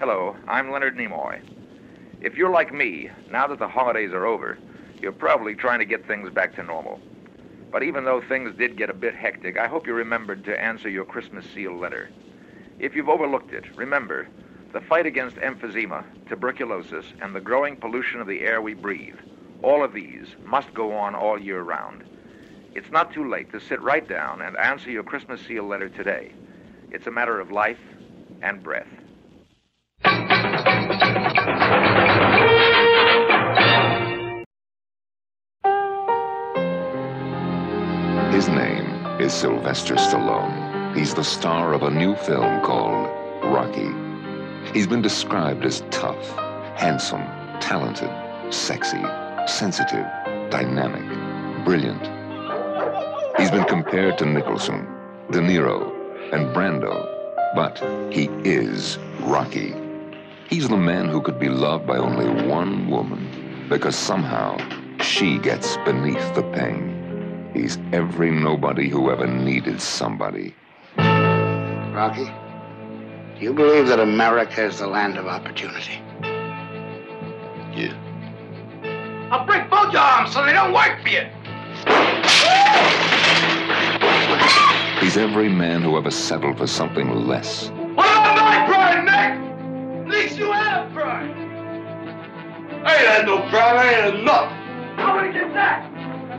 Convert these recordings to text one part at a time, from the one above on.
Hello, I'm Leonard Nimoy. If you're like me, now that the holidays are over, you're probably trying to get things back to normal. But even though things did get a bit hectic, I hope you remembered to answer your Christmas seal letter. If you've overlooked it, remember the fight against emphysema, tuberculosis, and the growing pollution of the air we breathe. All of these must go on all year round. It's not too late to sit right down and answer your Christmas seal letter today. It's a matter of life and breath. His name is Sylvester Stallone. He's the star of a new film called Rocky. He's been described as tough, handsome, talented, sexy, sensitive, dynamic, brilliant. He's been compared to Nicholson, De Niro, and Brando, but he is Rocky. He's the man who could be loved by only one woman because somehow she gets beneath the pain. He's every nobody who ever needed somebody. Rocky, do you believe that America is the land of opportunity? Yeah. I'll break both your arms so they don't work for you. He's every man who ever settled for something less. At least you have pride. I ain't had no pride. I ain't had nothing. I want to get that.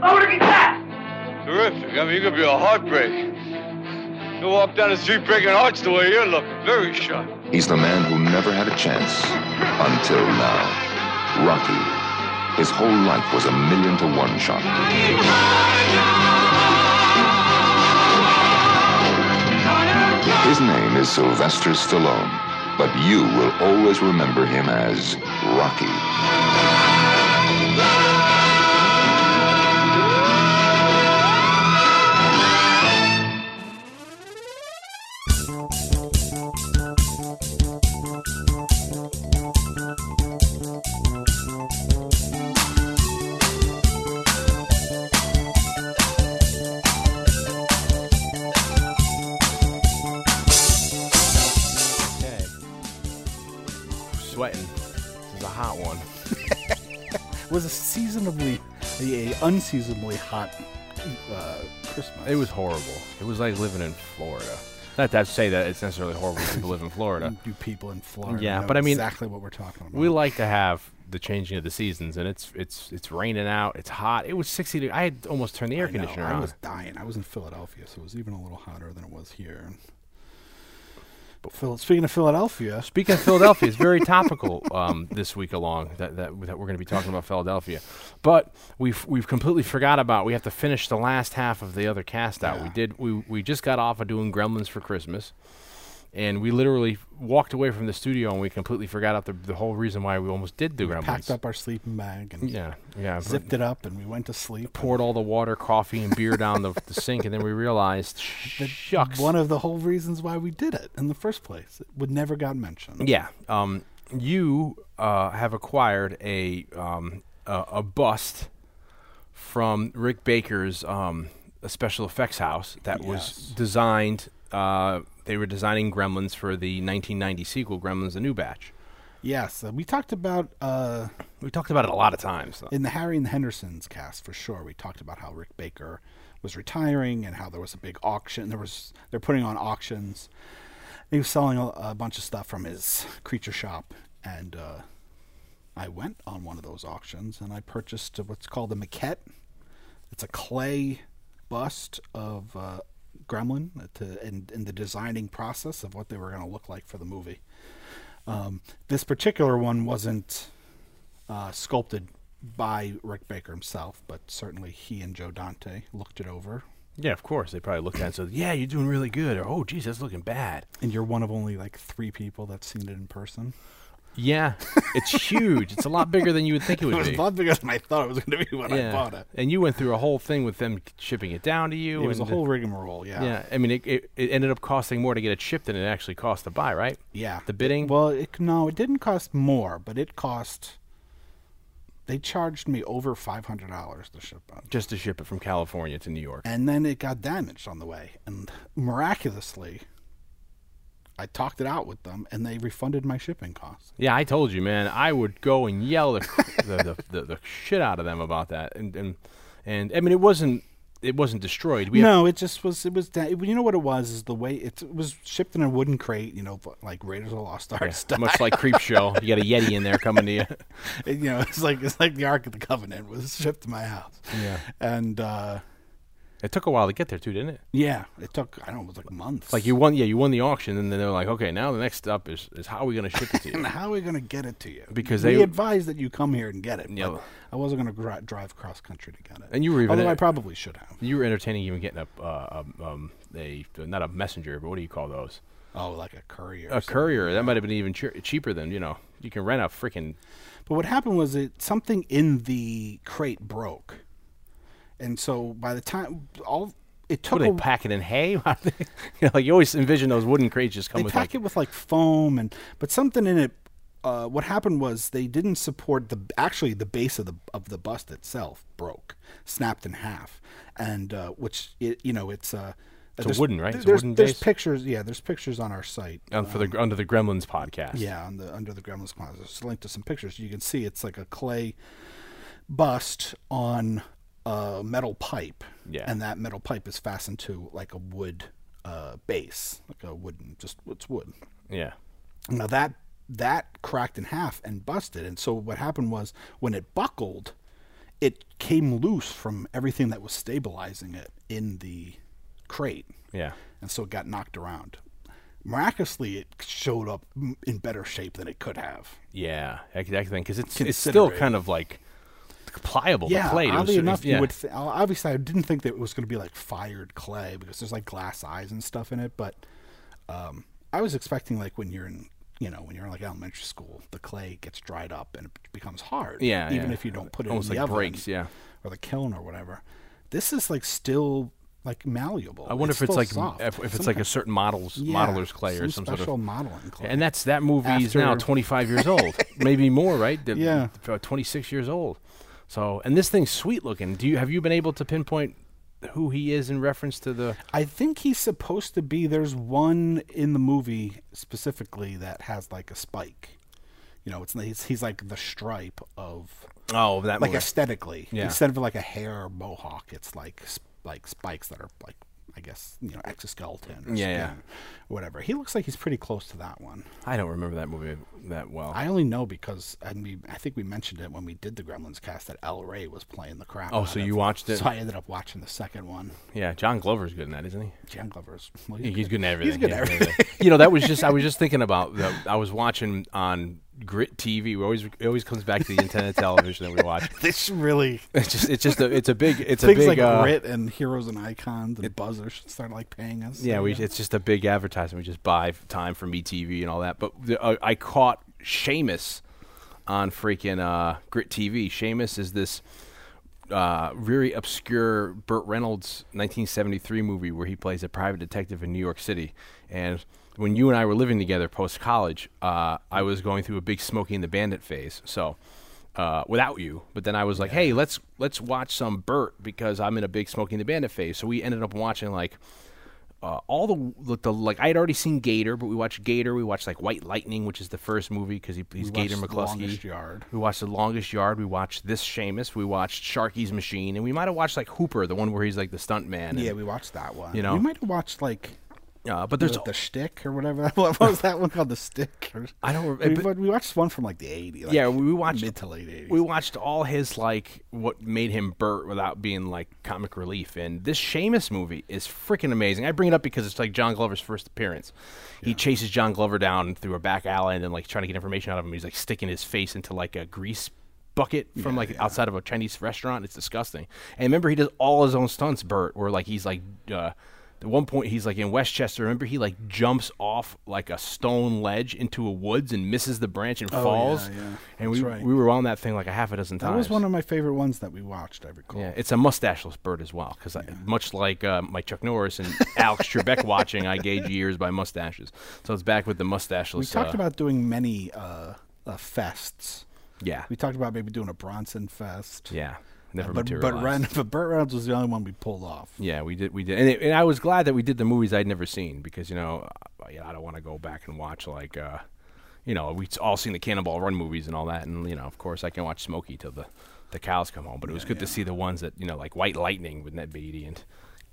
I want to get that. Terrific. I mean, you could be a heartbreak. You walk down the street breaking hearts the way you're looking. Very sharp. He's the man who never had a chance until now. Rocky. His whole life was a million to one shot. His name is Sylvester Stallone, but you will always remember him as Rocky. Unseasonably hot uh, Christmas. It was horrible. It was like living in Florida. Not to say that it's necessarily horrible to live in Florida. Do people in Florida. Yeah, know but I mean, exactly what we're talking about. We like to have the changing of the seasons, and it's it's it's raining out. It's hot. It was sixty. I had almost turned the air I know, conditioner I on. was dying. I was in Philadelphia, so it was even a little hotter than it was here. Phil, speaking of Philadelphia, Speaking of Philadelphia, it's very topical um, this week along that, that, that we're going to be talking about Philadelphia. But we've we've completely forgot about. We have to finish the last half of the other cast out. We did. We we just got off of doing Gremlins for Christmas, and we literally walked away from the studio and we completely forgot out the the whole reason why we almost did do Gremlins. packed up our sleeping bag and Yeah, yeah. zipped it up, and we went to sleep. poured all the water, coffee, and beer down the, the sink, and then we realized, That shucks. One of the whole reasons why we did it in the first place. It would never got mentioned. Yeah. Um, you uh, have acquired a um, a, a bust from Rick Baker's um, a special effects house that was designed. Uh, they were designing Gremlins for the 1990 sequel, Gremlins: The New Batch. Yes, uh, we talked about uh, We talked about it a lot of times. in the Harry and the Hendersons cast for sure. We talked about how Rick Baker was retiring and how there was a big auction. There was they're putting on auctions. He was selling a, a bunch of stuff from his creature shop, and uh, I went on one of those auctions and I purchased what's called a maquette. It's a clay bust of uh, Gremlin to, in, in the designing process of what they were going to look like for the movie. Um, this particular one wasn't uh, sculpted by Rick Baker himself, but certainly he and Joe Dante looked it over. Yeah, of course. They probably looked at it and said, "Yeah, you're doing really good," or "Oh, geez, that's looking bad." And you're one of only like three people that's seen it in person. Yeah, it's huge. It's a lot bigger than you would think it It would was be. a lot bigger than I thought it was going to be when I bought it. And you went through a whole thing with them shipping it down to you. It was a whole rigmarole, yeah. Yeah, I mean, it, it, it ended up costing more to get it shipped than it actually cost to buy, right? Yeah. The bidding. Well, it, no, it didn't cost more, but it cost. They charged me over five hundred dollars to ship it, just to ship it from California to New York. and then it got damaged on the way. And miraculously, I talked it out with them, and they refunded my shipping costs. Yeah, I told you, man. I would go and yell the the, the, the, the shit out of them about that, and and and I mean, it wasn't it wasn't destroyed. We no, it just was. It was. da- You know what it was? Is the way it, it was shipped in a wooden crate. You know, like Raiders of the Lost Ark yeah, stuff. much like Creepshow, you got a Yeti in there coming to you. It- you know, it's like it's like the Ark of the Covenant was shipped to my house. Yeah. And uh, It took a while to get there too, didn't it? yeah, it took I don't know, it was like months. Like you won, yeah, you won the auction, and then they're like, okay, now the next step is is how are we going to ship it to you? And how are we going to get it to you? Because we they- advised that you come here and get it. Yeah. But I wasn't going to gri- drive cross country to get it. And you were even although I probably should have. you were entertaining even getting a uh, um, um, a not a messenger, but what do you call those? Oh, like a courier. A courier. That might have been even cheer- cheaper than you know. You can rent a freaking But what happened was it something in the crate broke, and so by the time all it took What they pack it in hay? you know, like you always envision those wooden crates just come they with pack like it with like foam and but something in it. Uh, what happened was they didn't support the actually the base of the of the bust itself broke, snapped in half, and uh, which it you know it's uh, It's a wooden, right? It's a There's, wooden there's pictures. Yeah, there's pictures on our site. um, for the under the Gremlins podcast. Yeah, on the under the Gremlins podcast. There's a link to some pictures. You can see it's like a clay bust on a metal pipe. Yeah. And that metal pipe is fastened to like a wood uh, base, like a wooden, just it's wood. yeah. Now that that cracked in half and busted, and so what happened was when it buckled, it came loose from everything that was stabilizing it in the crate Yeah. and so it got knocked around. Miraculously, it showed up m- in better shape than it could have. Yeah, exactly. Because it's it's still kind of like pliable. yeah, the clay. It was oddly enough, yeah. you would. Th- obviously, I didn't think that it was going to be like fired clay because there's like glass eyes and stuff in it. But um, I was expecting like when you're in, you know, when you're in like elementary school, the clay gets dried up and it becomes hard. Yeah, even yeah. if you don't put it Almost in the like oven breaks, yeah. or the kiln or whatever. This is like still like malleable. I wonder if it's like soft. if, if it's like a certain model's yeah, modeler's clay or some some sort of. modeling clay. And that's that movie is now 25 years old, maybe more, right? The- Yeah. uh, 26 years old. So, and this thing's sweet looking. Do you have you been able to pinpoint who he is in reference to the? I think he's supposed to be. There's one in the movie specifically that has like a spike. You know, it's he's, he's like the stripe of Oh, that like movie. aesthetically. Yeah. Instead of like a hair mohawk, it's like like spikes that are like I guess you know exoskeleton. Or Yeah, yeah. whatever. He looks like he's pretty close to that one. I don't remember that movie that well. I only know because and we I think we mentioned it when we did the Gremlins cast that El Rey was playing the crap. Oh, so you watched it? So I ended up watching the second one. yeah, John Glover's good in that, isn't he? John Glover's. Well, Yeah, He's good in everything. He's good yeah, at everything. you know, that was just I was just thinking about. The, I was watching on Grit TV. We always it always comes back to the antenna television that we watch. This really It's just it's just a it's a big it's a things big like uh, Grit and Heroes and Icons and Buzzr should start like paying us. Yeah, we, it's just a big advertisement. We just buy time from ETV and all that. But the, uh, I caught Shamus on freaking uh, Grit TV. Shamus is this uh, very obscure Burt Reynolds 1973 movie where he plays a private detective in New York City. And when you and I were living together post college, uh, I was going through a big Smokey and the Bandit phase. So. Uh, without you, but then I was like, "Hey, let's let's watch some Burt because I'm in a big Smokey and the Bandit phase." So we ended up watching like uh, all the, the the like I had already seen Gator, but we watched Gator. We watched like White Lightning, which is the first movie because he, he's We Gator McCluskey. Longest Yard. We watched The Longest Yard. We watched this Shamus. We watched Sharky's Machine, and we might have watched like Hooper, the one where he's like the stunt man. Yeah, and, we watched that one. You know? we might have watched like uh, but there's the, the Shtick or whatever. What was that one called? The Stick. Or, I don't We, but- we watched one from like the '80s. Like yeah, we watched mid to late '80s. We watched all his like what made him Burt without being like comic relief, and this Shamus movie is freaking amazing. I bring it up because it's like John Glover's first appearance. He chases John Glover down through a back alley and then like trying to get information out of him. He's like sticking his face into like a grease bucket from like outside of a Chinese restaurant. It's disgusting. And remember, he does all his own stunts, Burt, where like he's like. Uh, at one point, he's like in Westchester. Remember, he like jumps off like a stone ledge into a woods and misses the branch and Oh, falls. yeah, yeah. And we That's right. we were on that thing like a half a dozen that times. That was one of my favorite ones that we watched. I recall. Yeah, it's a mustacheless bird as well, because much like uh, my Chuck Norris and Alex Trebek watching, I gauge years by mustaches. So it's back with the mustacheless. we talked uh, about doing many uh, uh, fests. yeah, We talked about maybe doing a Bronson fest. yeah. Never but but, materialized. Ren, but Burt Reynolds was the only one we pulled off. Yeah, we did. We did, and, it, and I was glad that we did the movies I'd never seen because you know, uh, yeah, I don't want to go back and watch like, uh, you know, we've all seen the Cannonball Run movies and all that, and you know, of course, I can watch Smokey till the the cows come home. But it was good to see the ones that you know, like White Lightning with Ned Beatty and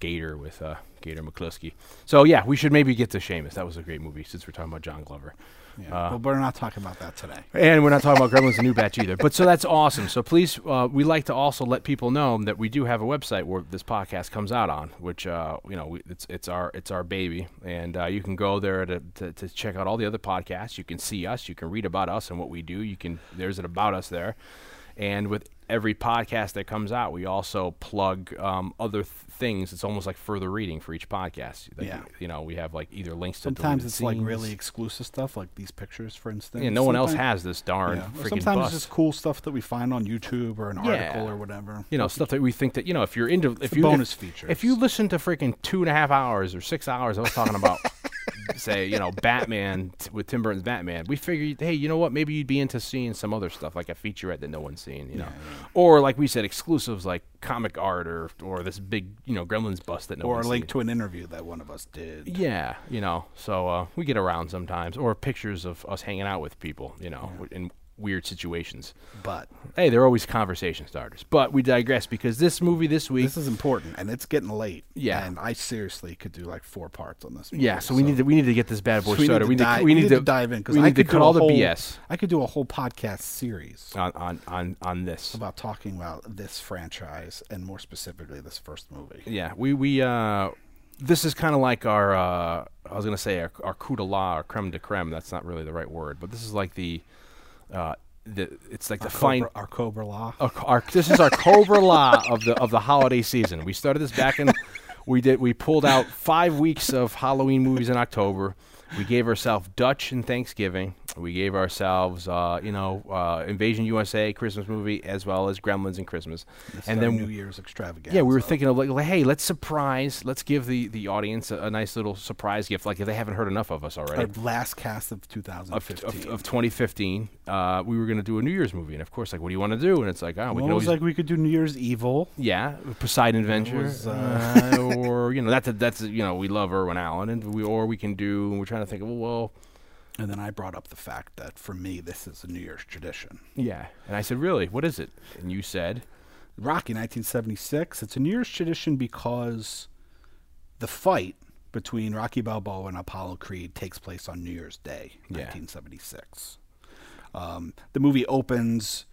Gator with uh, Gator McCluskey. So yeah, we should maybe get to Shamus. That was a great movie since we're talking about John Glover. Yeah. but we're not talking about that today. And we're not talking about Gremlins the New Batch either. But so that's awesome. So please, uh, we like to also let people know that we do have a website where this podcast comes out on, which uh, you know we, it's it's our it's our baby, and uh, you can go there to, to to check out all the other podcasts. You can see us, you can read about us and what we do. You can there's an about us there, and with every podcast that comes out, we also plug um, other th- things. It's almost like further reading for each podcast. Like, Yeah. you know, we have like either links to Sometimes it's like really exclusive stuff, like these pictures, for instance. Yeah, no one else has this darn Yeah. Or freaking Sometimes bus. it's just cool stuff that we find on YouTube or an Yeah. article or whatever. you know stuff that we think that you know if you're into if you bonus if, features. if you listen to freaking two and a half hours or six hours I was talking about say you know Batman t- with Tim Burton's Batman we figured hey you know what maybe you'd be into seeing some other stuff like a featurette that no one's seen you know or like we said exclusives like comic art or or this big you know Gremlins bust that no or a link to an interview that one of us did. yeah you know so uh, we get around sometimes or pictures of us hanging out with people you know in weird situations But hey they're always conversation starters but we digress because this movie this week this is important, and it's getting late. Yeah. and I seriously could do like four parts on this. Movie, Yeah, so we need to we need to get this bad boy so we started. Need we to need dive, to, we need to, dive in because we I need to could cut do all a the whole, BS I could do a whole podcast series on on on on this. about talking about this franchise and more specifically this first movie. Yeah, we we uh, this is kind of like our uh, I was gonna say our, our coup de la, our creme de creme. That's not really the right word, but this is like the uh, the it's like Our the fine. Our Cobra Law. Our, our, this is our Cobra Law of the of the holiday season. We started this back in. We did. We pulled out five weeks of Halloween movies in October. We gave ourselves Dutch and Thanksgiving. We gave ourselves, uh, you know, uh, Invasion USA Christmas movie as well as Gremlins and Christmas. And then New Year's extravaganza. yeah, we were thinking of like, like, hey, let's surprise, let's give the the audience a, a nice little surprise gift, like if they haven't heard enough of us already our last cast of of, 2015. of, of 2015, uh, we were going to do a New Year's movie, and of course, like, what do you want to do? And it's like, oh, we well, was always, like we could do New Year's Evil. yeah, Poseidon Adventure, was, uh, or you know, that's that's you know, we love Irwin Allen, and we or we can do, and we're trying to think of, well, well, And then I brought up the fact that for me, this is a New Year's tradition. yeah, and I said, really, what is it? And you said, Rocky 1976. It's a New Year's tradition because the fight between Rocky Balboa and Apollo Creed takes place on New Year's Day, Yeah. 1976. Um, the movie opens.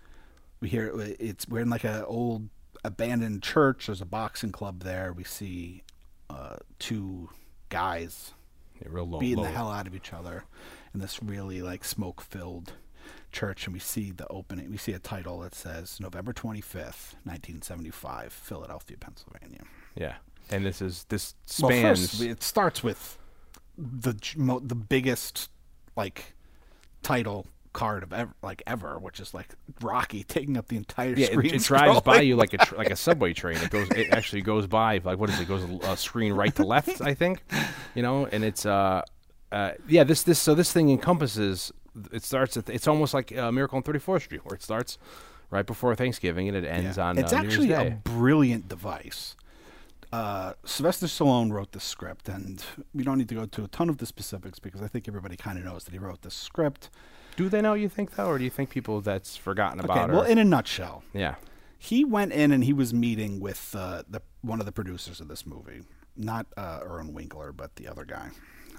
We hear it's we're in like an old abandoned church. There's a boxing club there. We see uh, two guys yeah, real low, beating low. the hell out of each other in this really like smoke filled church and we see the opening we see a title that says November 25th 1975 Philadelphia Pennsylvania yeah, and this is this well spans. first it starts with the mo- the biggest like title card of ever like ever which is like Rocky taking up the entire yeah, screen it, it drives by you like a tr- like a subway train. It goes, it actually goes by like what is it? Goes a screen right to left, I think, you know. And it's uh, uh, yeah, this this so this thing encompasses. It starts at it's almost like uh, Miracle on 34th Street, where it starts right before Thanksgiving and it ends Yeah. on. It's uh, actually a brilliant device. Uh, Sylvester Stallone wrote the script, and we don't need to go to a ton of the specifics because I think everybody kind of knows that he wrote the script. Do they know you think though, or do you think people that's forgotten about? Okay, well, in a nutshell, yeah, he went in and he was meeting with uh, the one of the producers of this movie, not uh, Irwin Winkler, but the other guy.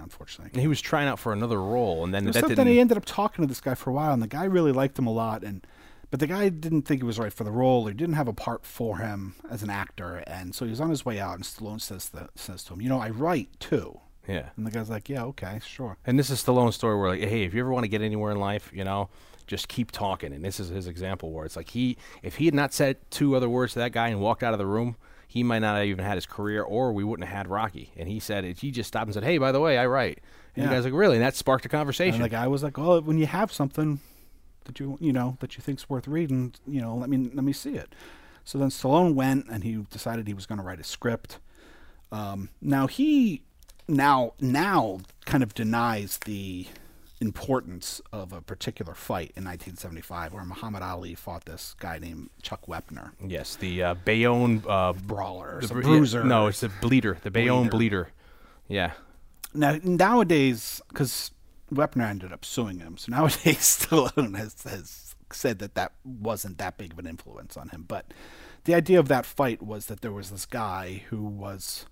Unfortunately, and he was trying out for another role, and then that something he ended up talking to this guy for a while, and the guy really liked him a lot, and but the guy didn't think he was right for the role. or didn't have a part for him as an actor, and so he was on his way out. And Stallone says that, says to him, "You know, I write too." yeah, And the guy's like, "Yeah, okay, sure." And this is Stallone's story where, like, hey, if you ever want to get anywhere in life, you know, just keep talking. And this is his example where it's like he, if he had not said two other words to that guy and walked out of the room, he might not have even had his career, or we wouldn't have had Rocky. And he said, he just stopped and said, hey, by the way, I write. And Yeah. the guy's like, really? And that sparked a And conversation. the guy was like, "Well, when you have something that you you know that you think's worth reading, you know, let me let me see it." So then Stallone went and he decided he was going to write a script. Um, now he now now kind of denies the importance of a particular fight in 1975 where Muhammad Ali fought this guy named Chuck Wepner, Yes, the uh, Bayonne uh, brawler, the bruiser. Yeah, no, it's the bleeder, the Bayonne Bleeder. bleeder. Yeah. Now nowadays, because Wepner ended up suing him, so nowadays Stallone has, has said that that wasn't that big of an influence on him. But the idea of that fight was that there was this guy who was,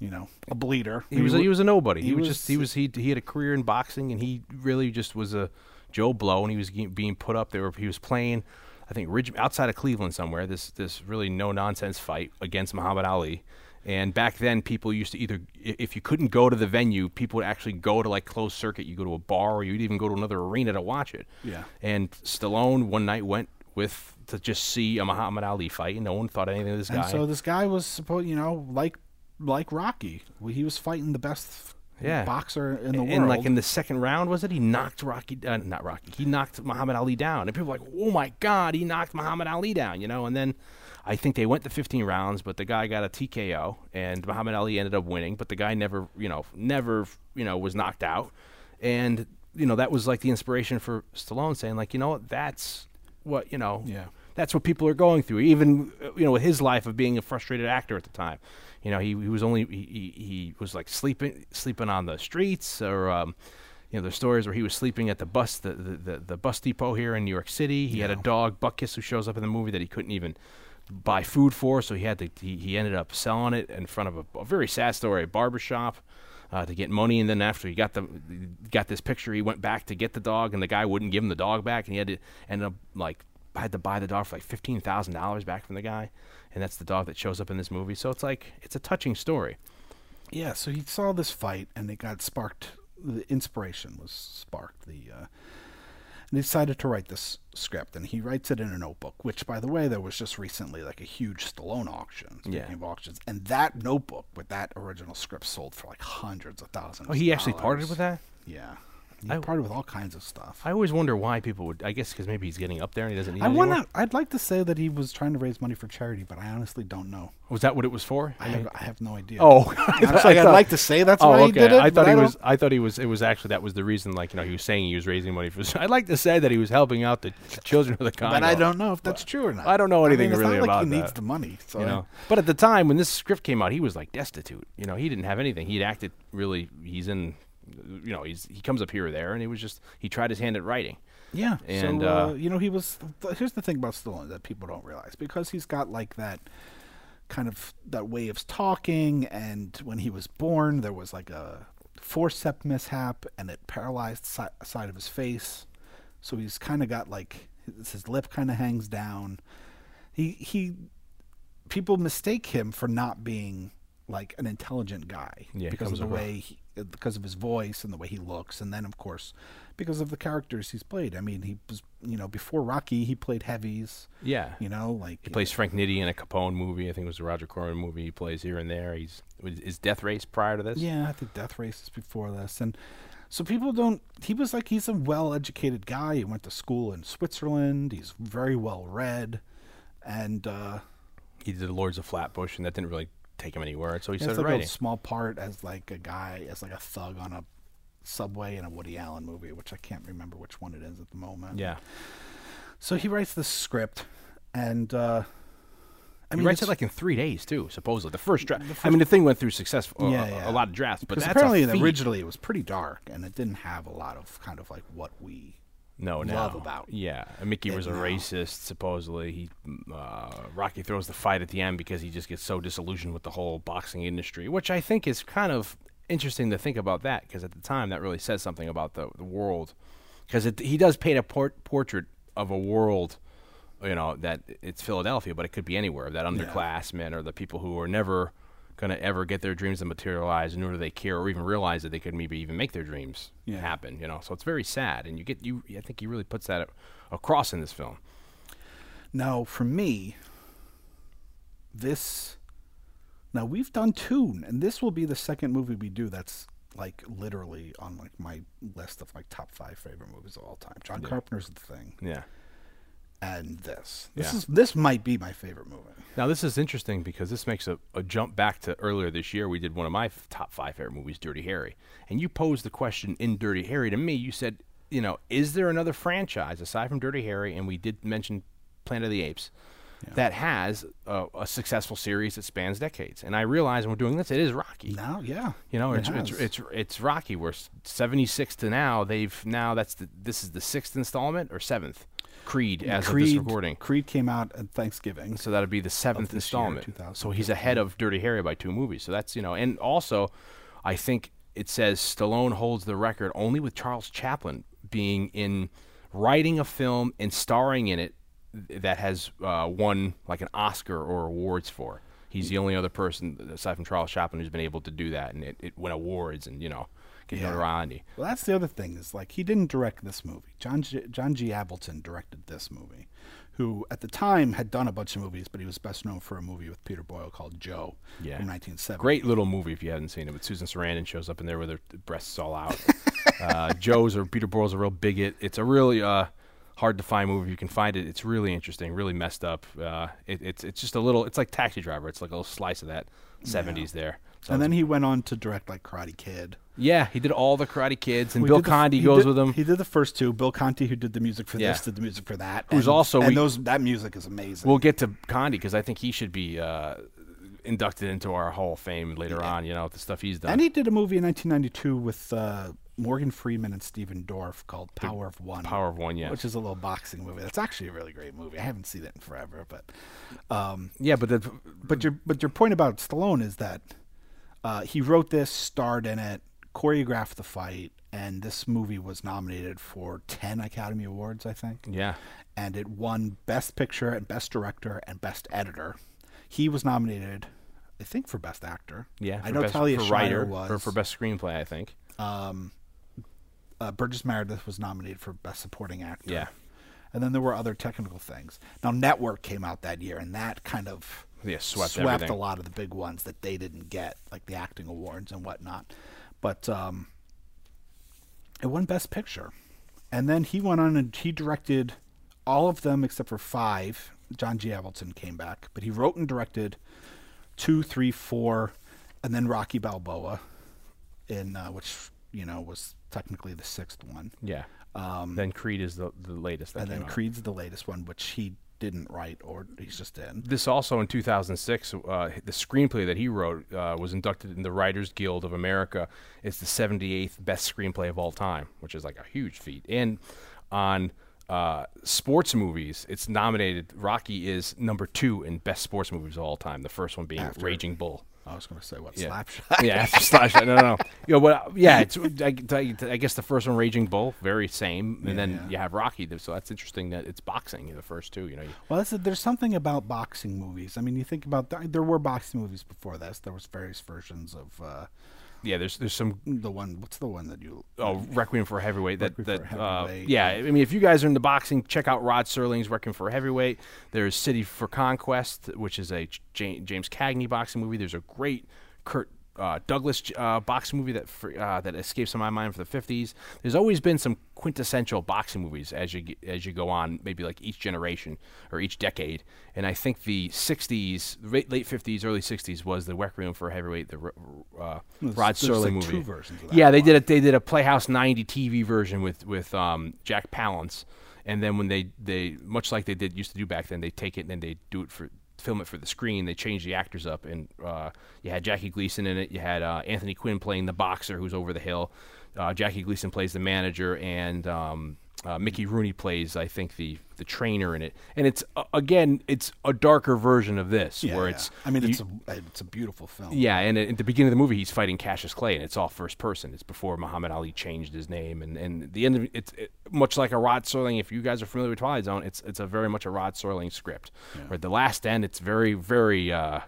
you know, a bleeder. He was a, he was a nobody. He, he was, was- just he was he he had a career in boxing and he really just was a Joe Blow and he was being put up there. He was playing, I think Ridge outside of Cleveland somewhere. This this really no nonsense fight against Muhammad Ali. And back then, people used to either, if you couldn't go to the venue, people would actually go to like closed circuit. You go to a bar, or you'd even go to another arena to watch it. Yeah. And Stallone one night went with to just see a Muhammad Ali fight, and no one thought anything of this And guy. so this guy was supposed, you know, like like Rocky. Well, He was fighting the best Yeah. boxer in the world. and like in the second round, was it? He knocked Rocky, uh, not Rocky. He knocked Muhammad Ali down, and people were like, "Oh my God, he knocked Muhammad Ali down!" You know. And then I think they went to 15 rounds, but the guy got a TKO, and Muhammad Ali ended up winning. But the guy never, you know, never, you know, was knocked out, and you know that was like the inspiration for Stallone saying, like, you know, what, that's what you know, Yeah. That's what people are going through. Even you know, with his life of being a frustrated actor at the time, you know, he, he was only he, he, was like sleeping sleeping on the streets, or um, you know, there's stories where he was sleeping at the bus the the, the, the bus depot here in New York City. He had a dog, Butkus, who shows up in the movie that he couldn't even buy food for, so he had to he, he ended up selling it in front of a, a very sad story, a barber shop. Uh, to get money, and then after he got the got this picture, he went back to get the dog, and the guy wouldn't give him the dog back, and he had to ended up like had to buy the dog for like fifteen thousand dollars back from the guy, and that's the dog that shows up in this movie. So it's like it's a touching story. yeah, so he saw this fight and it got sparked. The inspiration was sparked. The uh, and he decided to write this script, and he writes it in a notebook. Which, by the way, there was just recently like a huge Stallone auction. Speaking Yeah. of auctions, and that notebook with that original script sold for like hundreds of thousands. Oh, he actually parted with that. Yeah, he I- parted with all kinds of stuff. I always wonder why people would. I guess because maybe he's getting up there and he doesn't need. I want to. I'd like to say that he was trying to raise money for charity, but I honestly don't know. Oh, was that what it was for? I have, I have no idea. Oh, Honestly, I'd like to say that's oh, why okay. he did it. I thought he was. I thought he was. It was actually that was the reason. Like you know, he was saying he was raising money for. I'd like to say that he was helping out the ch- children of the Congo. But I don't know if that's true or not. I don't know anything mean, it's really not like about he needs the money. So you know. But at the time when this script came out, he was like destitute. You know, he didn't have anything. He'd acted really. He's in. You know, he's he comes up here or there, and he was just he tried his hand at writing. yeah. And, so, uh, uh, you know, he was. Th- here's the thing about Stallone that people don't realize because he's got like that kind of that way of talking, and when he was born, there was like a forceps mishap, and it paralyzed si- side of his face. So he's kind of got like his, his lip kind of hangs down. He he people mistake him for not being like an intelligent guy Yeah, because of the way he, because of his voice and the way he looks and then of course because of the characters he's played i mean he was you know before rocky he played heavies Yeah. you know like He plays Frank Nitti in a Capone movie. I think it was a Roger Corman movie. He plays here and there. He's is Death Race prior to this. yeah i think death race is before this and so people don't he was like he's a well-educated guy he went to school in switzerland he's very well read and uh He did the Lords of Flatbush, and that didn't really take him anywhere. So he has started like writing. a small part as like a guy, as like a thug on a subway in a Woody Allen movie, which I can't remember which one it is at the moment. Yeah. So he writes the script, and uh, I he mean, writes it like in three days too. Supposedly, the first draft. I mean, the thing went through successful. Yeah, a, yeah. a lot of drafts, but that's apparently originally it was pretty dark, and it didn't have a lot of kind of like what we no, no. love about Yeah, Mickey was a now. racist. Supposedly, he uh, Rocky throws the fight at the end because he just gets so disillusioned with the whole boxing industry, which I think is kind of interesting to think about that because at the time that really says something about the the world because he does paint a port- portrait of a world. You know that it's Philadelphia, but it could be anywhere. That underclassmen or the people who are never going to ever get their dreams to materialize, nor do they care or even realize that they could maybe even make their dreams Yeah. happen. You know, so it's very sad, and you get you. I think he really puts that across in this film. Now, for me, this. Now we've done two, and this will be the second movie we do that's like literally on like my list of like top five favorite movies of all time. John Carpenter's The Thing. Yeah, and this. This Yeah. is this might be my favorite movie. Now this is interesting because this makes a, a jump back to earlier this year. We did one of my f- top five favorite movies, Dirty Harry, and you posed the question in Dirty Harry to me. You said, you know, is there another franchise aside from Dirty Harry? And we did mention Planet of the Apes that has a, a successful series that spans decades. And I realize when we're doing this, it is Rocky. Now, yeah, You know, it it's, it's it's it's Rocky. We're seventy six to now. They've now that's the this is the sixth installment or seventh. Creed as Creed, of this recording. Creed came out at Thanksgiving. So that'd be the seventh this year, installment. So he's ahead of Dirty Harry by two movies. So that's you know, and also, I think it says Stallone holds the record only with Charles Chaplin being in writing a film and starring in it that has uh, won like an Oscar or awards for. He's the only other person aside from Charles Chaplin who's been able to do that and it, it win awards and you know get Yeah. notoriety. Well, that's the other thing is like he didn't direct this movie. John G, John G. Avildsen directed this movie, who at the time had done a bunch of movies, but he was best known for a movie with Peter Boyle called Joe Yeah. from 1970. Great little movie if you haven't seen it. But Susan Sarandon shows up in there with her breasts all out. uh, Joe's or Peter Boyle's a real bigot. It's a really uh, hard to find movie. If you can find it, it's really interesting, really messed up. Uh, it, it's it's just a little. It's like Taxi Driver. It's like a little slice of that '70s there. So And then he went on to direct like Karate Kid. Yeah, he did all the Karate Kids, and We Bill the Conti goes did- with him. He did the first two. Bill Conti, who did the music for Yeah. this, did the music for that. Who's and, also- and we- those that music is amazing. We'll get to Conti because I think he should be uh, inducted into our Hall of Fame later on. You know, with the stuff he's done. and he did a movie in 1992 with uh, Morgan Freeman and Stephen Dorff called Power of One. Power of One, yeah. Which is a little boxing movie. That's actually a really great movie. I haven't seen it in forever, but um, yeah, but the, but your but your point about Stallone is that uh, he wrote this, starred in it, choreographed the fight, and this movie was nominated for ten Academy Awards, I think. yeah. and it won Best Picture and Best Director and Best Editor. He was nominated, I think, for Best Actor. Yeah, I know best, Talia for Shire writer was. or for best screenplay, I think. uh, Burgess Meredith was nominated for Best Supporting Actor. Yeah. and then there were other technical things. Now, Network came out that year, and that kind of Yeah, swept swept a lot of the big ones that they didn't get, like the acting awards and whatnot. But um, it won Best Picture, and then he went on and he directed all of them except for five. John G. Avildsen came back, but he wrote and directed two, three, four, and then Rocky Balboa, in uh, which you know was technically the sixth one. Yeah. then Creed is the the latest. That Um, and then out. Creed's the latest one, which he didn't write or he's just in. This also in 2006, uh, the screenplay that he wrote uh, was inducted in the Writers Guild of America. It's the 78th best screenplay of all time, which is like a huge feat. And on uh, sports movies, it's nominated. Rocky is number two in best sports movies of all time. The first one being After- Raging Bull. I was going to say what Yeah. Slapshot. yeah, Slapshot. No, no, no. You know, but uh, yeah, it's I, I, guess the first one, Raging Bull, very same, and then yeah. you have Rocky. So that's interesting that it's boxing. The first two, you know. Well, that's there's something about boxing movies. I mean, you think about th- there were boxing movies before this. There was various versions of uh, yeah, there's there's some the one. What's the one that you? Oh, Requiem for a Heavyweight. That Requiem that uh, yeah. I mean, if you guys are into boxing, check out Rod Serling's Requiem for a Heavyweight. There's City for Conquest, which is a J- James Cagney boxing movie. There's a great Kirk uh, Douglas uh, boxing movie that uh, that escapes my mind for the 50s. There's always been some quintessential boxing movies as you as you go on, maybe like each generation or each decade. And I think the 60s, late, late 50s, early 60s was the Requiem for Heavyweight, the uh, Rod Serling like movie. two versions of that yeah, they one. did a they did a Playhouse 90 TV version with with um, Jack Palance, and then when they they much like they did used to do back then, they take it and then they do it for film it for the screen. They changed the actors up, and uh, you had Jackie Gleason in it. You had uh, Anthony Quinn playing the boxer who's over the hill. Uh, Jackie Gleason plays the manager, and um, uh, Mickey Rooney plays, I think, the the trainer in it. And it's uh, again, it's a darker version of this, Yeah, where yeah. it's I mean, you- it's a it's a beautiful film. yeah, and at the beginning of the movie, he's fighting Cassius Clay, and it's all first person. It's before Muhammad Ali changed his name, and and the end of it's it, much like a Rod Serling. If you guys are familiar with Twilight Zone, it's it's a very much a Rod Serling script. Yeah. Where the last end, it's very very. Uh,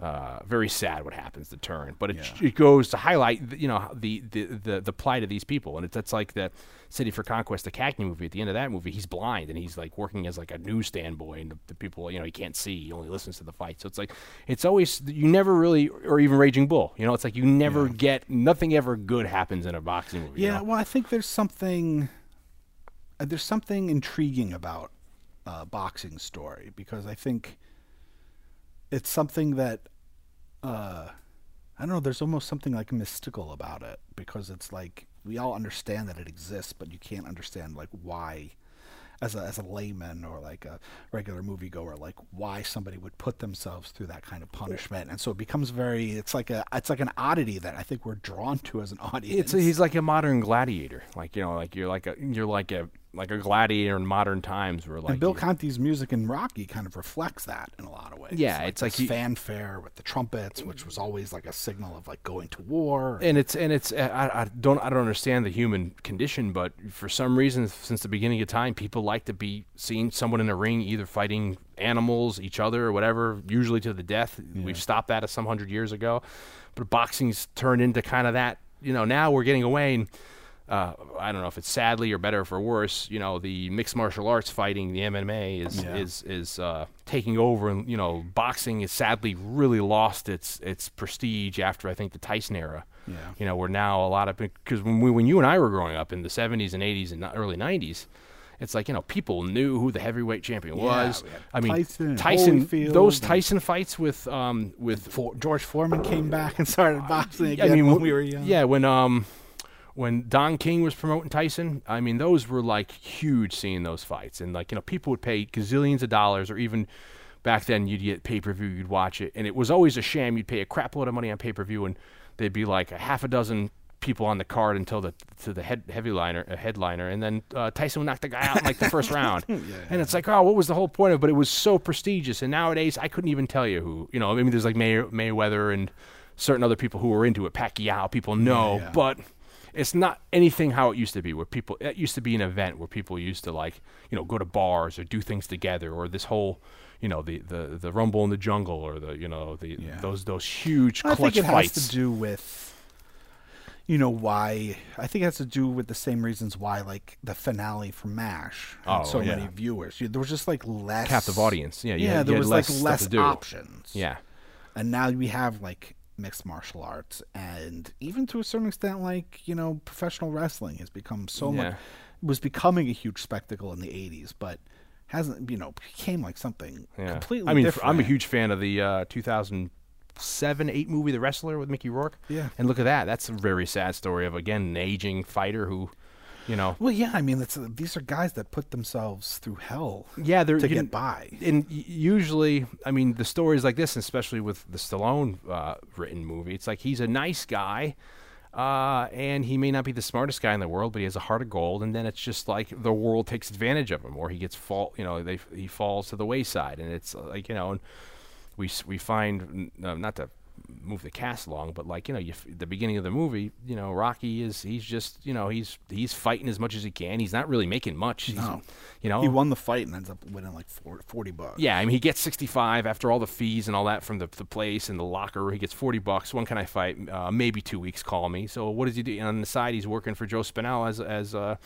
uh, very sad what happens to turn, but it, it goes to highlight you know the, the, the, the plight of these people, and it's that's like the City for Conquest, the Cagney movie. At the end of that movie, he's blind and he's like working as like a newsstand boy, and the, the people you know he can't see, he only listens to the fight. So it's like it's always you never really, or even Raging Bull, you know, it's like you never get nothing ever good happens in a boxing movie. you Yeah, know? well, I think there's something uh, there's something intriguing about uh, boxing story because I think it's something that uh, I don't know. There's almost something like mystical about it because it's like we all understand that it exists, but you can't understand like why, as a as a layman or like a regular moviegoer, like why somebody would put themselves through that kind of punishment. And so it becomes very. It's like a it's like an oddity that I think we're drawn to as an audience. It's he's like a modern gladiator. Like you know, like you're like a you're like a like a gladiator in modern times. Where like and Bill Conti's music in Rocky kind of reflects that in a lot of ways. Yeah, it's like he- fanfare with the trumpets, which was always like a signal of like going to war. and it's and it's I, I don't I don't understand the human condition, but for some reason, since the beginning of time, people like to be seeing someone in a ring either fighting animals, each other, or whatever, usually to the death. We've stopped that some hundred years ago, but boxing's turned into kind of that. You know, now we're getting away and. Uh, I don't know if it's sadly or better for worse. You know, the mixed martial arts fighting, the MMA, is Yeah. is is uh, taking over, and you know, boxing has sadly really lost its its prestige after I think the Tyson era. Yeah. You know, we're now a lot of because when we, when you and I were growing up in the '70s and '80s and early '90s, it's like you know people knew who the heavyweight champion was. had I mean, Tyson Tyson, those Tyson fights with um with For, George Foreman came back and started boxing again I mean, when we were young. Yeah, when um when Don King was promoting Tyson, I mean those were like huge seeing those fights, and like you know people would pay gazillions of dollars, or even back then you'd get pay per view, you'd watch it, and it was always a sham. You'd pay a crap load of money on pay per view, and there'd be like a half a dozen people on the card until the to the head headliner a headliner, and then uh, Tyson would knock the guy out in like the first round, and it's like oh what was the whole point of it? But it was so prestigious, and nowadays I couldn't even tell you who you know. I mean there's like May- Mayweather and certain other people who were into it, Pacquiao, people know, yeah. but it's not anything how it used to be where people it used to be an event where people used to like you know go to bars or do things together or this whole you know the the, the rumble in the jungle or the you know the Yeah. those those huge I think it fights has to do with, you know, why. I think it has to do with the same reasons why, like the finale for Mash, had Oh, so yeah. many viewers. You- There was just like less captive audience yeah you Yeah, had, there was less like less options. yeah and now we have like mixed martial arts, and even to a certain extent, like you know, professional wrestling has become so Yeah. much. Was becoming a huge spectacle in the '80s, but hasn't you know became like something yeah completely. I mean different. I'm a huge fan of the uh, 2007 8 movie The Wrestler with Mickey Rourke Yeah. and look at that that's a very sad story of again an aging fighter who you know Well, yeah, I mean, it's, these are guys that put themselves through hell. Yeah, they're to get know, by. And usually, I mean, the stories like this, especially with the Stallone uh, written movie, it's like he's a nice guy, uh, and he may not be the smartest guy in the world, but he has a heart of gold. And then it's just like the world takes advantage of him, or he gets fall, you know, they he falls to the wayside, and it's uh, like you know, and we we find uh, not to move the cast along, but like you know, you f- the beginning of the movie, you know, Rocky is he's just you know he's he's fighting as much as he can. He's not really making much. He's, No. you know, He won the fight and ends up winning like 40, 40 bucks. yeah, I mean, he gets 65 after all the fees and all that from the, the place and the locker. He gets 40 bucks. When can I fight? Uh, maybe two weeks. Call me. So what does he do? on the side, he's working for Joe Spinell as as uh,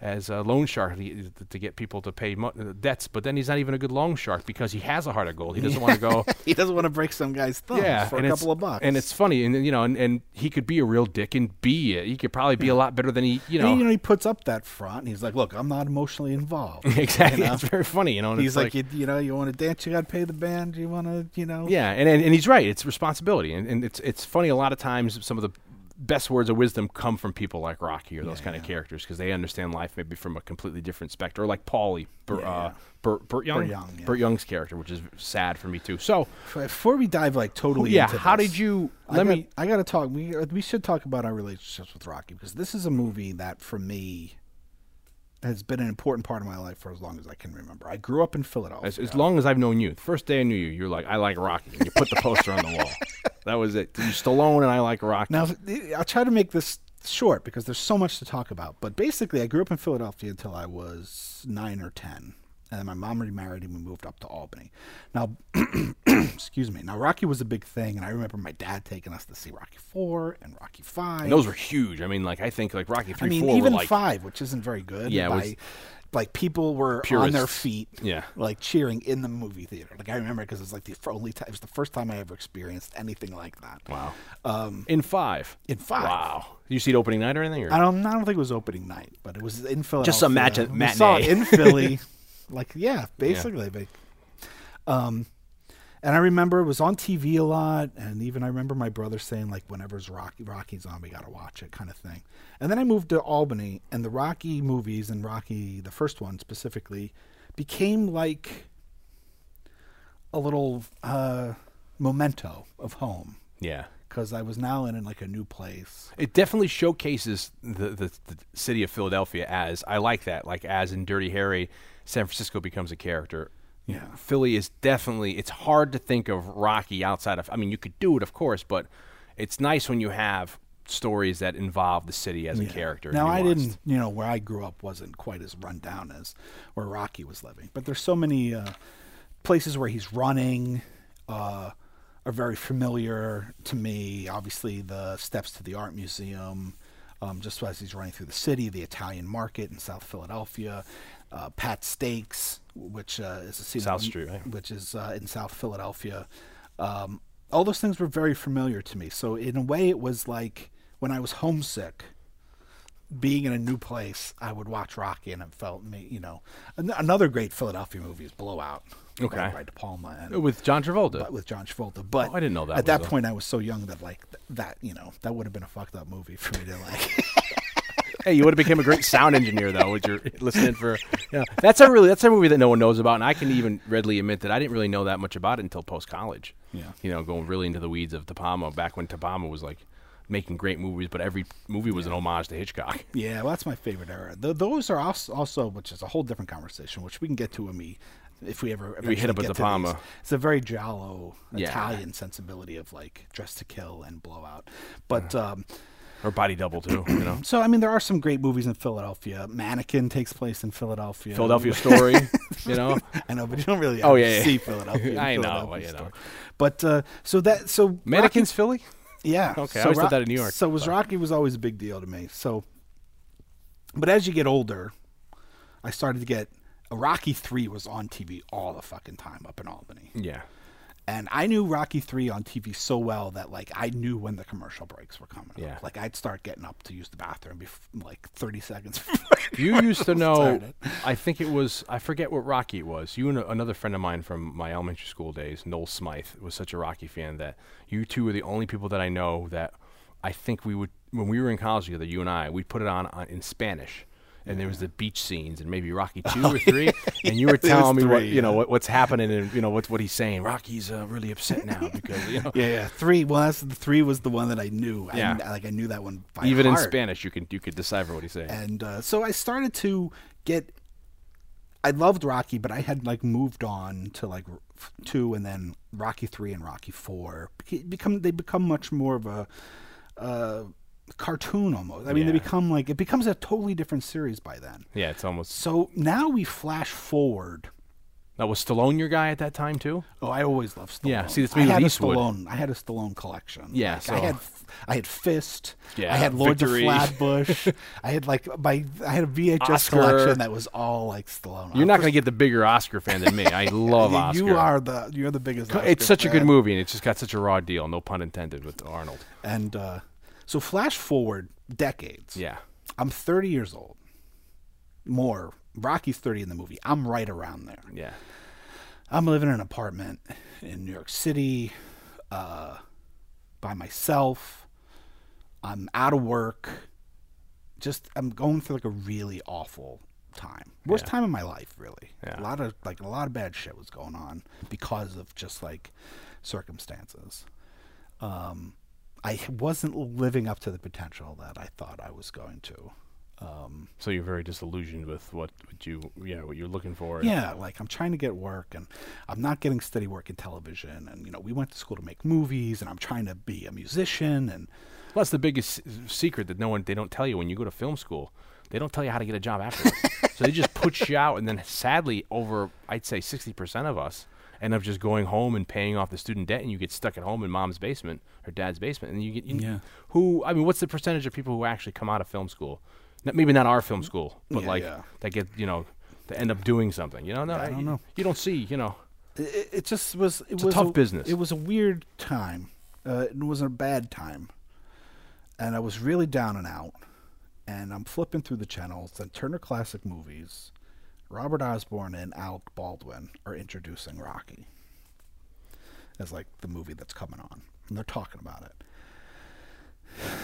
as a loan shark to, to get people to pay mo- debts. But then he's not even a good loan shark because he has a heart of gold. He doesn't want to go. He doesn't want to break some guy's thumbs yeah, for and a couple of bucks. And it's funny, and you know, and, and he could be a real dick and be. it. He could probably be a lot better than he. You know, And, you know, he puts up that front. And he's like, "Look, I'm not emotionally involved." exactly. you know? It's very funny. You know, and He's it's like, you, you know, you want to dance, you got to pay the band. You want to, you know, Yeah, and, and and he's right. It's responsibility, and, and it's it's funny. A lot of times, some of the best words of wisdom come from people like Rocky or those kind of characters because they understand life maybe from a completely different spectrum. Or like Paulie, Bur, Yeah, uh, yeah. Burt, Young, Burt Young, yeah. Burt Young's character, which is sad for me too. So, Before we dive like totally, yeah, how this, did you? I Let got, me. I got to talk. We uh, we should talk about our relationships with Rocky because this is a movie that for me has been an important part of my life for as long as I can remember. I grew up in Philadelphia. As, as long as I've known you, the first day I knew you, you're like, I like Rocky, and you put the poster on the wall. That was it. Stallone and I like Rocky. Now, I'll try to make this short because there's so much to talk about. But basically, I grew up in Philadelphia until I was nine or ten, and then my mom remarried and we moved up to Albany. Now, excuse me. Now, Rocky was a big thing, and I remember my dad taking us to see Rocky Four and Rocky Five. And those were huge. I mean, like I think like Rocky 3, I mean, four even were like five, which isn't very good. Yeah, it by, was- like people were on their feet, Yeah. like cheering in the movie theater. Like I remember because it it's like the only time, it was the first time I ever experienced anything like that. wow. Um, In five. in five, Wow. You see it opening night or anything? Or? I don't, I don't think it was opening night, but it was in Philadelphia. Just some match- We saw it in Philly. like yeah, basically. Like, um, and I remember it was on TV a lot, and even I remember my brother saying like, whenever's Rocky Rocky's on, we gotta watch it, kind of thing. And then I moved to Albany, and the Rocky movies and Rocky, the first one specifically, became like a little uh, memento of home Yeah. because I was now in, like a new place. It definitely showcases the, the the city of Philadelphia as I like that. Like as in Dirty Harry, San Francisco becomes a character. Yeah. Philly is definitely. It's hard to think of Rocky outside of. I mean, you could do it, of course, but it's nice when you have stories that involve the city as a character. Now I didn't, you know, where I grew up wasn't quite as run down as where Rocky was living. But there's so many uh, places where he's running uh, are very familiar to me. Obviously, the steps to the art museum, um, just as he's running through the city, the Italian market in South Philadelphia, uh, Pat Steaks, which uh, is a scene South Street, right? which is uh, in South Philadelphia. Um, all those things were very familiar to me. So in a way, it was like when I was homesick, being in a new place, I would watch Rocky, and it felt me. You know, An- another great Philadelphia movie is Blowout. Okay. by, by De Palma and with John Travolta. but with John Travolta. But Oh, I didn't know that At that a- point, I was so young that like th- that you know that would have been a fucked up movie for me to like. Hey, you would have become a great sound engineer though, with your listening for. Yeah, that's a really that's a movie that no one knows about, and I can even readily admit that I didn't really know that much about it until post college. Yeah. you know, going really into the weeds of De Palma back when De Palma was like making great movies, but every movie was an homage to Hitchcock. Yeah, well, that's my favorite era. Th- those are also, also, which is a whole different conversation, which we can get to when we, if we ever We hit up with Palma. It's a very giallo Yeah. Italian sensibility of like Dressed to Kill and Blowout. But um, Or Body Double too, you know. so I mean, there are some great movies in Philadelphia. Mannequin takes place in Philadelphia. Philadelphia Story, you know. I know, but you don't really Oh, yeah, yeah. see Philadelphia. I know, Philadelphia you know. But uh, so that so Mannequins Philly. yeah. Okay, I so always thought that in New York. So was Rocky was always a big deal to me. So, but as you get older, I started to get. Rocky three was on TV all the fucking time up in Albany, Yeah. And I knew Rocky three on TV so well that like I knew when the commercial breaks were coming. up. Yeah. like I'd start getting up to use the bathroom bef- like thirty seconds. You used to know. started. I think it was. I forget what Rocky it was. You and a, another friend of mine from my elementary school days, Noel Smythe, was such a Rocky fan that you two were the only people that I know that I think we would when we were in college together. You and I, we'd put it on, on in Spanish. And there was the beach scenes, and maybe Rocky two or three, and you were telling me what three, you know what, what's happening, and you know what what he's saying. Rocky's uh, really upset now because you know yeah, yeah, three. Well, that's, the three was the one that I knew. Yeah. kn- like I knew that one by even in. Spanish you can you could decipher what he's saying. and uh, so I started to get. I loved Rocky, but I had like moved on to like two, and then Rocky three and Rocky four become they become much more of a uh, cartoon almost. I mean, they become like it becomes a totally different series by then. yeah, it's almost. So now we flash forward. Now was Stallone your guy at that time too? Oh, I always loved Stallone. Yeah, see, that's I me with had Eastwood. a Stallone. I had a Stallone collection. Yeah, Like, so- I had, I had Fist. Yeah, I had Victory. of Flatbush. I had like my, I had a VHS Oscar. collection that was all like Stallone. You're not going to get the bigger Oscar fan than me. I love you, Oscar. You are the, you're the biggest. Oscar It's such a good movie, and it's just got such a raw deal. No pun intended with Arnold. And uh, so, flash forward decades. Yeah. I'm 30 years old. More. Rocky's 30 in the movie. I'm right around there. Yeah. I'm living in an apartment in New York City uh, by myself. I'm out of work. Just I'm going through like a really awful time. Worst Yeah. time of my life, really. Yeah. A lot of like a lot of bad shit was going on because of just like circumstances. Um, I wasn't living up to the potential that I thought I was going to. Um, So you're very disillusioned with what, what you yeah what you're looking for. yeah, like I'm trying to get work and I'm not getting steady work in television. And, you know, we went to school to make movies and I'm trying to be a musician. And Well, that's the biggest s- secret that no one they don't tell you when you go to film school. They don't tell you how to get a job after. so they just put you out, and then sadly, over I'd say sixty percent of us end up just going home and paying off the student debt, and you get stuck at home in mom's basement or dad's basement, and you get you, Yeah. who I mean, what's the percentage of people who actually come out of film school? Not, maybe not our film school, but Yeah, like yeah. that get you know that end up doing something. You know, no, I don't you, know. You don't see, you know. it, it just was, it It's a was tough business. It was a weird time. Uh, it was a bad time. And I was really down and out. And I'm flipping through the channels and Turner Classic Movies Robert Osborne and Alec Baldwin are introducing Rocky as like the movie that's coming on, and they're talking about it.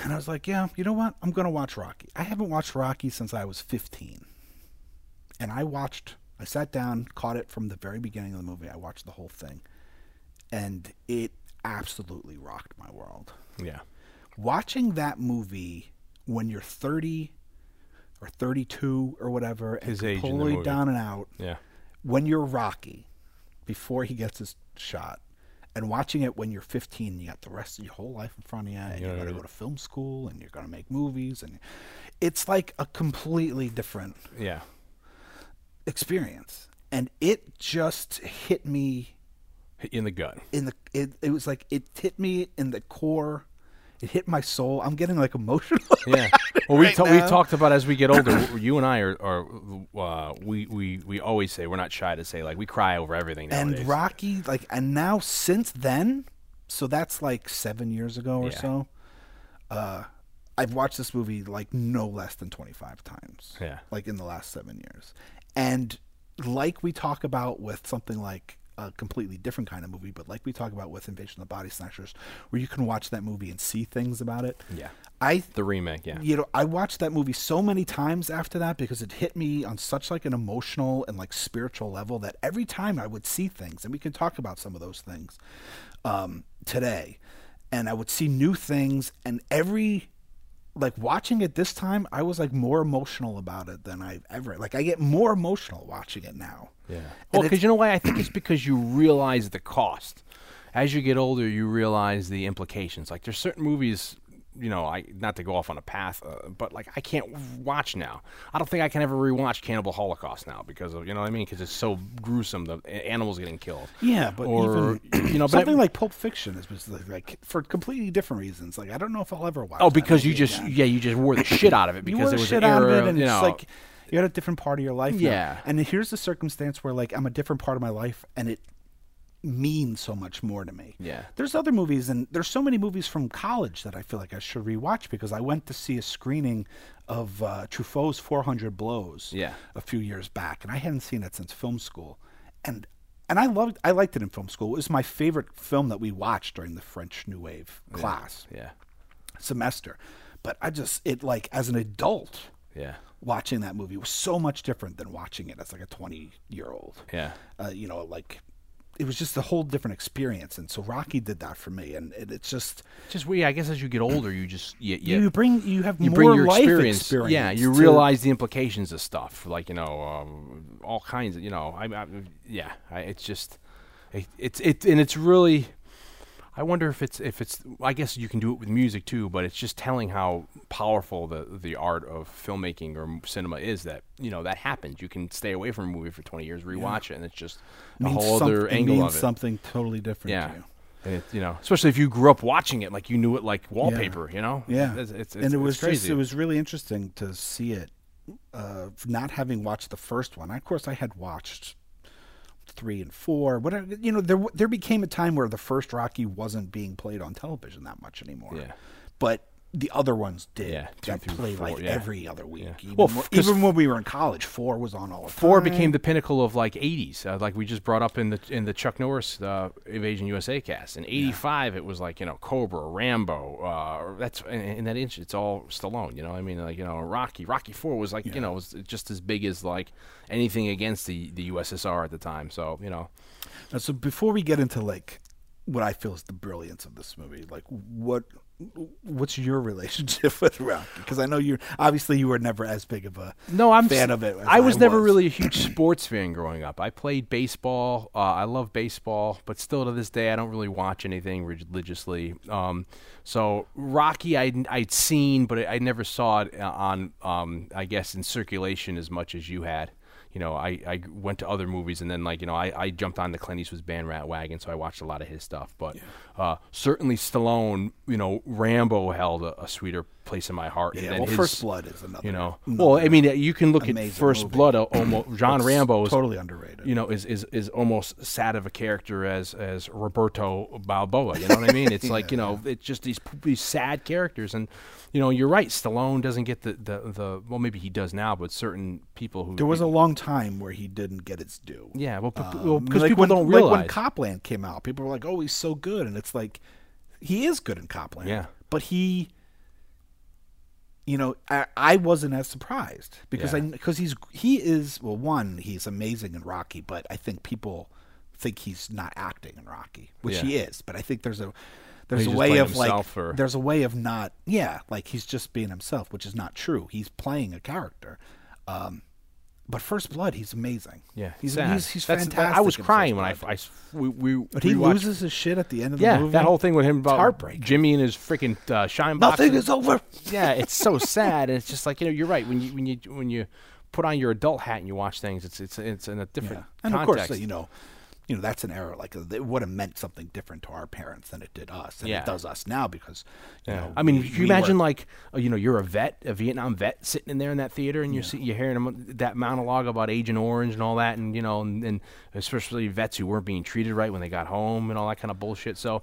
And I was like, yeah, you know what? I'm going to watch Rocky. I haven't watched Rocky since I was 15. And I watched, I sat down, caught it from the very beginning of the movie. I watched the whole thing. And it absolutely rocked my world. Yeah. Watching that movie when you're 30 or 32 or whatever, and His age in the completely movie. down and out, Yeah. when you're Rocky, before he gets his shot, and watching it when you're 15, you got the rest of your whole life in front of you, and you're going to go to film school, and you're going to make movies, and it's like a completely different Yeah. experience. And it just hit me Hit you in the gut. in the. It, it was like it hit me in the core. It hit my soul. I'm getting like emotional. Yeah. Well, we right ta- we talked about as we get older. you and I are, are uh, we we we always say we're not shy to say like we cry over everything nowadays. and Rocky, like, and now since then, so that's like seven years ago or Yeah. so. Uh, I've watched this movie like no less than twenty five times. Yeah. like in the last seven years, and like we talk about with something like a completely different kind of movie, but like we talk about with Invasion of the Body Snatchers, where you can watch that movie and see things about it. Yeah. I the remake. Yeah. you know i watched that movie so many times after that because it hit me on such like an emotional and like spiritual level that every time i would see things and we can talk about some of those things um, today and i would see new things and every like watching it this time i was like more emotional about it than i've ever like i get more emotional watching it now Yeah. And Well, because you know why? I think it's because you realize the cost. As you get older, you realize the implications. Like there's certain movies, you know, I not to go off on a path, uh, but like I can't watch now. I don't think I can ever rewatch Cannibal Holocaust now because of you know what I mean? Because it's so gruesome. The animals getting killed. Yeah, but or even you know, something like Pulp Fiction is like, like for completely different reasons. Like I don't know if I'll ever watch. oh, because you just again. yeah, you just wore the shit out of it you because wore it was shit an out of it, and you know, it's like you're at a different part of your life. now. Yeah. and here's the circumstance where like I'm a different part of my life, and it means so much more to me. Yeah. There's other movies, and there's so many movies from college that I feel like I should rewatch because I went to see a screening of uh, Truffaut's 400 Blows. Yeah. A few years back, and I hadn't seen it since film school, and. And I loved, I liked it in film school. It was my favorite film that we watched during the French New Wave class yeah, semester. But I just it like as an adult yeah, watching that movie was so much different than watching it as like a 20 year old. yeah. Uh, you know, like it was just a whole different experience. And so Rocky did that for me. And it, it's just Just we. I guess as you get older, you just you, you, you bring you have you more bring your life experience, experience. Yeah, you realize the implications of stuff, like you know, um, all kinds of you know. I, I yeah, I, it's just it, it's it and it's really. I wonder if it's if it's. I guess you can do it with music too, but it's just telling how powerful the the art of filmmaking or cinema is. That you know that happens. You can stay away from a movie for twenty years, rewatch it, and it's just a whole other it angle means of it. something totally different Yeah. to you. And it, you know, especially if you grew up watching it, like you knew it like wallpaper. You know, Yeah, it's, it's, and it was just it was really interesting to see it. Uh, not having watched the first one, of course, I had watched three and four. Whatever you know, there there became a time where the first Rocky wasn't being played on television that much anymore. Yeah. but the other ones did. Yeah, two got through played four, like yeah. every other week. Yeah. Even, Well, f- even when we were in college, four was on all the Four time. became the pinnacle of like '80s, uh, like we just brought up in the in the Chuck Norris uh, Invasion USA cast. In '85, it was like you know Cobra, Rambo. Uh, that's in, that inch, it's all Stallone. You know, I mean, like you know Rocky. Rocky Four was like you know was just as big as like anything against the the USSR at the time. So you know, Uh, so before we get into like what I feel is the brilliance of this movie, like what what's your relationship with Rocky? Because I know you obviously you were never as big of a No, I'm fan s- of it. I was never was. really a huge sports fan growing up. I played baseball. Uh, I love baseball, but still to this day, I don't really watch anything religiously. Um, so Rocky, I'd, I'd seen, but I never saw it uh, on, um, I guess, in circulation as much as you had. You know, I, I went to other movies and then like you know I, I jumped on the Clint Eastwood's bandwagon, so I watched a lot of his stuff. But uh, certainly Stallone, you know, Rambo held a, a sweeter place in my heart. Yeah, well, his- First Blood is another. You know, another well, I mean, you can look at First movie. Blood. uh, Almost John Rambo is totally underrated. You know, is, is is almost sad of a character as as Roberto Balboa. You know what I mean? It's like you know, it's just these these sad characters, and you know, you're right. Stallone doesn't get the the, the well, maybe he does now, but certain people who There was a long time where he didn't get its due. yeah, well, because Um, like people when, don't realize like when Copland came out, people were like, "Oh, he's so good," and it's like he is good in Copland. Yeah. but he, you know, I, I wasn't as surprised because I because he's he is well, one he's amazing in Rocky, but I think people think he's not acting in Rocky, which Yeah. he is. But I think there's a there's a way of like or- there's a way of not yeah like he's just being himself, which is not true. He's playing a character. Um, but First Blood, he's amazing. yeah, he's sad. he's, he's That's- fantastic. I was crying when I, I we, we But he loses his shit at the end of Yeah, the movie. that whole thing with him about heartbreak. Jimmy and his freaking uh, shine box. Nothing is over. yeah, it's so sad. And it's just like you know, you're right. When you when you when you put on your adult hat and you watch things, it's it's it's in a different And of course, you know, you know that's an era. Like it would have meant something different to our parents than it did us, and Yeah. it does us now because. You Yeah. know, I mean, we- can you we imagine were- like uh, you know you're a vet, a Vietnam vet, sitting in there in that theater, and you're see, you're hearing that monologue about Agent Orange and all that, and you know, and, and especially vets who weren't being treated right when they got home and all that kind of bullshit. So,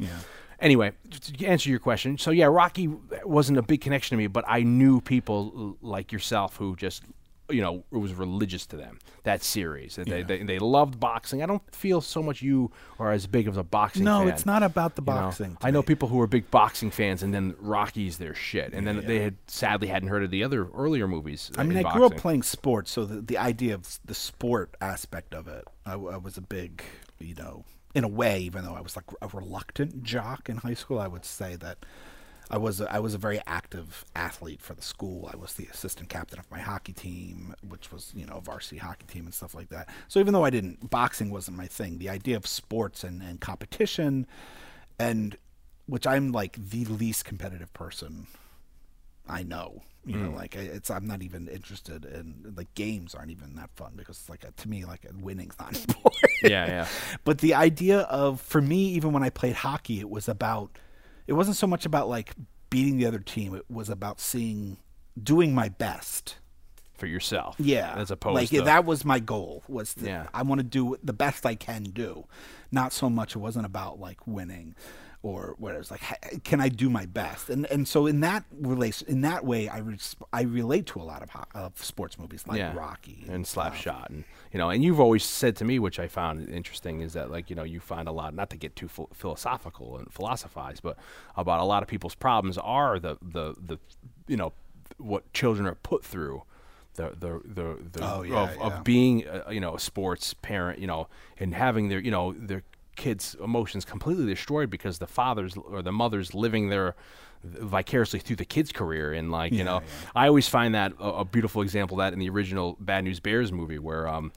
anyway, to answer your question, so yeah, Rocky wasn't a big connection to me, but I knew people like yourself who just you know it was religious to them that series. That They, they they loved boxing. I don't feel so much you are as big of a boxing. Fan. No, fan. it's not about the You boxing. to I know people who are big boxing fans, and then Rocky's their shit, and then they had sadly hadn't heard of the other earlier movies. I mean, I grew up playing sports, so the, the idea of the sport aspect of it, I was a big, you know, in a way, even though I was like a reluctant jock in high school, I would say that I was a, I was a very active athlete for the school. I was the assistant captain of my hockey team, which was you know a varsity hockey team and stuff like that. So even though I didn't, boxing wasn't my thing. The idea of sports and, and competition, and which I'm like the least competitive person I know. You Hmm. know, like it's I'm not even interested in like games aren't even that fun because it's like to me like winning's not important. Yeah, yeah. But the idea of for me even when I played hockey it was about it wasn't so much about like beating the other team it was about seeing doing my best. for yourself. Yeah. as opposed to like to that was my goal was to, Yeah. I want to do the best I can do. Not so much it wasn't about like winning or whatever. it was like can I do my best? And and so in that relation in that way I res- I relate to a lot of ho- of sports movies like yeah. Rocky and stuff. Slapshot, and you know, and you've always said to me, which I found interesting, is that like you know you find a lot, not to get too ph- philosophical and philosophize, but about a lot of people's problems are the the the you know what children are put through. The the the, the Oh, yeah, of, yeah. of being uh, you know a sports parent you know and having their you know their kids emotions completely destroyed because the fathers or the mothers living their vicariously through the kid's career and like you know I always find that a, a beautiful example of that in the original Bad News Bears movie where um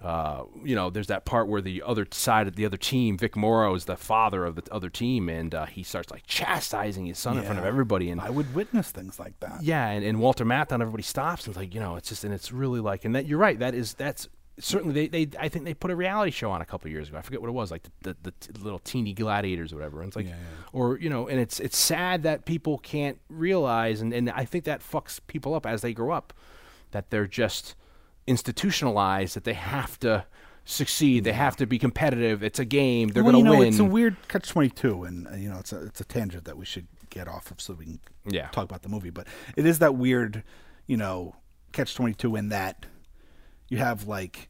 uh, you know, there's that part where the other side of the other team, Vic Morrow is the father of the other team, and uh, he starts like chastising his son in front of everybody. And I would witness things like that. yeah, and, and Walter Matthau, everybody stops and it's like, you know, it's just, and it's really like, and that you're right. That is, that's certainly they, they I think they put a reality show on a couple years ago. I forget what it was, like the the, the t- little teeny gladiators or whatever. And it's like, or you know, and it's it's sad that people can't realize, and and I think that fucks people up as they grow up, that they're just institutionalized that they have to succeed, they have to be competitive. It's a game. They're well, going you to know, win. It's a weird catch twenty two, and uh, you know, it's a it's a tangent that we should get off of so we can Yeah. talk about the movie. But it is that weird, you know, catch twenty two in that you have like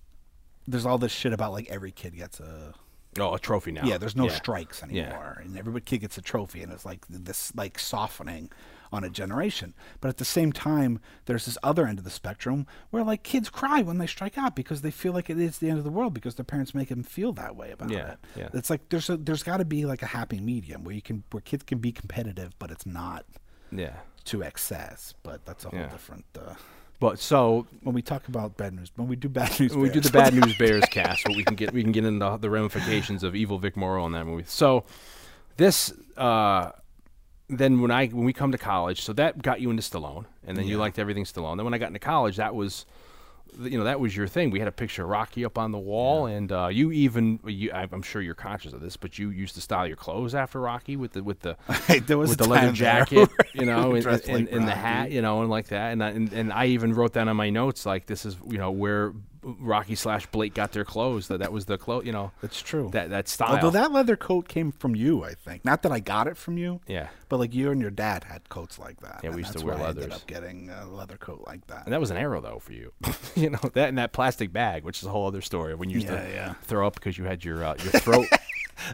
there's all this shit about like every kid gets a oh, a trophy now. yeah, there's no Yeah. strikes Yeah. anymore, and every kid gets a trophy, and it's like this like softening on a generation. But at the same time, there's this other end of the spectrum where like kids cry when they strike out because they feel like it is the end of the world because their parents make them feel that way about Yeah, it. yeah. It's like there's a there's got to be like a happy medium where you can where kids can be competitive, but it's not Yeah. to excess. But that's a whole Yeah. different. Uh, But so when we talk about bad news, when we do bad news, when we do the bad news bears cast so we can get we can get into the ramifications of evil Vic Morrow in that movie. So this uh then when I when we come to college, so that got you into Stallone, and then you liked everything Stallone. Then when I got into college, that was you know that was your thing. We had a picture of Rocky up on the wall, and uh, you even you, I'm sure you're conscious of this, but you used to style your clothes after Rocky with the with the with the leather jacket, you know, and, like and the hat, you know, and like that. And I, and, and I even wrote down on my notes like this is you know where Rocky slash Blake got their clothes. That that was the clothes, you know. That's true. That that style. Although that leather coat came from you, I think. Not that I got it from you. Yeah. But like you and your dad had coats like that. Yeah, we used to wear where I ended leathers. up getting a leather coat like that. And that was an arrow though for you, you know that and that plastic bag, which is a whole other story. When you used Yeah, to yeah. throw up because you had your uh, your throat.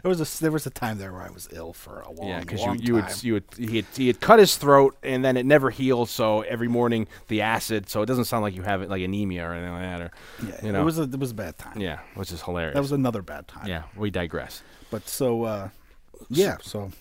There was a there was a time there where I was ill for a long, yeah, because you you time. would you would he had, he had cut his throat and then it never healed. So every morning the acid. So it doesn't sound like you have it like anemia or anything like that. Or yeah, you know it was a it was a bad time. yeah, which is hilarious. that was another bad time. yeah. We digress. But so uh, yeah, so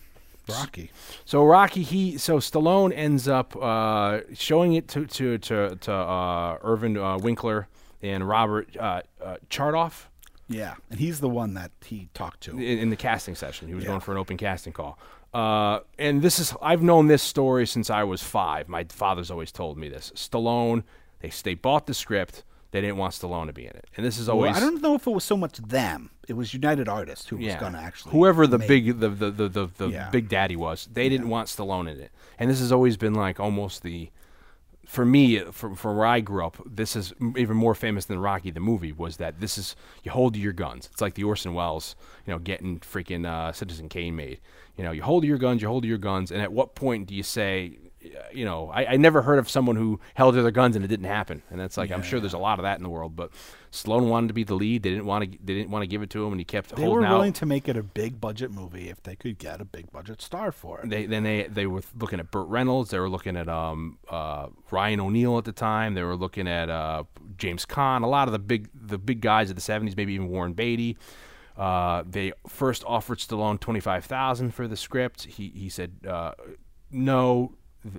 Rocky. So Rocky, he so Stallone ends up uh, showing it to to to, to uh, Irwin uh, Winkler and Robert uh, uh, Chartoff. Yeah, and he's the one that he talked to. in, in the casting session. He was Yeah. going for an open casting call. Uh, and this is I've known this story since I was five. My father's always told me this. Stallone, they they bought the script. They didn't want Stallone to be in it, and this is Well, always I don't know if it was so much them. It was United Artists who was going to actually whoever the big the the the, the, the Yeah. big daddy was. They didn't want Stallone in it, and this has always been like almost the. For me, from, from where I grew up, this is even more famous than Rocky the movie. Was that this is you hold your guns. It's like the Orson Welles, you know, getting freaking uh, Citizen Kane made. You know, you hold your guns, you hold your guns, and at what point do you say, you know, I, I never heard of someone who held to their guns and it didn't happen. And that's like I'm sure there's a lot of that in the world, but Stallone wanted to be the lead. They didn't want to. They didn't want to give it to him, and he kept They were holding out. willing to make it a big budget movie if they could get a big budget star for it. They then they they were looking at Burt Reynolds. They were looking at um uh Ryan O'Neal at the time. They were looking at uh James Caan. A lot of the big the big guys of the seventies. Maybe even Warren Beatty. Uh, they first offered Stallone twenty five thousand for the script. He he said uh, no.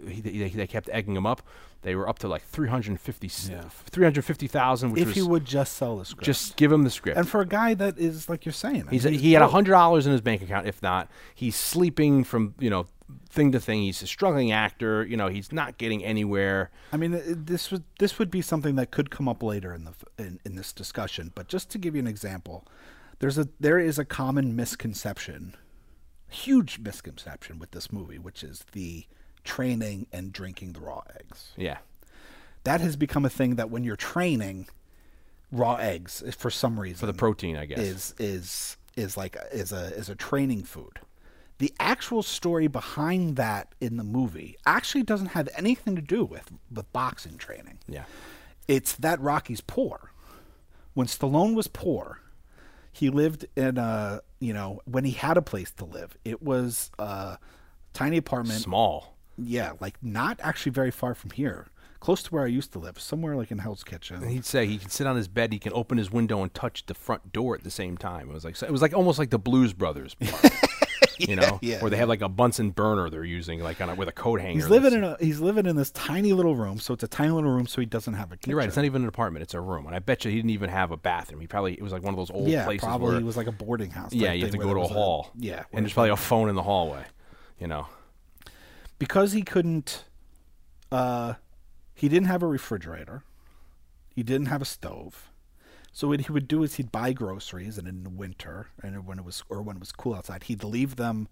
He, they, they kept egging him up. They were up to like 350 350,000 which if was he would just sell the script. just give him the script. and for a guy that is like you're saying, He's, mean, he had a broke. hundred dollars in his bank account. If not, he's sleeping from you know thing to thing. He's a struggling actor. You know, he's not getting anywhere. I mean, this would this would be something that could come up later in the in, in this discussion. But just to give you an example, there's a there is a common misconception, huge misconception with this movie, which is the training and drinking the raw eggs. Yeah, That has become a thing that when you're training, raw eggs for some reason for the protein, I guess. is is is like is a is a training food. The actual story behind that in the movie actually doesn't have anything to do with with boxing training. yeah, It's that Rocky's poor. When Stallone was poor, he lived in a you know when he had a place to live. It was a tiny apartment. small. Yeah, like not actually very far from here, close to where I used to live, somewhere like in Hell's Kitchen. And he'd say he can sit on his bed. He can open his window and touch the front door at the same time. It was like it was like almost like the Blues Brothers. part, you know, yeah, where they have like a Bunsen burner they're using like on a, with a coat hanger. He's living in a he's living in this tiny little room, so it's a tiny little room, so he doesn't have a kitchen. You're right. It's not even an apartment. It's a room, and I bet you he didn't even have a bathroom. He probably it was like one of those old yeah, places probably where it was like a boarding house. yeah, you have to go to a hall. yeah, and there's probably a phone in the hallway. You know, because he couldn't. Uh, he didn't have a refrigerator. He didn't have a stove. So what he would do is he'd buy groceries, and in the winter, and when it was or when it was cool outside, he'd leave them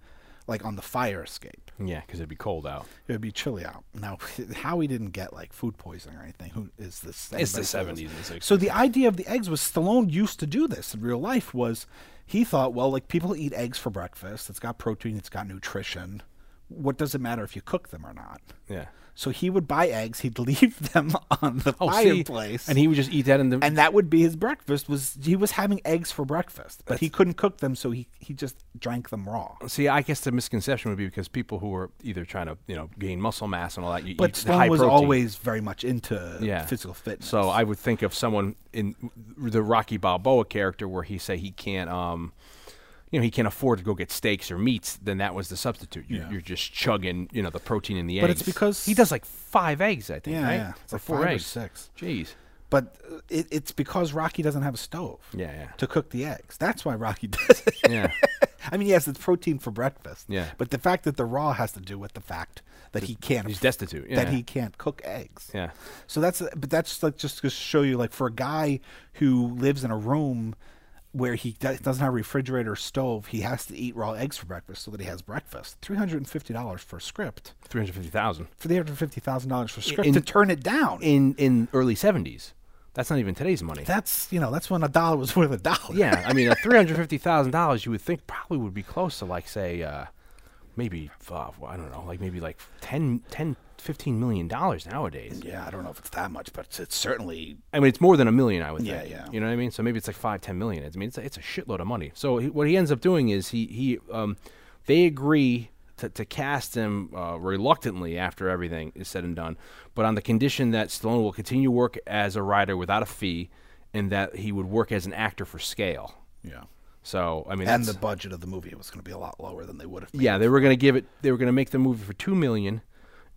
like on the fire escape. yeah, because it'd be cold out. It would be chilly out. Now, how he didn't get like food poisoning or anything? Who is this? It's the 70s and 60s. So the idea of the eggs was Stallone used to do this in real life. Was he thought, well, like people eat eggs for breakfast. It's got protein. It's got nutrition. What does it matter if you cook them or not? Yeah. So he would buy eggs. He'd leave them on the Oh, see, fireplace, and he would just eat that in the. and that would be his breakfast. Was he was having eggs for breakfast, but he couldn't cook them, so he he just drank them raw. see, I guess the misconception would be because people who are either trying to, you know, gain muscle mass and all that, you But eat the high was protein. always very much into yeah. physical fitness. So I would think of someone in the Rocky Balboa character where he say he can't, um, you know, he can't afford to go get steaks or meats. Then that was the substitute. You, Yeah. You're just chugging, you know, the protein in the But eggs. it's because- he does like five eggs, I think. Yeah, right? yeah. It's or like four eggs. six. Jeez. But uh, it, it's because Rocky doesn't have a stove. Yeah, yeah. To cook the eggs. That's why Rocky does it. Yeah. I mean, yes, it's protein for breakfast. Yeah. But the fact that the raw has to do with the fact that he can't. He's destitute, Yeah. That he can't cook eggs. Yeah. So that's but that's like just to show you like for a guy who lives in a room where he doesn't have a refrigerator or stove, he has to eat raw eggs for breakfast so that he has breakfast. Three hundred and fifty dollars for a script. Three hundred fifty thousand Three hundred fifty thousand dollars for a script In- to turn it down. in in early seventies. That's not even today's money. that's you know that's when a dollar was worth a dollar. yeah, I mean, a three hundred fifty thousand dollars, you would think probably would be close to like say, uh, maybe uh, I don't know, like maybe like 10, 10 15 million dollars nowadays. Yeah, I don't know if it's that much, but it's, it's certainly I mean, it's more than a million, I would Yeah, think. yeah. You know what I mean? So maybe it's like five, ten million. I mean, it's a, it's a shitload of money. So he, what he ends up doing is he he um, they agree to, to cast him uh, reluctantly after everything is said and done, but on the condition that Stallone will continue work as a writer without a fee, and that he would work as an actor for scale. yeah. So I mean, And the budget of the movie was going to be a lot lower than they would have. yeah, they were going to give it. They were going to make the movie for two million,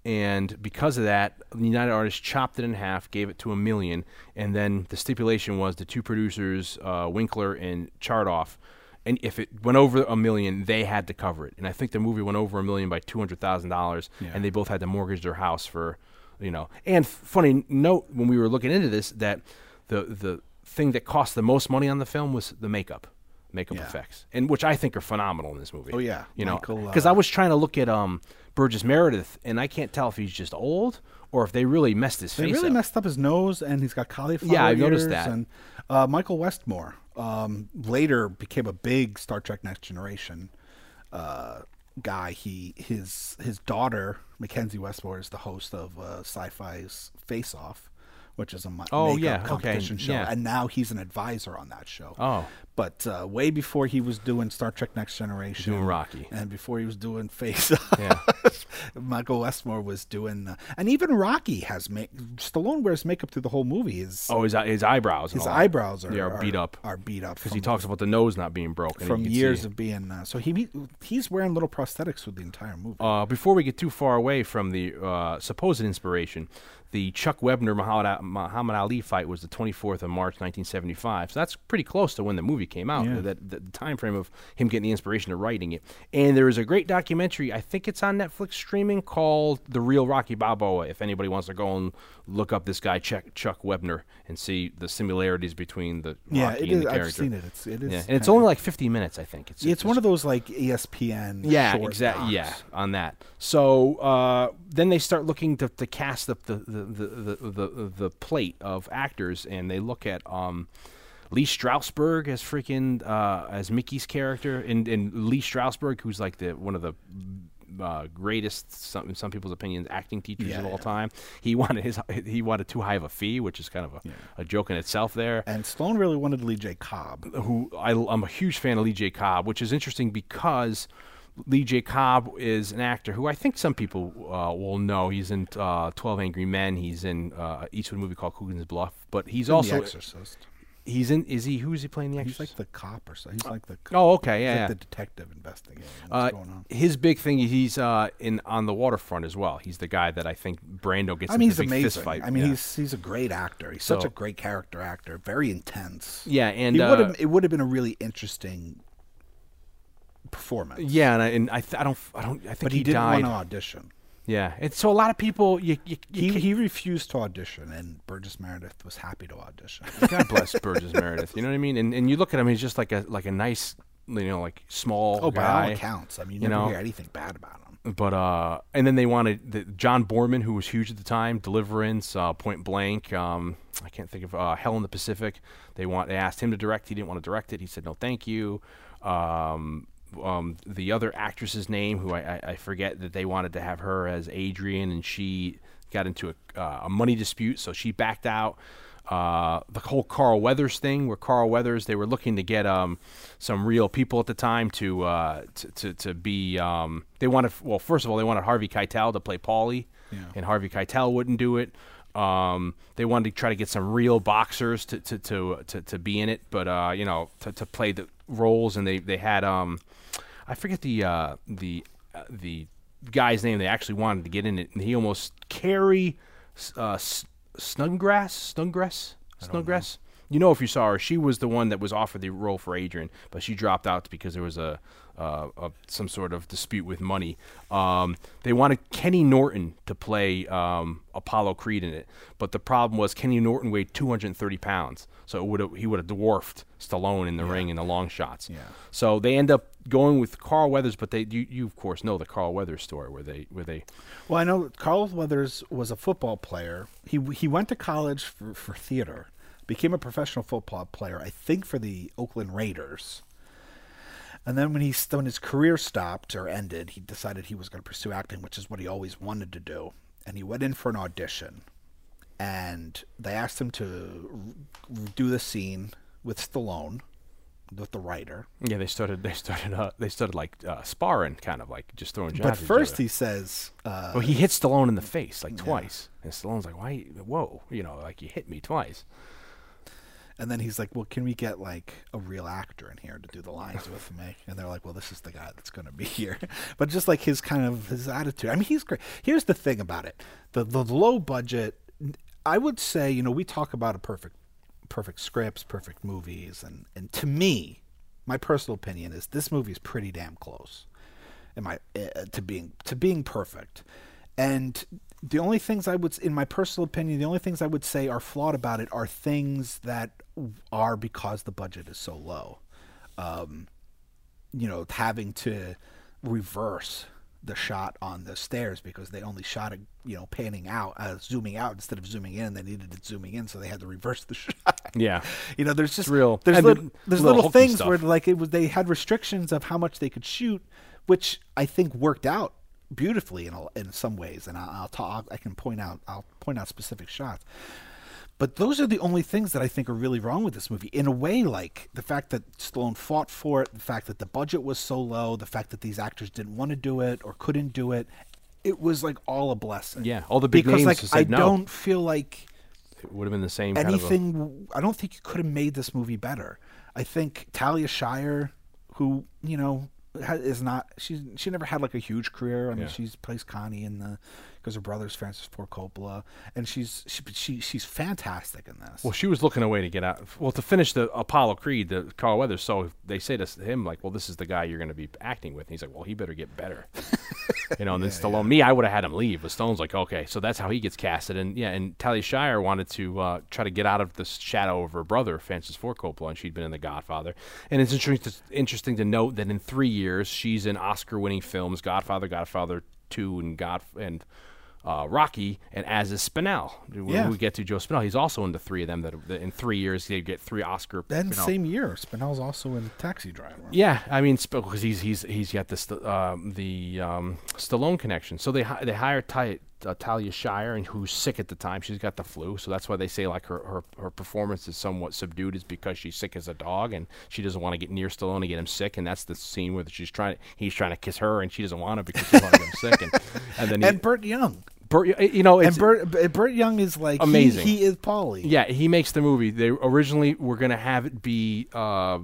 and because of that, United Artists chopped it in half, gave it to a million, and then the stipulation was the two producers, uh, Winkler and Chartoff, and if it went over a million, they had to cover it. And I think the movie went over a million by two hundred thousand dollars, and they both had to mortgage their house for, you know. And funny note, when we were looking into this, that the the thing that cost the most money on the film was the makeup. Makeup Yeah. effects, and which I think are phenomenal in this movie. Oh, yeah. you know, because uh, I was trying to look at um Burgess Meredith, and I can't tell if he's just old or if they really messed his They face They really up. messed up his nose, and he's got cauliflower Yeah, I've noticed that. And uh, Michael Westmore um, later became a big Star Trek Next Generation uh, guy. He his his daughter Mackenzie Westmore is the host of uh, Sci-Fi's Face Off, which is a Oh, makeup yeah, okay, competition show, yeah. and now he's an advisor on that show. Oh. But uh, way before he was doing Star Trek Next Generation, Doing Rocky. and before he was doing Face Off, Yeah. Michael Westmore was doing, uh, and even Rocky has make Stallone wears makeup through the whole movie. His Oh, his his eyebrows. and his eyebrows are, Yeah, are beat up Are beat up because he talks about the nose not being broken from and you can years of being. Uh, so he he's wearing little prosthetics through the entire movie. Uh, before we get too far away from the uh, supposed inspiration, the Chuck Wepner Muhammad, Ali fight was the 24th of March 1975. So that's pretty close to when the movie came out. Yeah. That the, time frame of him getting the inspiration to writing it. And there is a great documentary. I think it's on Netflix streaming called "The Real Rocky Balboa." If anybody wants to go and look up this guy Chuck, Chuck Wepner and see the similarities between the yeah, Rocky it and is. the I've seen it. It's it is. Yeah, and it's only like 50 minutes, I think. It's It's one of those like ESPN. yeah, exactly. Yeah, on that. So uh, then they start looking to, to cast up the the, the, the, the, the plate of actors, and they look at um, Lee Strasberg as freaking uh, as Mickey's character, and, and Lee Strasberg, who's like the one of the uh, greatest, some, in some people's opinions, acting teachers Yeah, of all yeah. time. He wanted his he wanted too high of a fee, which is kind of a, a joke in itself. There, And Stallone really wanted Lee J. Cobb. who I, am a huge fan of Lee J. Cobb, which is interesting because Lee J. Cobb is an actor who I think some people uh, will know. He's in uh, Twelve Angry Men. He's in uh, Eastwood movie called Coogan's Bluff. But he's also the Exorcist. He's in. Is he? Who is he playing the He's Exorcist? like the cop or so. He's like the. oh, okay, he's yeah. like yeah. the detective investigating Uh, going on. his big thing, he's uh, in on the waterfront as well. He's the guy that I think Brando gets I mean, into he's the big fist amazing. fight. I mean, yeah. he's he's a great actor. He's such So- a great character actor. Very intense. yeah, and he uh. It would have been a really interesting performance. yeah, and I, and I, th- I don't, I don't, I think but he, he, didn't died. want to audition. Yeah, and so a lot of people, you, you, you He he refused to audition, and Burgess Meredith was happy to audition. God bless Burgess Meredith. You know what I mean? And and you look at him, he's just like a like a nice, you know, like small oh, by all accounts, I mean, you, you never know. hear anything bad about him. But uh, and then they wanted the, John Boorman, who was huge at the time, Deliverance, uh, Point Blank. Um, I can't think of uh, Hell in the Pacific. They want they asked him to direct. He didn't want to direct it. He said no, thank you. Um, um, the other actress's name, who I, I, I forget, that they wanted to have her as Adrian, and she got into a, uh, a money dispute, so she backed out. Uh, the whole Carl Weathers thing, where Carl Weathers, they were looking to get um, some real people at the time to uh, to, to to be. Um, they wanted well, first of all, they wanted Harvey Keitel to play Paulie, and Harvey Keitel wouldn't do it. Um, they wanted to try to get some real boxers to to to to, to be in it, but uh, you know, to, to play the roles, and they they had um, I forget the uh, the uh, the guy's name they actually wanted to get in it, and he almost Carrie uh, S- Snuggrass Snuggrass. Snowgrass. You know if you saw her, she was the one that was offered the role for Adrian, but she dropped out because there was a, uh, a some sort of dispute with money. Um, they wanted Kenny Norton to play um, Apollo Creed in it, but the problem was Kenny Norton weighed 230 pounds, so would he would have dwarfed Stallone in the ring in the long shots. Yeah. So they end up going with Carl Weathers, but they you, you of course know the Carl Weathers story where they where they Well, I know Carl Weathers was a football player. He he went to college for, for theater, became a professional football player, I think for the Oakland Raiders. And then when he when his career stopped or ended, he decided he was going to pursue acting, which is what he always wanted to do. And he went in for an audition, and they asked him to do the scene with Stallone, with the writer. yeah they started they started uh, they started like uh, sparring kind of like just throwing jabs. But first he says, uh, well he hit Stallone in the face like twice, and Stallone's like why whoa you know like you hit me twice. And then he's like, "Well, can we get like a real actor in here to do the lines with me?" And they're like, "Well, this is the guy that's going to be here." But just like his kind of his attitude. I mean, he's great. Here's the thing about it: the the low budget. I would say, you know, we talk about a perfect, perfect scripts, perfect movies, and and to me, my personal opinion is this movie is pretty damn close, in my uh, to being to being perfect. And the only things I would, in my personal opinion, the only things I would say are flawed about it are things that are because the budget is so low. Um, you know, having to reverse the shot on the stairs because they only shot it, you know, panning out, uh, zooming out instead of zooming in. They needed it zooming in, so they had to reverse the shot. Yeah. You know, there's just real- There's little, the there's little little, things stuff. where like it was they had restrictions of how much they could shoot, which I think worked out beautifully in a, in some ways. And I'll, I'll talk. I can point out. I'll point out specific shots. But those are the only things that I think are really wrong with this movie. In a way, like the fact that Stallone fought for it, the fact that the budget was so low, the fact that these actors didn't want to do it or couldn't do it, it was like all a blessing. Yeah, all the big because names like I no. don't feel like It would have been the same kind of a- anything. I don't think you could have made this movie better. I think Talia Shire, who you know is not she's she never had like a huge career. I mean, Yeah. she's plays Connie in the because her brother's Francis Ford Coppola, and she's she, she she's fantastic in this. Well, she was looking a way to get out. Well, to finish the Apollo Creed, the Carl Weathers. So they say to him, like, "Well, this is the guy you're going to be acting with." And he's like, "Well, he better get better." you know, and then Stallone, me, I would have had him leave, but Stone's like, "Okay," so that's how he gets casted. And yeah, and Talia Shire wanted to uh, try to get out of the shadow of her brother, Francis Ford Coppola, and she'd been in The Godfather. And it's interesting to, interesting to note that in three years, she's in Oscar-winning films: Godfather, Godfather Two, and God and. Uh, Rocky and as is Spinell. When Yeah. we get to Joe Spinell, he's also in the three of them. That, that in three years they get three Oscar. then you same year, Spinell's also in Taxi Driver. yeah, I mean, because he's he's he's got the st- um, the um, Stallone connection. So they hi- they hire Ty- uh, Talia Shire, and who's sick at the time. She's got the flu, so that's why they say like her, her her performance is somewhat subdued, is because she's sick as a dog, and she doesn't want to get near Stallone to get him sick. And that's the scene where she's trying he's trying to kiss her, and she doesn't want to because she wants to get him sick. And and then he, And Burt Young. Burt, you know, it's, And Burt, B- Burt Young is like he- Amazing. He, is Paulie. Yeah, he makes the movie. They originally were going to have it be uh,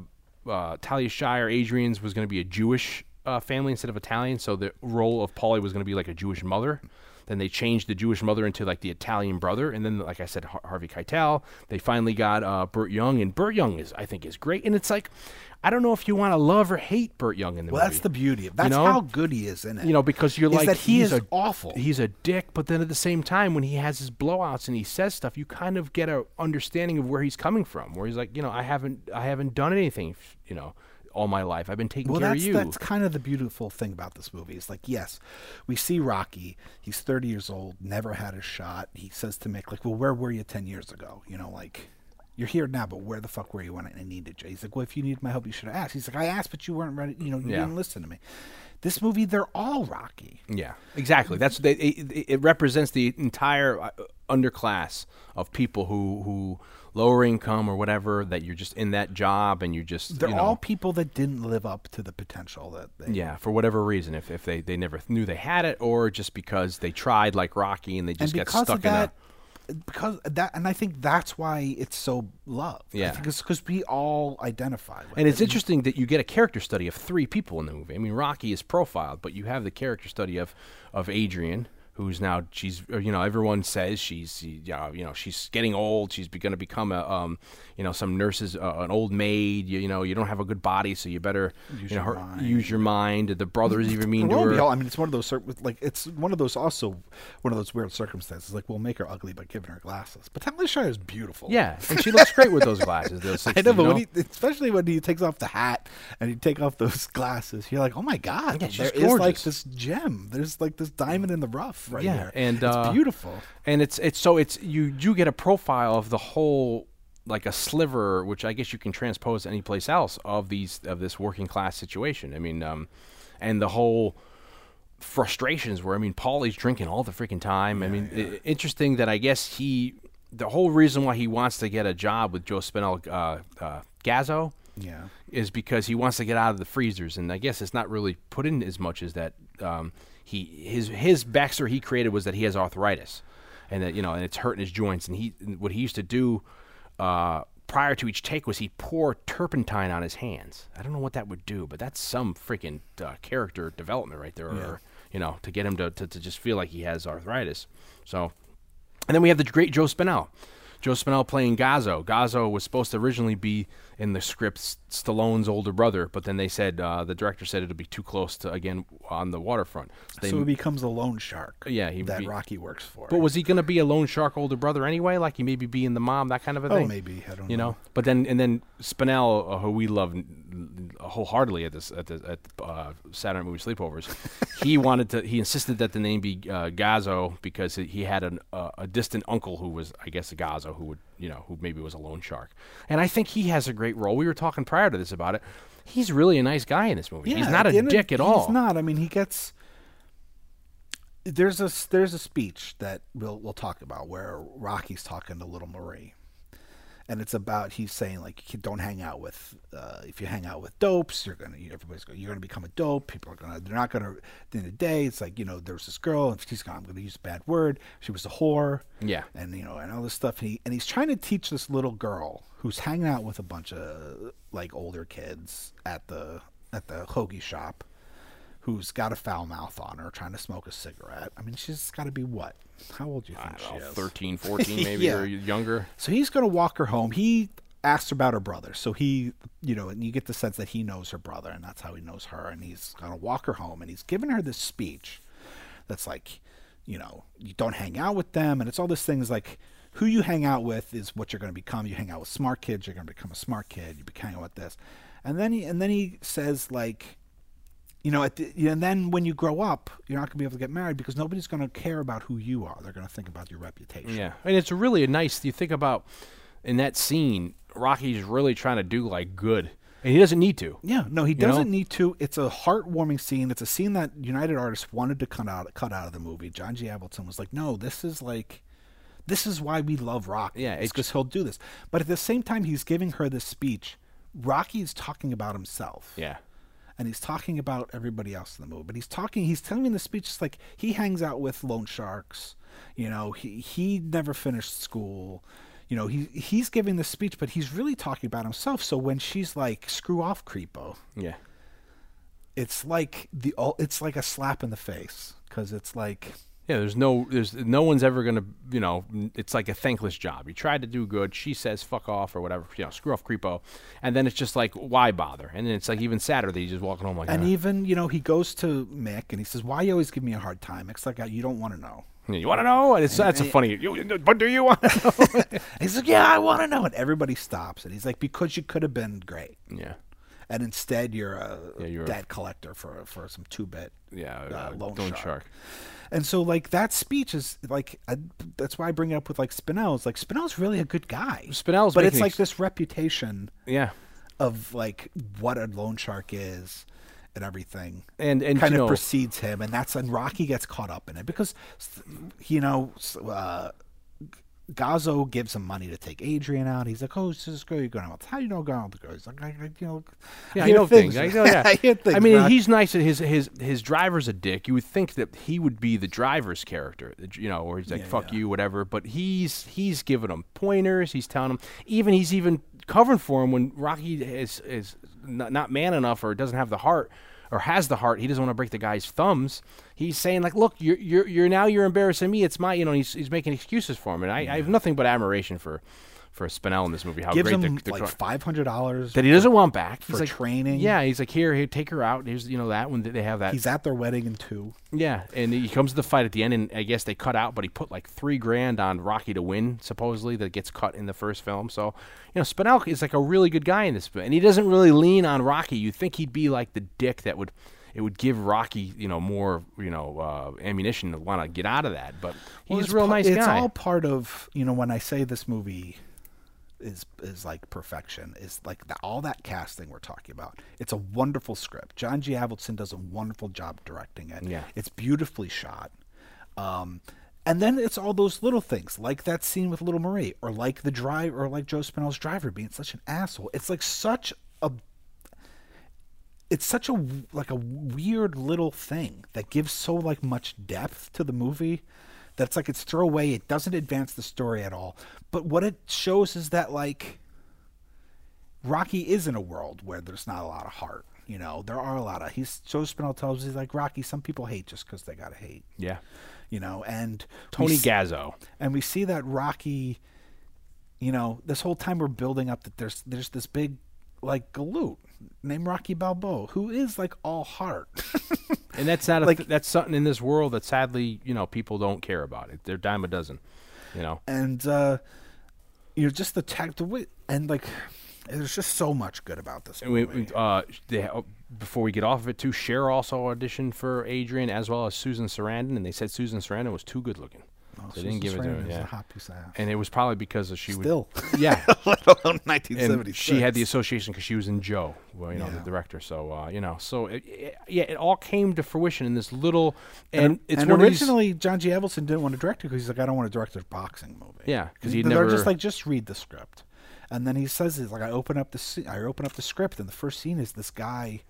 uh, Talia Shire, Adrian's was going to be a Jewish uh, family instead of Italian, so the role of Paulie was going to be like a Jewish mother. Then they changed the Jewish mother into like the Italian brother, and then like I said, Har- Harvey Keitel. They finally got uh, Burt Young, and Burt Young is I think is great. And it's like I don't know if you want to love or hate Burt Young in the Well, movie. Well, that's the beauty of that's know? how good he is in it. You know, because you're is like that he he's is a, awful. He's a dick, but then at the same time, when he has his blowouts and he says stuff, you kind of get a understanding of where he's coming from. Where he's like, you know, I haven't, I haven't done anything, you know, all my life. I've been taking well, care of you. that's kind of the beautiful thing about this movie. Is like, yes, we see Rocky. He's 30 years old, never had a shot. He says to Mick, like, "Well, where were you 10 years ago? You know, like." You're here now, but where the fuck were you when I needed you? He's like, well, if you needed my help, you should have asked. He's like, I asked, but you weren't ready. You know, you Yeah. didn't listen to me. This movie, they're all Rocky. Yeah, exactly. That's they, it, it represents the entire uh, underclass of people who who lower income or whatever that you're just in that job and you just They're you know, all people that didn't live up to the potential that they. yeah for whatever reason if if they they never knew they had it or just because they tried like Rocky and they just and got stuck that, in a because that, and I think that's why it's so loved. Yeah. I think it's because we all identify with And it. it's interesting that you get a character study of three people in the movie. I mean, Rocky is profiled, but you have the character study of, of Adrian, who's now she's you know everyone says she's she, uh, you know she's getting old. She's going to become a um, you know some nurses uh, an old maid. You, you know you don't have a good body, so you better Use you know, your her- mind. use your mind. The brothers even mean to her. I mean, it's one of those cir- like it's one of those also one of those weird circumstances. Like we'll make her ugly by giving her glasses, but Talia Shire is beautiful. Yeah, and she looks great with those glasses. Those I know, but you when he, especially when he takes off the hat and he take off those glasses, you're like, oh my god, Yeah, there is like this gem. There's like this diamond in the rough right Yeah, here. and, it's uh, beautiful. and it's it's so it's you do get a profile of the whole like a sliver, which I guess you can transpose any place else of these of this working class situation. I mean, um, and the whole frustrations where I mean, Paulie's drinking all the freaking time. I mean, i- interesting that I guess he the whole reason why he wants to get a job with Joe Spinell, uh, uh, Gazzo, Yeah. is because he wants to get out of the freezers, and I guess it's not really put in as much as that. Um, he his his backstory he created was that he has arthritis, and that you know, and it's hurting his joints. And he what he used to do uh, prior to each take was he pour turpentine on his hands. I don't know what that would do, but that's some freaking uh, character development right there, or you know, to get him to, to to just feel like he has arthritis. So and then we have the great Joe Spinell. Joe Spinell playing Gazzo. Gazzo was supposed to originally be in the script Stallone's older brother, but then they said uh, the director said it'll be too close to again on the waterfront. So they- so he becomes a loan shark. Yeah, he that be- Rocky works for. but was he going to be a loan shark older brother anyway? Like he maybe be in the mom, that kind of a thing. Oh, thing. maybe. I don't You know. know, but then and then Spinell, uh, who we love wholeheartedly at this at the at uh, Saturday Movie Sleepovers, he wanted to. He insisted that the name be uh, Gazzo because he- he had an, uh, a distant uncle who was, I guess, a Gazzo who would you know who maybe was a loan shark. And I think he has a great role. We were talking prior to this about it. He's really a nice guy in this movie. he's not a dick at all. He's not. I mean, he gets. There's a there's a speech that we'll we'll talk about where Rocky's talking to Little Marie, and it's about he's saying like you don't hang out with uh, if you hang out with dopes you're gonna everybody's gonna, you're gonna become a dope. People are gonna they're not gonna at the end of the day it's like you know there's this girl and she's gonna I'm gonna use a bad word. She was a whore. Yeah. and you know and all this stuff. And, he, and he's trying to teach this little girl who's hanging out with a bunch of like older kids at the at the hoagie shop who's got a foul mouth on her trying to smoke a cigarette i mean she's got to be what how old do you think she is 13, 14 maybe Yeah. or younger. so he's going to walk her home. He asks about her brother. So he, you know, and you get the sense that he knows her brother and that's how he knows her. And he's going to walk her home and he's giving her this speech that's like, you know, you don't hang out with them. And it's all these things like who you hang out with is what you're going to become. You hang out with smart kids, you're going to become a smart kid. You be hanging out with this. And then he, and then he says like, you know, at the, and then when you grow up, you're not going to be able to get married because nobody's going to care about who you are. They're going to think about your reputation. Yeah, and it's really a nice. You think about in that scene, Rocky's really trying to do like good, and he doesn't need to. Yeah, no, he doesn't need to. It's a heartwarming scene. It's a scene that United Artists wanted to cut out cut out of the movie. John G. Avildsen was like, "No, this is like, this is why we love Rocky. Yeah, it's because he'll do this." But at the same time, he's giving her this speech. Rocky's talking about himself. Yeah, and he's talking about everybody else in the movie. But he's talking, he's telling me in the speech, it's like he hangs out with loan sharks. You know, he he never finished school. You know, he he's giving the speech, but he's really talking about himself. So when she's like, "Screw off, creepo," yeah, it's like the it's like a slap in the face because it's like yeah. There's no, there's no one's ever gonna, you know, it's like a thankless job. You tried to do good. She says fuck off or whatever, you know, screw off, creepo, and then it's just like why bother? And then it's like even sadder that he's just walking home like, and "Ah." even you know he goes to Mick and he says, "Why you always give me a hard time?" It's like you don't want to know. you want to know? And it's that's a funny. You, but do you want to know? He's like, "Yeah, I want to know," and everybody stops and he's like, "Because you could have been great." yeah, and instead you're a Yeah, you're a- debt collector for for some two bit yeah. uh, Uh, loan, loan shark. shark. And so like that speech is like I, that's why I bring it up with like Spinell. It's like Spinell's really a good guy. Spinell's but it's like ex- this reputation Yeah, of like what a loan shark is and everything. and and kind of know, precedes him, and that's and Rocky gets caught up in it because you know uh, Gazzo gives him money to take Adrian out. He's like, "Oh, this girl you're going out. How do you know going out with the girl?" He's like, I, I, "You know, Yeah, I hear know things. I know, yeah. I things, I mean, Rock. he's nice. His his his driver's a dick. You would think that he would be the driver's character, you know, or he's like Yeah, "fuck yeah. you," whatever. But he's he's giving him pointers. He's telling him. Even he's even covering for him when Rocky is is not, not man enough or doesn't have the heart or has the heart. He doesn't want to break the guy's thumbs. He's saying like, look, you're you're, you're now you're embarrassing me. It's my you know he's he's making excuses for him, and I, I have nothing but admiration for for Spinell in this movie. How Gives great him the, the like five hundred dollars that he doesn't want back for He's like, training. Yeah, he's like here, here, take her out. Here's you know that one when they have that. He's at their wedding in two. Yeah, and he comes to the fight at the end, and I guess they cut out, but he put like three grand on Rocky to win, supposedly that gets cut in the first film. So, you know, Spinell is like a really good guy in this, and he doesn't really lean on Rocky. You think he'd be like the dick that would, it would give Rocky, you know, more, you know, uh, ammunition to want to get out of that. But he's it's a real nice it's guy. all part of you know when I say this movie is is like perfection is like the, all that casting we're talking about. It's a wonderful script. John G. Avildsen does a wonderful job directing it. Yeah. it's beautifully shot. Um, and then it's all those little things, like that scene with Little Marie, or like the drive, or like Joe Spinell's driver being such an asshole. It's like such a it's such a like a weird little thing that gives so like much depth to the movie that it's like it's throwaway. It doesn't advance the story at all. But what it shows is that like rocky is in a world where there's not a lot of heart you know? There are a lot of he's joe spinell tells us he's like rocky some people hate just because they gotta hate. Yeah, you know? And Tony s- Gazzo. and we see that Rocky, you know, this whole time we're building up that there's there's this big like galoot named Rocky Balboa who is like all heart. And that's not a Like- th- that's something in this world that sadly, you know, people don't care about. It. They're dime a dozen, you know. and uh you know just the tech the way and like there's just so much good about this And we, we, uh, they, uh, before we get off of it, too, Cher also auditioned for Adrian as well as Susan Sarandon, and they said Susan Sarandon was too good looking. Oh, they didn't give it to her. is Yeah. a hot piece of ass. And it was probably because of she was Still, would, yeah, let alone and she had the association because she was in Joe, well, you know, Yeah. the director. So uh, you know, so it, it- yeah, it all came to fruition in this little, and, and, it's and originally John G. Avildsen didn't want to direct it because he's like, I don't want to direct a boxing movie. Yeah, 'cause he'd they're never- just like, just read the script, and then he says, "It's like I open up the I open up the script, and the first scene is this guy.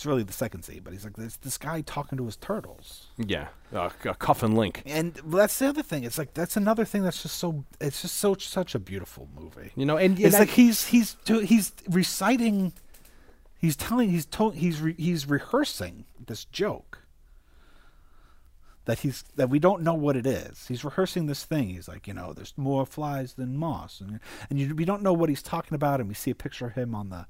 It's really the second scene, but he's like, there's this guy talking to his turtles, yeah, uh, a cuff and link. and that's the other thing. It's like that's another thing that's just so. It's just so such a beautiful movie. You know, and, and It's I- like he's he's do- he's reciting, he's telling he's told he's re, he's rehearsing this joke. That he's that we don't know what it is. He's rehearsing this thing. He's like, you know, there's more flies than moss, and and you, we don't know what he's talking about. And we see a picture of him on the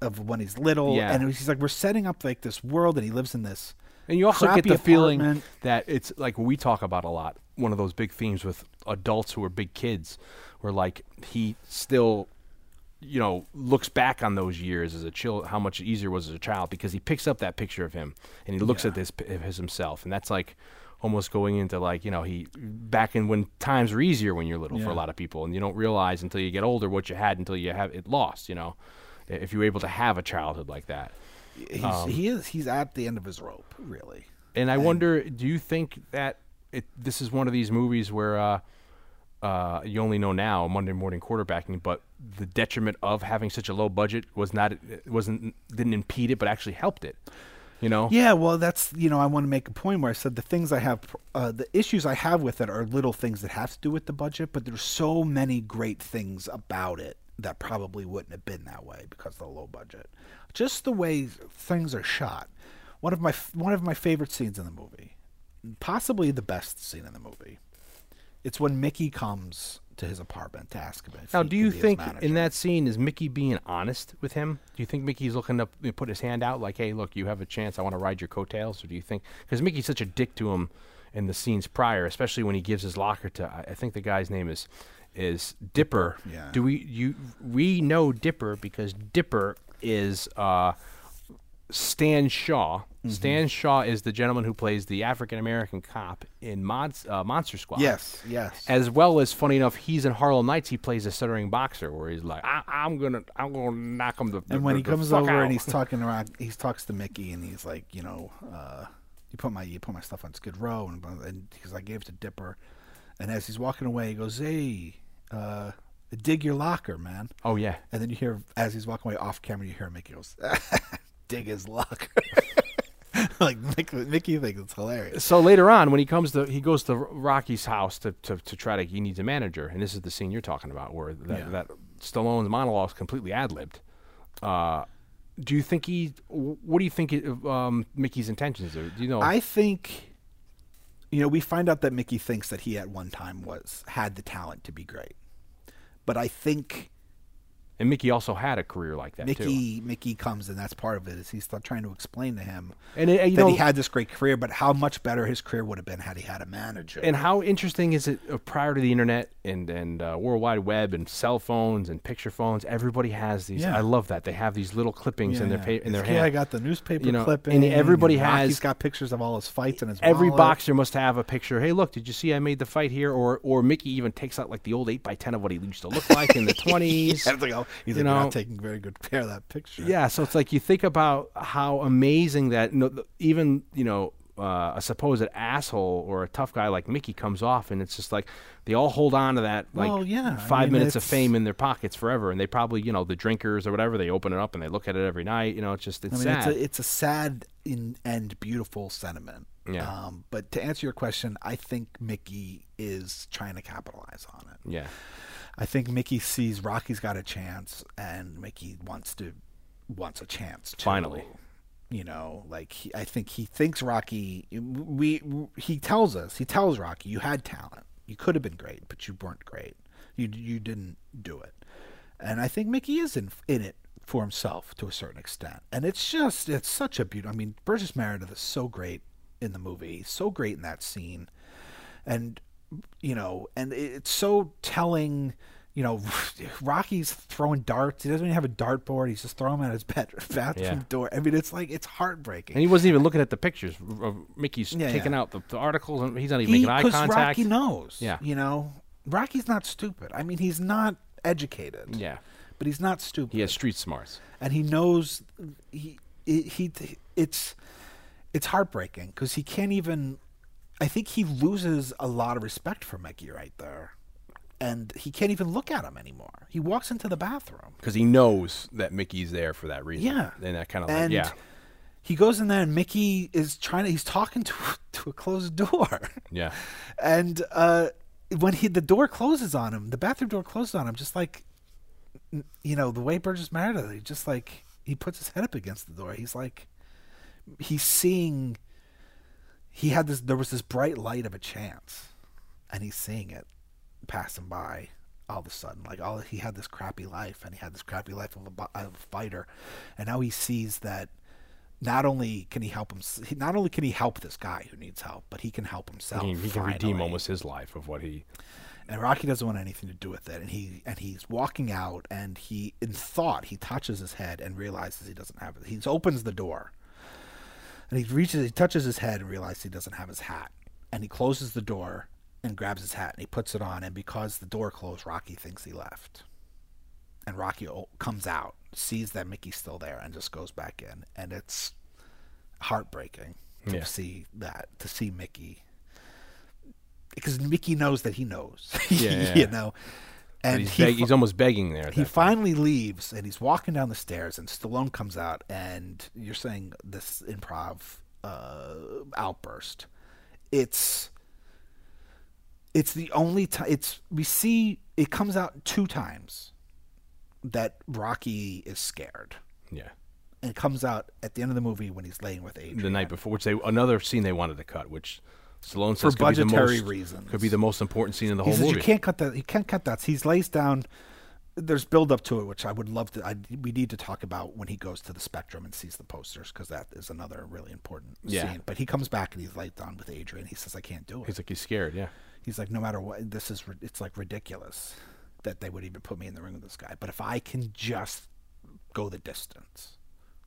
of when he's little, Yeah. and he's like, we're setting up like this world, and he lives in this. And you also get the feeling that it's like we talk about a lot. One of those big themes with adults who are big kids, where like he still, you know, looks back on those years as a child, how much easier it was as a child because he picks up that picture of him and he looks at this p- his himself, and that's like almost going into like you know he back in when times were easier when you're little for a lot of people, and you don't realize until you get older what you had until you have it lost. You know, if you were able to have a childhood like that. He's, Um, he is he's at the end of his rope, really. And I wonder, do you think that it, this is one of these movies where uh, uh, you only know now Monday morning quarterbacking, but the detriment of having such a low budget was not wasn't didn't impede it, but actually helped it. You know? Yeah, well, that's you know, I want to make a point where I said the things I have, uh, the issues I have with it are little things that have to do with the budget, but there's so many great things about it that probably wouldn't have been that way because of the low budget. Just the way things are shot. One of my one of my favorite scenes in the movie, possibly the best scene in the movie. It's when Mickey comes to his apartment to ask him Now, do you think in that scene is Mickey being honest with him? Do you think Mickey's looking to put his hand out like, "Hey, look, you have a chance. I want to ride your coattails," or do you think because Mickey's such a dick to him in the scenes prior, especially when he gives his locker to I I think the guy's name is is Dipper. yeah. Do we you we know Dipper because Dipper is uh, Stan Shaw. Mm-hmm. Stan Shaw is the gentleman who plays the African American cop in uh, Monster Squad. Yes, yes. As well as, funny enough, he's in Harlem Nights. He plays a stuttering boxer, where he's like, I, "I'm gonna, I'm gonna knock him to the." And when he comes over out." and he's talking around, he talks to Mickey and he's like, you know, uh, you put my you put my stuff on Skid Row and and he's like, I gave it to Dipper, and as he's walking away, he goes, hey, uh, dig your locker, man. oh yeah, And then you hear as he's walking away off camera, you hear Mickey goes, dig his locker. like Mickey, Mickey thinks it's hilarious. so later on, when he comes to, he goes to Rocky's house to, to, to try to, he needs a manager, and this is the scene you're talking about, where that, Yeah. that Stallone's monologue is completely ad libbed. Uh, do you think he? What do you think it- um, Mickey's intentions are? Do you know? I think, you know, we find out that Mickey thinks that he at one time was had the talent to be great, but I think and Mickey also had a career like that too. Mickey Mickey comes and that's part of it is he's th- trying to explain to him And it, you that know, he had this great career, but how much better his career would have been had he had a manager. And how interesting is it uh, prior to the internet and and uh, World Wide Web and cell phones and picture phones? Everybody has these. Yeah. I love that they have these little clippings in their pa- in their yeah, hand. I got the newspaper You know, clipping, and everybody and has- He's got pictures of all his fights in his Every wallet. boxer must have a picture. Hey, look! Did you see I made the fight here? Or or Mickey even takes out like the old eight by ten of what he used to look like in the twenties. I he's you like, know, not taking very good care of that picture. Yeah, so it's like you think about how amazing that no, th- even you know uh, a supposed asshole or a tough guy like Mickey comes off, and it's just like they all hold on to that like Well, yeah, I five mean, minutes of fame in their pockets forever, and they probably you know the drinkers or whatever they open it up and they look at it every night. You know, it's just it's I mean, sad. it's a it's a sad in, and beautiful sentiment. Yeah. Um, but to answer your question, I think Mickey is trying to capitalize on it. yeah, I think Mickey sees Rocky's got a chance, and Mickey wants to wants a chance. To, Finally. you know, like he, I think he thinks Rocky. We he tells us he tells Rocky, you had talent, you could have been great, but you weren't great. You you didn't do it, and I think Mickey is in in it for himself to a certain extent, and it's just it's such a beautiful. I mean, Burgess Meredith is so great in the movie, so great in that scene, and you know, and it's so telling. You know, Rocky's throwing darts. He doesn't even have a dartboard. He's just throwing them at his bed, bathroom Yeah. door. I mean, it's like it's heartbreaking. and he wasn't even looking at the pictures. Of Mickey's Yeah, taking yeah. out the, the articles, and he's not even He- making eye contact. Rocky knows. Yeah. you know, Rocky's not stupid. I mean, he's not educated. Yeah, but he's not stupid. he has street smarts. and he knows he he, he it's it's heartbreaking because he can't even. I think he loses a lot of respect for Mickey right there, and he can't even look at him anymore. He walks into the bathroom. because he knows that Mickey's there for that reason. Yeah. and that kind of like, yeah, he goes in there and Mickey is trying to he's talking to to a closed door. yeah. and uh, when he the door closes on him, the bathroom door closes on him, just like you know the way Burgess Meredith, he just like he puts his head up against the door. He's like he's seeing. He had this. There was this bright light of a chance, and he's seeing it passing by. All of a sudden, like all he had this crappy life, and he had this crappy life of a, of a fighter, and now he sees that not only can he help him, not only can he help this guy who needs help, but he can help himself. He, he can redeem almost his life of what he. And Rocky doesn't want anything to do with it, and he and he's walking out, and he in thought he touches his head and realizes he doesn't have it. He opens the door, and he reaches, he touches his head and realizes he doesn't have his hat, and he closes the door and grabs his hat and he puts it on, and because the door closed, Rocky thinks he left, and Rocky comes out, sees that Mickey's still there, and just goes back in, and it's heartbreaking to Yeah. see that to see Mickey because Mickey knows that he knows, Yeah, yeah. you know, and he's, he beg, he's almost begging there. he that point. finally leaves and he's walking down the stairs and Stallone comes out and you're saying this improv uh, outburst. It's it's the only time it's we see it comes out two times that Rocky is scared. yeah. And it comes out at the end of the movie when he's laying with Adrian. the night before, which they another scene they wanted to cut, which Stallone For says the budgetary most, reasons. could be the most important scene in the He whole says movie. you can't cut that. You can't cut that. He's lays down. There's build up to it, which I would love to. I, we need to talk about when he goes to the Spectrum and sees the posters because that is another really important Yeah. scene. But he comes back and he's laid down with Adrian. He says, "I can't do it." He's like he's scared. Yeah, He's like, "No matter what, this is it's like ridiculous that they would even put me in the ring with this guy. But if I can just go the distance,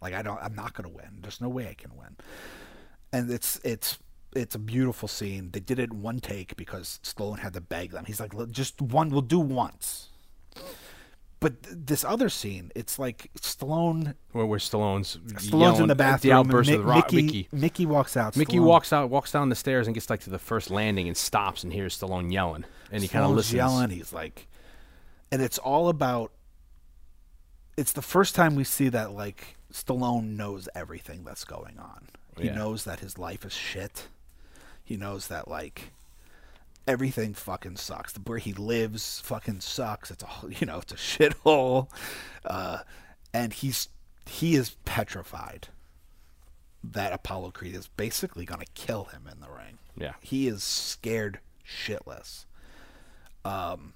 like I don't, I'm not going to win. There's no way I can win." and it's it's it's a beautiful scene. They did it in one take because Stallone had to beg them. He's like, just one, we'll do once. But th- this other scene, it's like Stallone. where, where Stallone's Stallone's in the at bathroom. The outburst Mi- of the rock, Mickey, Mickey. Mickey walks out. Mickey Stallone- walks out, walks down the stairs, and gets like to the first landing, and stops and hears Stallone yelling, and he kind of listens. yelling. He's like, and it's all about. It's the first time we see that like Stallone knows everything that's going on. He Yeah. knows that his life is shit. He knows that like everything fucking sucks. The where he lives fucking sucks. It's a you know it's a shithole, uh, and he's he is petrified that Apollo Creed is basically going to kill him in the ring. Yeah. He is scared shitless. Um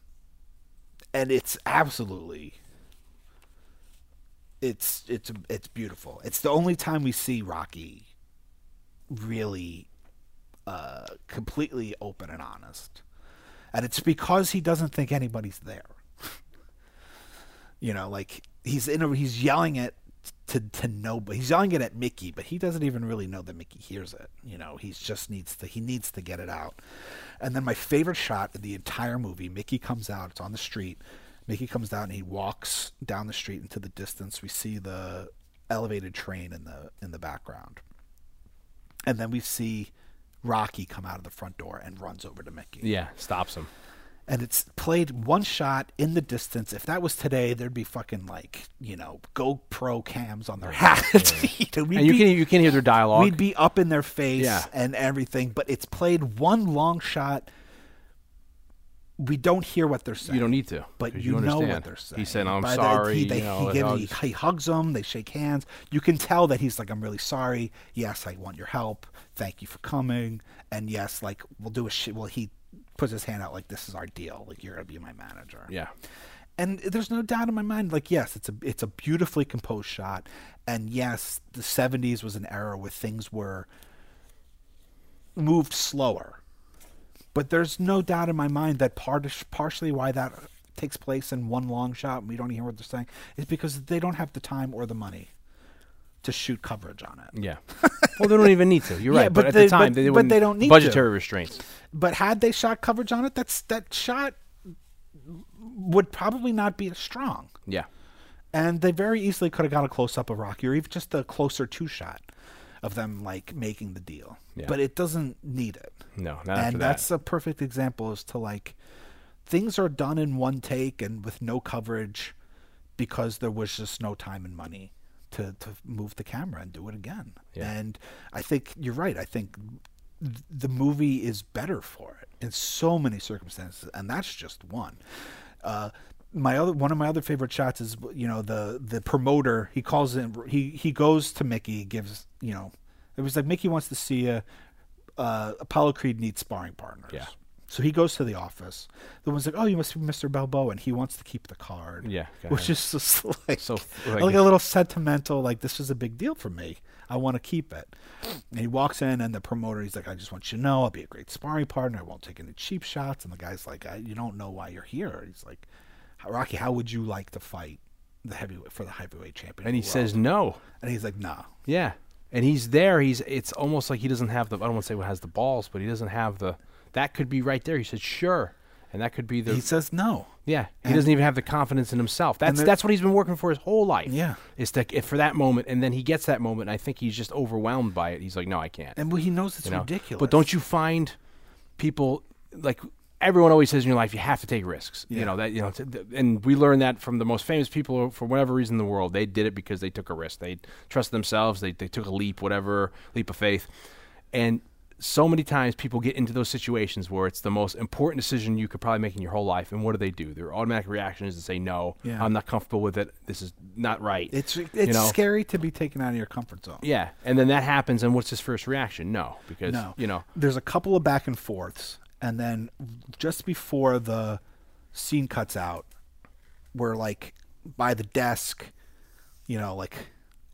and it's absolutely it's it's it's beautiful. It's the only time we see Rocky really uh completely open and honest. And it's because he doesn't think anybody's there. you know, like he's in a, he's yelling at to to but he's yelling it at Mickey, but he doesn't even really know that Mickey hears it. You know, he just needs to he needs to get it out. And then my favorite shot in the entire movie, Mickey comes out, it's on the street. Mickey comes down and he walks down the street into the distance. We see the elevated train in the in the background. And then we see Rocky come out of the front door and runs over to Mickey Yeah, stops him. and it's played one shot in the distance. If that was today, there'd be fucking like you know GoPro cams on their hats. you know, And you be- can you can hear their dialogue. We'd be up in their face Yeah. and everything, but it's played one long shot. We don't hear what they're saying. you don't need to, but you, know understand. what they're saying. He said, "I'm By the- sorry." he, they- you know, he, gives- I'll he- he hugs them. They shake hands. You can tell that he's like, "I'm really sorry. Yes, I want your help. Thank you for coming." And yes, like we'll do a shit. Well, he puts his hand out like, "This is our deal. Like you're gonna be my manager." yeah, and there's no doubt in my mind like yes it's a it's a beautifully composed shot and yes the 70s was an era where things were moved slower but there's no doubt in my mind that part partially why that takes place in one long shot and we don't hear what they're saying is because they don't have the time or the money to shoot coverage on it yeah. well, they don't even need to. You're Yeah, right. but But, at they- the time, but- they but they don't need to. budgetary restraints. but had they shot coverage on it that's that shot would probably not be as strong Yeah, and they very easily could have got a close up of Rocky, or even just a closer two shot of them like making the deal. Yeah. But it doesn't need it, no, and that. that's a perfect example as to like things are done in one take and with no coverage because there was just no time and money to to move the camera and do it again. Yeah. And I think you're right. I think th- the movie is better for it in so many circumstances, and that's just one. Uh, my other one of my other favorite shots is you know the the promoter he calls in he he goes to Mickey gives you know it was like Mickey wants to see a uh, Apollo Creed needs sparring partners. Yeah. so he goes to the office. The one's like oh you must be Mr. Balboa and he wants to keep the card. Yeah, which is just like So, like, like- a little sentimental like this is a big deal for me. I want to keep it. And he walks in and the promoter he's like I just want you to know I'll be a great sparring partner. I won't take any cheap shots. And the guy's like I, you don't know why you're here. He's like Rocky how would you like to fight the heavyweight for the heavyweight champion and he says no. and he's like nah Yeah, and he's there. He's. It's almost like he doesn't have the. I don't want to say what has the balls, but he doesn't have the. That could be right there. He said sure, and that could be the. he says no Yeah, he And- doesn't even have the confidence in himself. That's there- that's what he's been working for his whole life. Yeah. is to if for that moment, and then he gets that moment. And I think he's just overwhelmed by it. He's like, no, I can't. and well, he knows it's you know? ridiculous But don't you find people like everyone always says in your life you have to take risks. Yeah. You know that you know, and we learned that from the most famous people for whatever reason in the world. They did it because they took a risk. They trusted themselves. They they took a leap, whatever leap of faith, and. So many times people get into those situations where it's the most important decision you could probably make in your whole life, and what do they do? Their automatic reaction is to say, "No, Yeah. I'm not comfortable with it. This is not right." it's it's you know? scary to be taken out of your comfort zone Yeah, and then that happens, and what's his first reaction? No, because No. you know, There's a couple of back and forths, and then just before the scene cuts out, we're like by the desk, you know, like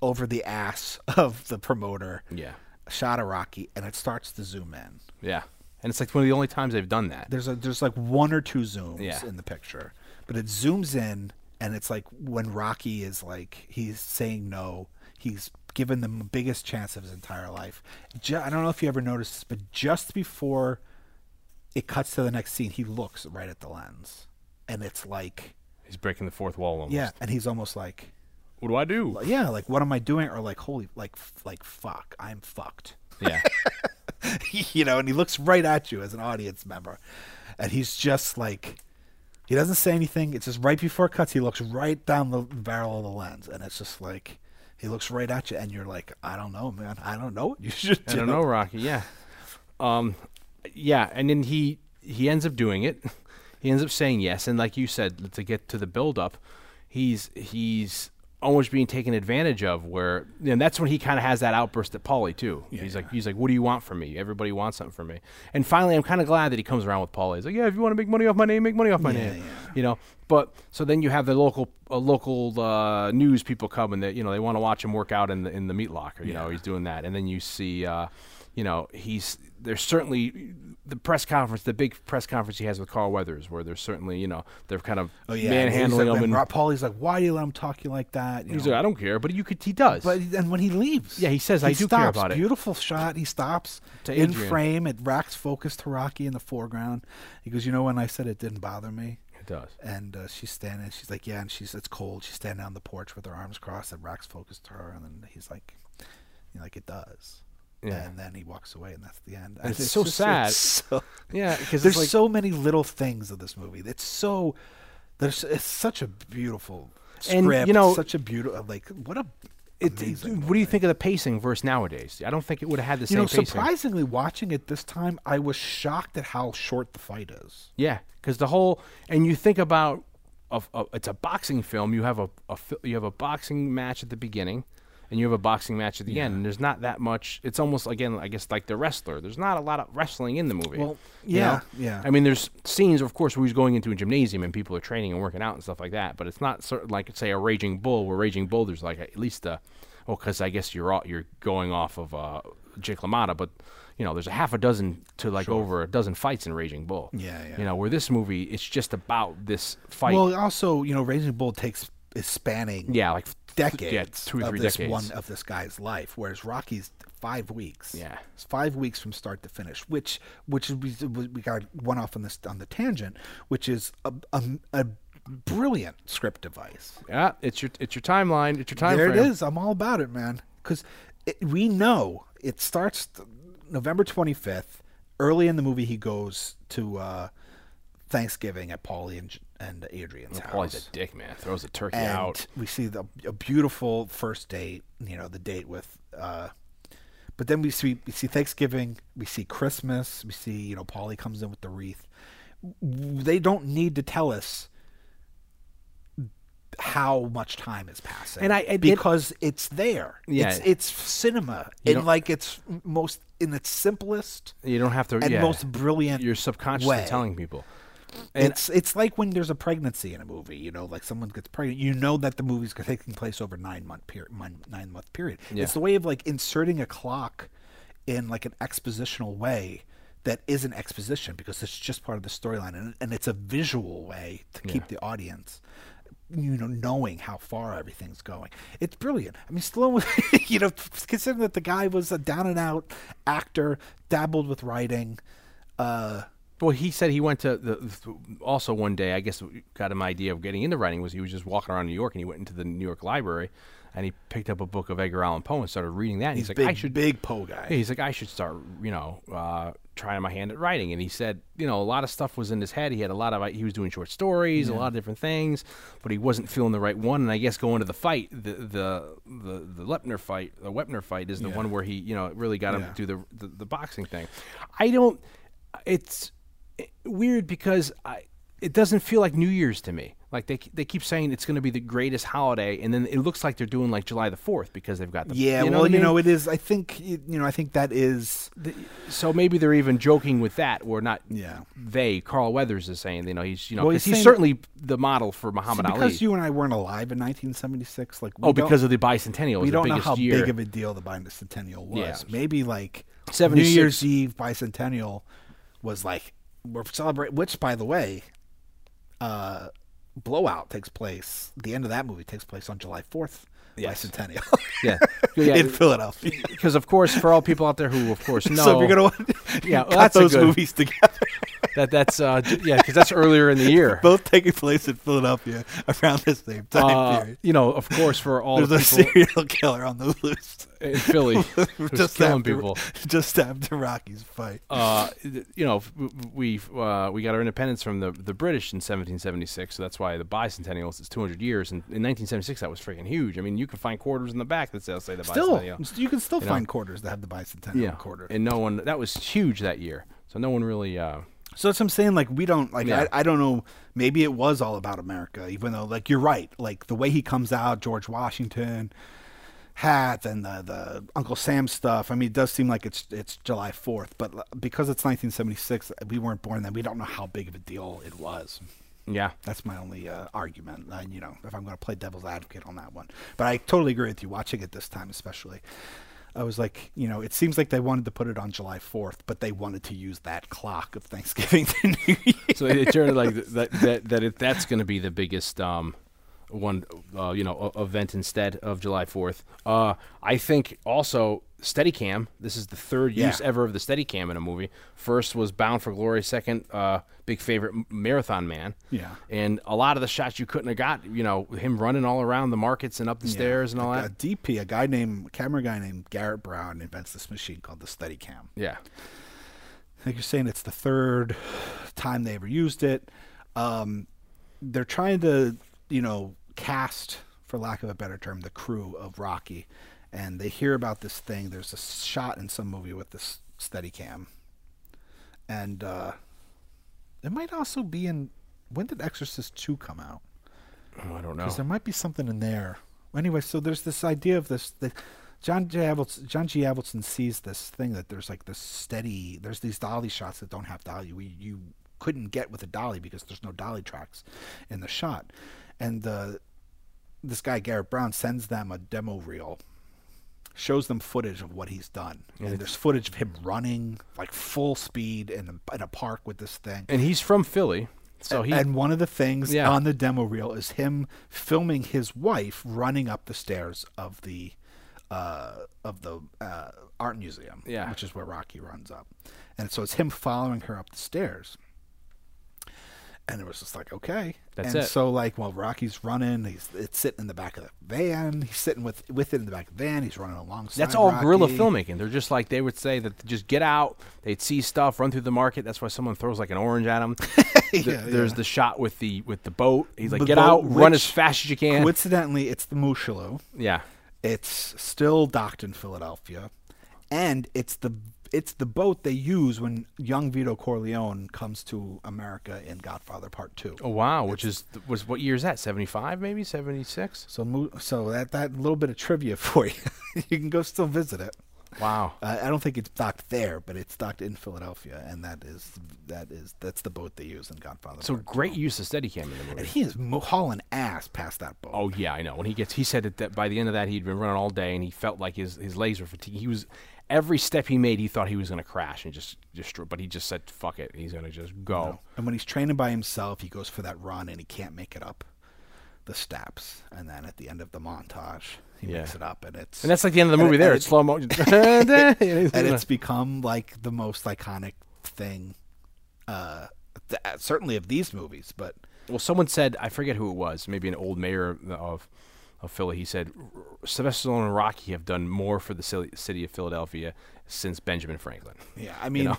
over the ass of the promoter. yeah, Shot of Rocky, and it starts to zoom in. yeah, and it's like one of the only times they've done that. There's a there's like one or two zooms Yeah. in the picture, but it zooms in, and it's like when Rocky is like he's saying no, he's given them the biggest chance of his entire life. I don't know if you ever noticed this, but just before it cuts to the next scene, he looks right at the lens, and it's like He's breaking the fourth wall almost. yeah, and he's almost like What do I do? yeah, like what am I doing? Or like holy, like f- like fuck, I'm fucked. Yeah. you know, and he looks right at you as an audience member, and he's just like, he doesn't say anything. It's just right before it cuts, he looks right down the barrel of the lens, and it's just like he looks right at you, and you're like, I don't know, man, I don't know what you should I do. don't know, Rocky. Yeah. Um, yeah, and then he he ends up doing it. He ends up saying yes, and like you said, to get to the build up, he's he's almost being taken advantage of. Where and that's when he kind of has that outburst at Paulie too. he's like, he's like, "What do you want from me? Everybody wants something from me." And finally, I'm kind of glad that he comes around with Paulie. He's like, "Yeah, if you want to make money off my name, make money off my name." You know. But so then you have the local uh, local uh, news people coming that you know they want to watch him work out in the in the meat locker. You know, he's doing that, and then you see. Uh, you know, he's there's certainly the press conference, the big press conference he has with Carl Weathers, where there's certainly, you know, they're kind of Oh yeah, manhandling him. And Rob Paulie's like, "Why do you let him talk you like that?" You he's know? like, I don't care, but you could, he does. But and when he leaves, Yeah, he says, he "I do care about it." Beautiful shot. He stops To in frame. It racks focus to Rocky in the foreground. He goes, "You know when I said it didn't bother me." it does. And uh, she's standing. She's like, "Yeah," and she's it's cold. She's standing on the porch with her arms crossed. It racks focus to her, and then he's like, you know, "Like it does." Yeah. And then he walks away, and that's the end. And it's so sad. so- Yeah, because there's like, so many little things of this movie. It's so there's it's such a beautiful And, script. you know- such a beautiful like what a it, it- what do you think of the pacing versus nowadays? I don't think it would have had the you same know, pacing. surprisingly, watching it this time, I was shocked at how short the fight is. Yeah, because the whole and you think about a, a, it's a boxing film. You have a, a you have a boxing match at the beginning, and you have a boxing match at the end. And there's not that much. It's almost again, I guess, like the wrestler. There's not a lot of wrestling in the movie. Well, you yeah, know? yeah. I mean, there's scenes, of course, where he's going into a gymnasium and people are training and working out and stuff like that. But it's not sort of like say a Raging Bull, where Raging Bull there's like at least a well, because I guess you're all- you're going off of uh, Jake LaMotta, but. You know, there's a half a dozen to like over a dozen fights in Raging Bull. Yeah, yeah. You know, where this movie, it's just about this fight. Well, also, you know, Raging Bull takes is spanning yeah, like decades, yeah, two or of three this decades. one of this guy's life, whereas Rocky's five weeks. Yeah. it's five weeks from start to finish, which which we we got one off on this on the tangent, which is a a, a brilliant script device. yeah, it's your it's your timeline. It's your time there frame. it is. I'm all about it, man. Because we know it starts November 25th. Early in the movie, he goes to uh, Thanksgiving at Paulie and, and Adrian's house. Paulie's a dick, man. Throws a turkey and out. we see the a beautiful first date. You know, the date with. Uh, but then we see we see Thanksgiving, we see Christmas, we see you know Paulie comes in with the wreath. They don't need to tell us how much time is passing, And I- it- because it's there. Yeah. it's, it's cinema in like its most in its simplest You don't have to. and yeah, most brilliant. Your subconscious subconsciously way. telling people. And it's it's like when there's a pregnancy in a movie, you know, like someone gets pregnant, you know that the movie's taking place over nine month period, nine month period. Yeah. It's the way of like inserting a clock in like an expositional way that isn't exposition because it's just part of the storyline, and, and it's a visual way to keep the audience, you know, knowing how far everything's going. It's brilliant. I mean, Stallone was, you know, considering that the guy was a down and out actor, dabbled with writing. Uh, Well, he said he went to the, also one day. I guess got him idea of getting into writing was he was just walking around New York and he went into the New York Library and he picked up a book of Edgar Allan Poe and started reading that. And he's, he's like, big, I should big Poe guy. He's like, I should start, you know, uh, trying my hand at writing. And he said, you know, a lot of stuff was in his head. He had a lot of, he was doing short stories, a lot of different things, but he wasn't feeling the right one. And I guess going to the fight, the the the, the Lepner fight, the Wepner fight, is the one where he, you know, really got him Yeah. to do the, the the boxing thing. I don't. It's weird because I. It doesn't feel like New Year's to me. Like they they keep saying it's going to be the greatest holiday, and then it looks like they're doing like July the Fourth because they've got the Yeah, you know well, I you mean? know, it is. I think you know, I think that is. So maybe they're even joking with that, or not. Yeah. They, Carl Weathers, is saying, you know, he's, you know, Well, he's he's, certainly the model for Muhammad because Ali. Because you and I weren't alive in 1976, like we oh, because of the bicentennial. we don't the know how year. big of a deal the bicentennial was. Yeah. Maybe like 76. New Year's Eve bicentennial was like we're celebrating. Which, by the way, uh, Blow Out takes place. The end of that movie takes place on July 4th. Yes. Bicentennial yeah, yeah, in Philadelphia. because of course, for all people out there who, of course, know, so if you're gonna Yeah, well, cut that's those good- movies together. that that's uh, yeah, because that's earlier in the year. both taking place in Philadelphia around the same time Uh, period. you know, of course, for all There's the a people serial killer on the loose. In Philly just killing after, people. Just after Rocky's fight. uh, you know, we uh, we got our independence from the the British in 1776, so that's why the bicentennial is 200 years. And in 1976, that was freaking huge. I mean, you can find quarters in the back that say say the Still, bicentennial. you can still You know? find quarters that have the bicentennial Yeah, quarter. and no one that was huge that year. So no one really. Uh, So that's what I'm saying. Like we don't like. Yeah. I, I don't know. Maybe it was all about America, even though like you're right. Like the way he comes out, George Washington hat and the the Uncle Sam stuff. I mean, it does seem like it's it's July 4th, but because it's 1976, we weren't born then. We don't know how big of a deal it was. Yeah. That's my only uh, argument. Uh, you know, if I'm going to play devil's advocate on that one, but I totally agree with you. Watching it this time, especially, I was like, you know, it seems like they wanted to put it on July 4th, but they wanted to use that clock of Thanksgiving to New Year. So it turned like that that that it, that's going to be the biggest um one uh, you know event instead of July 4th. Uh I think also Steadicam. This is the third use ever of the Steadicam in a movie. First was Bound for Glory. Second, uh, big favorite Marathon Man. Yeah. And a lot of the shots you couldn't have got, you know, him running all around the markets and up the stairs and all a, that. A DP, a guy named camera guy named Garrett Brown invents this machine called the Steadicam. Yeah. Like you're saying, it's the third time they ever used it. Um, they're trying to, you know, cast, for lack of a better term, the crew of Rocky, and they hear about this thing. There's a shot in some movie with this Steadicam, and uh, it might also be in. When did Exorcist Two come out? Oh, I don't know. because there might be something in there. Anyway, so there's this idea of this. The, John G. Avildsen, John G. Avildsen sees this thing that there's like this steady. There's these dolly shots that don't have dolly. We you couldn't get with a dolly because there's no dolly tracks in the shot, and uh, this guy Garrett Brown sends them a demo reel. Shows them footage of what he's done, and there's footage of him running like full speed in a, in a park with this thing. and he's from Philly. So he And one of the things Yeah. on the demo reel is him filming his wife running up the stairs of the uh, of the uh, art museum, Yeah. which is where Rocky runs up. And so it's him following her up the stairs. And it was just like, okay. That's and it. so like while Rocky's running, he's it's sitting in the back of the van. He's sitting with with it in the back of the van. He's running alongside. That's all guerrilla filmmaking. They're just like they would say that just get out. They'd see stuff, run through the market. That's why someone throws like an orange at him. Yeah, There's yeah. the shot with the with the boat. He's like, The get boat, out, run as fast as you can. Coincidentally, it's the Moshulu. yeah, It's still docked in Philadelphia, and it's the it's the boat they use when young Vito Corleone comes to America in Godfather Part Two. Oh wow, which is was what year is that? Seventy five, maybe seventy six. So so that that little bit of trivia for you, you can go still visit it. Wow. Uh, I don't think it's docked there, but it's docked in Philadelphia, and that is that is that's the boat they use in Godfather. So Part great Two. use of Steadicam in the movie. And he is mo- hauling ass past that boat. Oh yeah, I know. When he gets, he said that, that by the end of that he'd been running all day and he felt like his his legs were fatigued. He was every step he made, he thought he was going to crash and just just. But he just said, "Fuck it," he's going to just go. And when he's training by himself, he goes for that run and he can't make it up the steps. And then at the end of the montage, he Yeah. makes it up, and it's And that's like the end of the movie. it- there, it's it- slow motion. and it's become like the most iconic thing, uh, th- certainly of these movies. But Well, someone said I forget who it was, maybe an old mayor of of Philly. He said Sylvester Stallone and Rocky have done more for the city, of Philadelphia since Benjamin Franklin. yeah, I mean. know?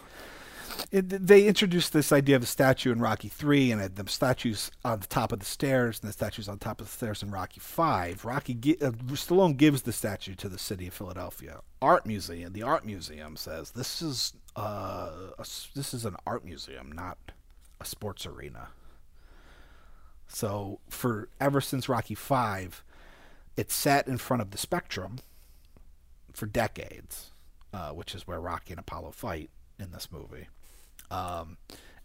It, they introduced this idea of a statue in Rocky Three, and it- the statues on the top of the stairs, and the statues on top of the stairs in Rocky Five. Rocky gi- uh, Stallone gives the statue to the city of Philadelphia Art Museum. The Art Museum says this is uh, a this is an art museum, not a sports arena. So for ever since Rocky Five, it's sat in front of the Spectrum for decades, uh, which is where Rocky and Apollo fight in this movie. Um,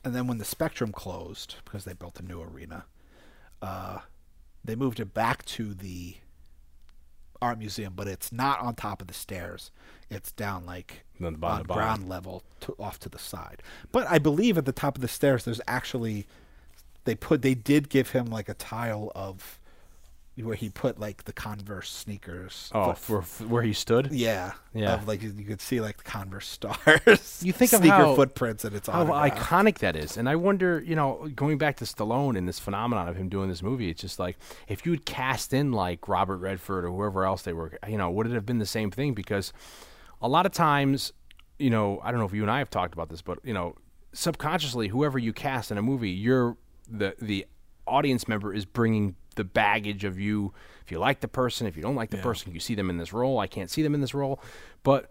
and then when the Spectrum closed, because they built a new arena, uh, they moved it back to the art museum, but it's not on top of the stairs. It's down like On the bottom- on bottom. ground level, to, off to the side. But I believe at the top of the stairs, there's actually they put they did give him like a tile of where he put like the Converse sneakers. Oh, for, for where he stood. yeah, Yeah. Of like you you could see like the Converse stars. You think of sneaker how- footprints and it's How iconic that is, and I wonder, you know, going back to Stallone and this phenomenon of him doing this movie, it's just like if you had cast in like Robert Redford or whoever else they were, you know, would it have been the same thing? Because a lot of times, you know, I don't know if you and I have talked about this, but you know, subconsciously, whoever you cast in a movie, you're the the audience member is bringing the baggage of you. If you like the person, if you don't like the person, you see them in this role. I can't see them in this role, but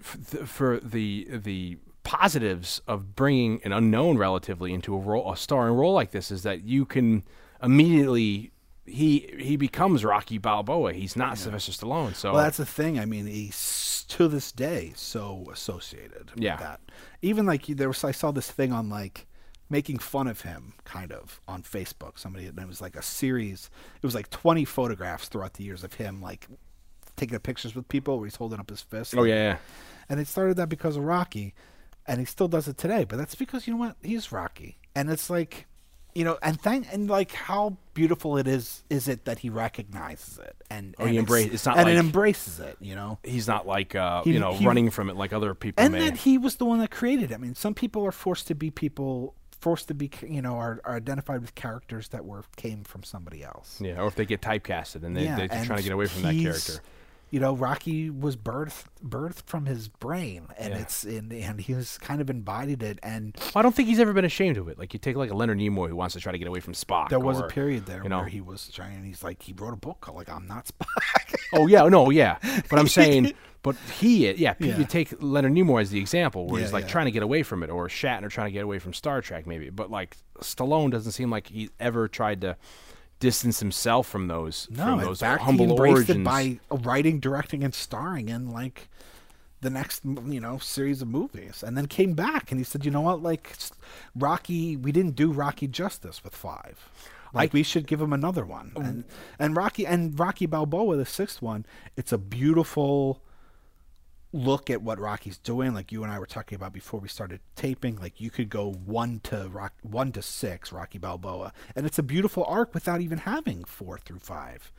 f- th- for the the positives of bringing an unknown relatively into a role, a starring role like this, is that you can immediately he he becomes Rocky Balboa. He's not Sylvester Stallone. So Well, that's the thing. I mean, he's to this day so associated Yeah. with that. Even like there was, I saw this thing on like making fun of him, kind of on Facebook. Somebody and it was like a series. It was like twenty photographs throughout the years of him like taking pictures with people where he's holding up his fist. oh yeah, yeah. and it started that because of Rocky, and he still does it today. But that's because you know what? He's Rocky, and it's like, you know, and thank and like how beautiful it is. Is it that he recognizes it and Oh, and he it's- embrace- it's not and it embraces it. You know, He's not like uh, He- you know he- running from it like other people and may. that he was the one that created it. I mean, some people are forced to be people. Forced to be, you know, are, are identified with characters that were came from somebody else. yeah, or if they get typecasted and they, they're and trying to get away from that character. You know, Rocky was birthed birthed from his brain, and Yeah. it's in, and he was kind of embodied it. And Well, I don't think he's ever been ashamed of it. Like you take like a Leonard Nimoy who wants to try to get away from Spock. there was a period there you know. where he was trying. And he's like, he wrote a book called like "I'm Not Spock." Oh yeah, no, yeah. But I'm saying, but he, yeah, Yeah. you take Leonard Nimoy as the example, where he's like yeah. trying to get away from it, or Shatner trying to get away from Star Trek, maybe. But like Stallone doesn't seem like he ever tried to distance himself from those, no, from those fact, he humble origins. it by writing, directing, and starring in like the next you know series of movies, and then came back and he said, you know what, like Rocky, we didn't do Rocky justice with five. Like we should give him another one, um, and and Rocky and Rocky Balboa, the sixth one. It's a beautiful look at what Rocky's doing, like you and I were talking about before we started taping. Like you could go one to rock, one to six, Rocky Balboa, and it's a beautiful arc without even having four through five.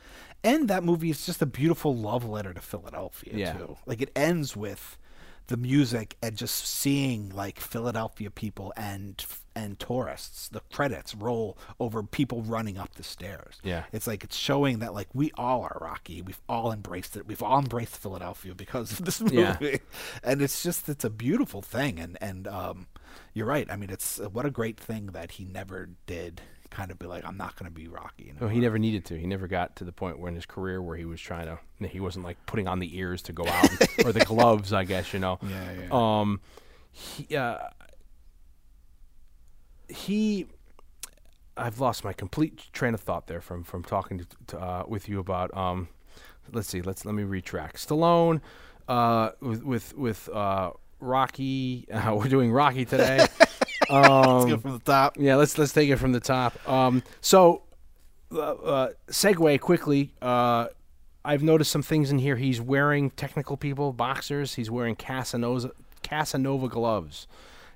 And that movie is just a beautiful love letter to Philadelphia Yeah. too. Like it ends with the music and just seeing like Philadelphia people and and tourists. The credits roll over people running up the stairs. Yeah. It's like it's showing that like we all are Rocky. We've all embraced it. We've all embraced Philadelphia because of this movie. Yeah. And it's just it's a beautiful thing and and um you're right. I mean it's what a great thing that he never did kind of be like I'm not going to be Rocky. No, he never needed to. He never got to the point where in his career where he was trying to. He wasn't like putting on the ears to go out or the gloves, I guess you know. Yeah, yeah. Um, he, uh, he, I've lost my complete train of thought there from from talking to, to, uh, with you about. Um, let's see. Let's let me retract. Stallone, uh, with with with uh, Rocky. Uh, we're doing Rocky today. Let's go from the top. Yeah, let's let's take it from the top. Um, so, uh, uh, segue quickly. Uh, I've noticed some things in here. He's wearing technical people boxers. He's wearing Casanova Casanova gloves.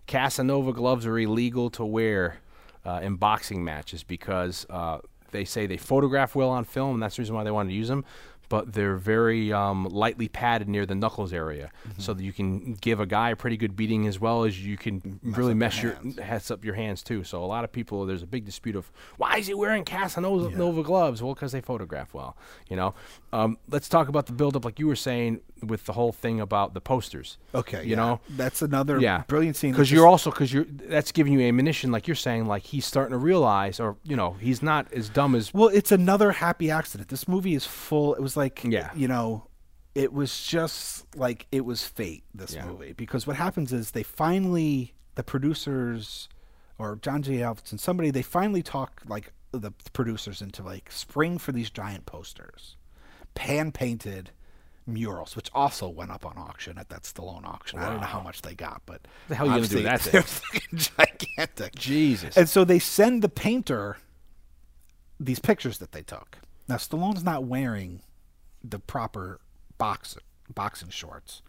Casanova gloves are illegal to wear uh, in boxing matches because uh, they say they photograph well on film, and that's the reason why they wanted to use them. But they're very um, lightly padded near the knuckles area, so that you can give a guy a pretty good beating as well as you can really mess your heads up your hands too. So a lot of people, there's a big dispute of why is he wearing Casanova Nova gloves? Well, because they photograph well, you know. Um, let's talk about the buildup, like you were saying, with the whole thing about the posters. Okay, you yeah. know, that's another yeah, brilliant scene. Because you're also because you're that's giving you ammunition, like you're saying, like he's starting to realize, or you know, he's not as dumb as Well, it's another happy accident. This movie is full. It was like, Yeah. you know, it was just like it was fate. This Yeah. movie because what happens is they finally the producers or John J. Avildsen, somebody they finally talk like the producers into like spring for these giant posters, pan painted murals, which also went up on auction at that Stallone auction. I don't know how much they got, but The hell you gonna do that they're fucking gigantic. Jesus. And so they send the painter these pictures that they took. Now Stallone's not wearing the proper box boxing shorts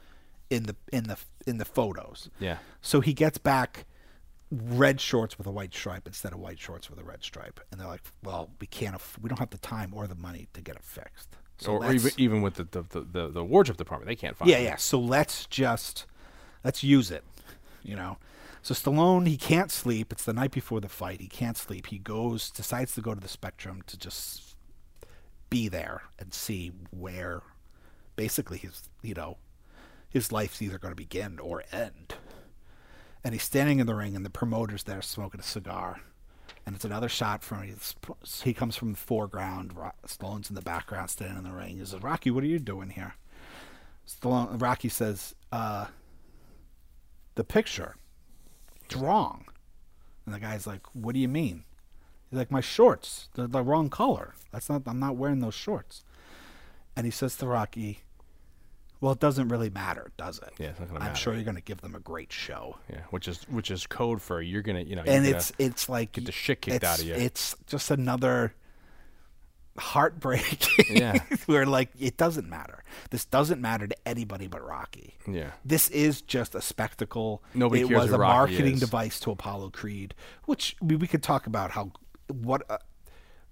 in the in the in the photos. Yeah. So he gets back red shorts with a white stripe instead of white shorts with a red stripe, and they're like, "Well, we can't. Aff- we don't have the time or the money to get it fixed." So or, or even, even with the the, the, the the wardrobe department, they can't find. yeah, them. yeah. So let's just let's use it, you know. So Stallone, he can't sleep. It's the night before the fight. He can't sleep. He goes, decides to go to the Spectrum to just be there and see where, basically his, you know, his life's either going to begin or end. And he's standing in the ring, and the promoter's there smoking a cigar. And it's another shot from he comes from the foreground. Ro- Stallone's in the background, standing in the ring. He says, "Rocky, what are you doing here?" Stallone, Rocky says, uh, the picture. It's wrong." And the guy's like, "What do you mean?" Like, "My shorts, they're the wrong color. That's not. I'm not wearing those shorts." And he says to Rocky, "Well, it doesn't really matter, does it? Yeah, it's not gonna I'm matter." sure you're going to give them a great show." Yeah, which is which is code for you're gonna you know, and it's it's like get the shit kicked out of you. It's just another heartbreak. Yeah. where like it doesn't matter. This doesn't matter to anybody but Rocky. Yeah. This is just a spectacle. Nobody it was a Rocky marketing is. device to Apollo Creed, which we, we could talk about how what uh,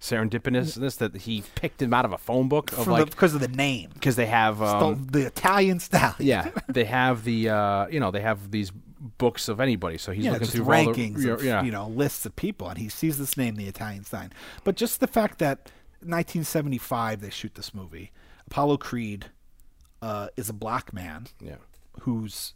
serendipitousness that he picked him out of a phone book of like because of the name. because they have um, the, the Italian style. yeah they have the uh, you know they have these books of anybody so he's yeah, looking through all the- rankings of yeah. you know lists of people, and he sees this name, the Italian sign. But just the fact that 1975 they shoot this movie, Apollo Creed uh, is a black man yeah who's,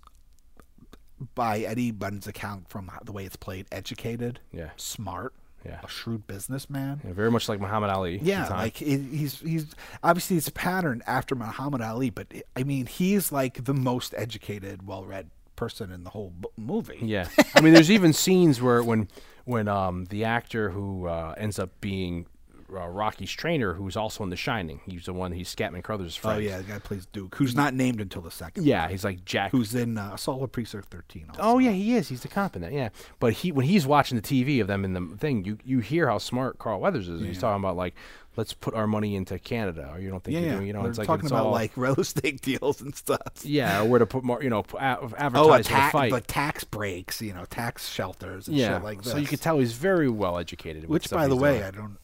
by Eddie anybody's account from the way it's played, educated, Yeah. smart, Yeah. a shrewd businessman. Yeah, very much like Muhammad Ali Yeah, like it, he's he's obviously it's a pattern after Muhammad Ali, but I mean he's like the most educated, well-read person in the whole b- movie. Yeah, I mean, there's even scenes where when when um, the actor who uh, ends up being uh, Rocky's trainer, who's also in The Shining, he's the one he's Scatman Crothers' friend. Oh yeah, the guy plays Duke, who's not named until the second. yeah, he's like Jack. who's in uh, Assault with Precinct 13. Also. Oh yeah, he is. He's the cop in that. Yeah, but he when he's watching the TV of them in the thing, you you hear how smart Carl Weathers is. He's talking about like, let's put our money into Canada, or you don't think yeah, you're doing, you know, They're it's like talking it's about all, like real estate deals and stuff. yeah, or where to put more, you know, advertise Oh, a ta- the fight. but tax breaks, you know, tax shelters and yeah, shit like this. so you could tell he's very well educated. Which, by the way. I don't.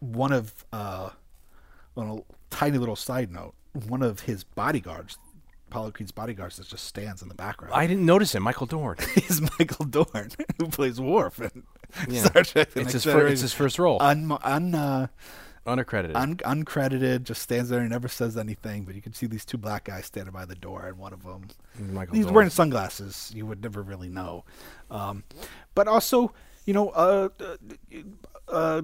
One of, uh, on a tiny little side note, one of his bodyguards, Apollo Creed's bodyguards, that just stands in the background. I didn't notice him, Michael Dorn. is Michael Dorn, who plays Worf in Yeah. Star Trek: The It's Next his fir- it's his first role. Un, un, uh, Unaccredited. un, uncredited, just stands there and never says anything. But you can see these two black guys standing by the door, and one of them Michael he's Dorn. wearing sunglasses. You would never really know. Um, but also, you know, uh, uh, uh,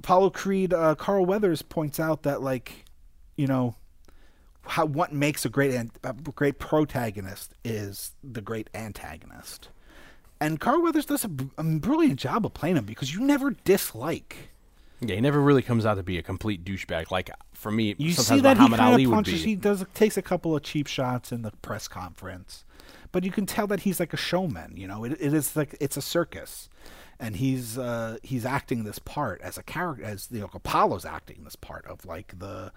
Apollo Creed, uh, Carl Weathers points out that like, you know, how what makes a great an, a great protagonist is the great antagonist. And Carl Weathers does a, a brilliant job of playing him because you never dislike. Yeah, he never really comes out to be a complete douchebag. Like for me, You sometimes see that he Muhammad kind Ali of would punches. be. He does takes a couple of cheap shots in the press conference, but you can tell that he's like a showman. You know, it, it is like it's a circus, and he's uh, he's acting this part as a character, as you know, Apollo's acting this part of like the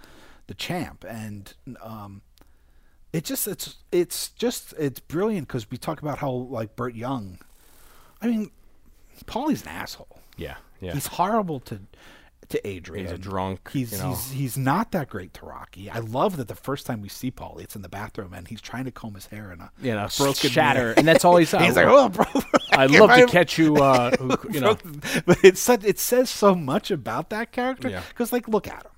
the champ, and um, it just it's it's just it's brilliant because we talk about how like Burt Young, I mean, Paulie's an asshole. yeah, yeah. He's horrible to to Adrian. He's a drunk, He's you know. he's he's not that great to Rocky. I love that the first time we see Paulie, it's in the bathroom and he's trying to comb his hair in a you know, broken shatter, mirror. and that's all he's. he's like, oh, bro. if love to catch you. Uh, who, you know, but it's such, it says so much about that character Yeah. because like look at him.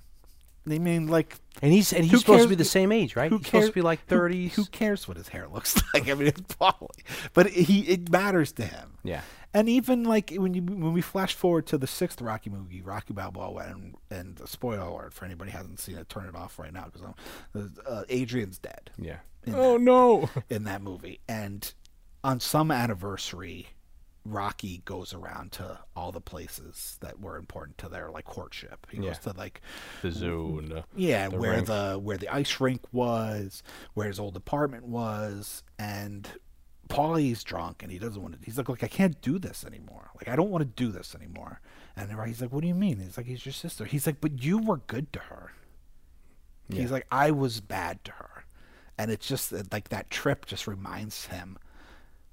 I mean, like and he's and he's who supposed to be the same age, right? Who he's cares? supposed to be like who- Who, cares what his hair looks like? I mean, it's probably, but he it matters to him. Yeah. And even like when you when we flash forward to the sixth Rocky movie, Rocky Balboa, and and the spoiler alert for anybody who hasn't seen it, turn it off right now because uh, Adrian's dead Yeah. Oh that- no. in that movie, and on some anniversary, Rocky goes around to all the places that were important to their like courtship. He Yeah. goes to like The zoo and the, yeah, the where rink. the where the ice rink was, where his old apartment was, and Paulie's drunk and he doesn't want to. He's like, look, I can't do this anymore. Like, I don't want to do this anymore. And he's like, what do you mean? He's like, he's your sister. He's like, but you were good to her. He's like, I was bad to her, and it's just that, like that trip just reminds him.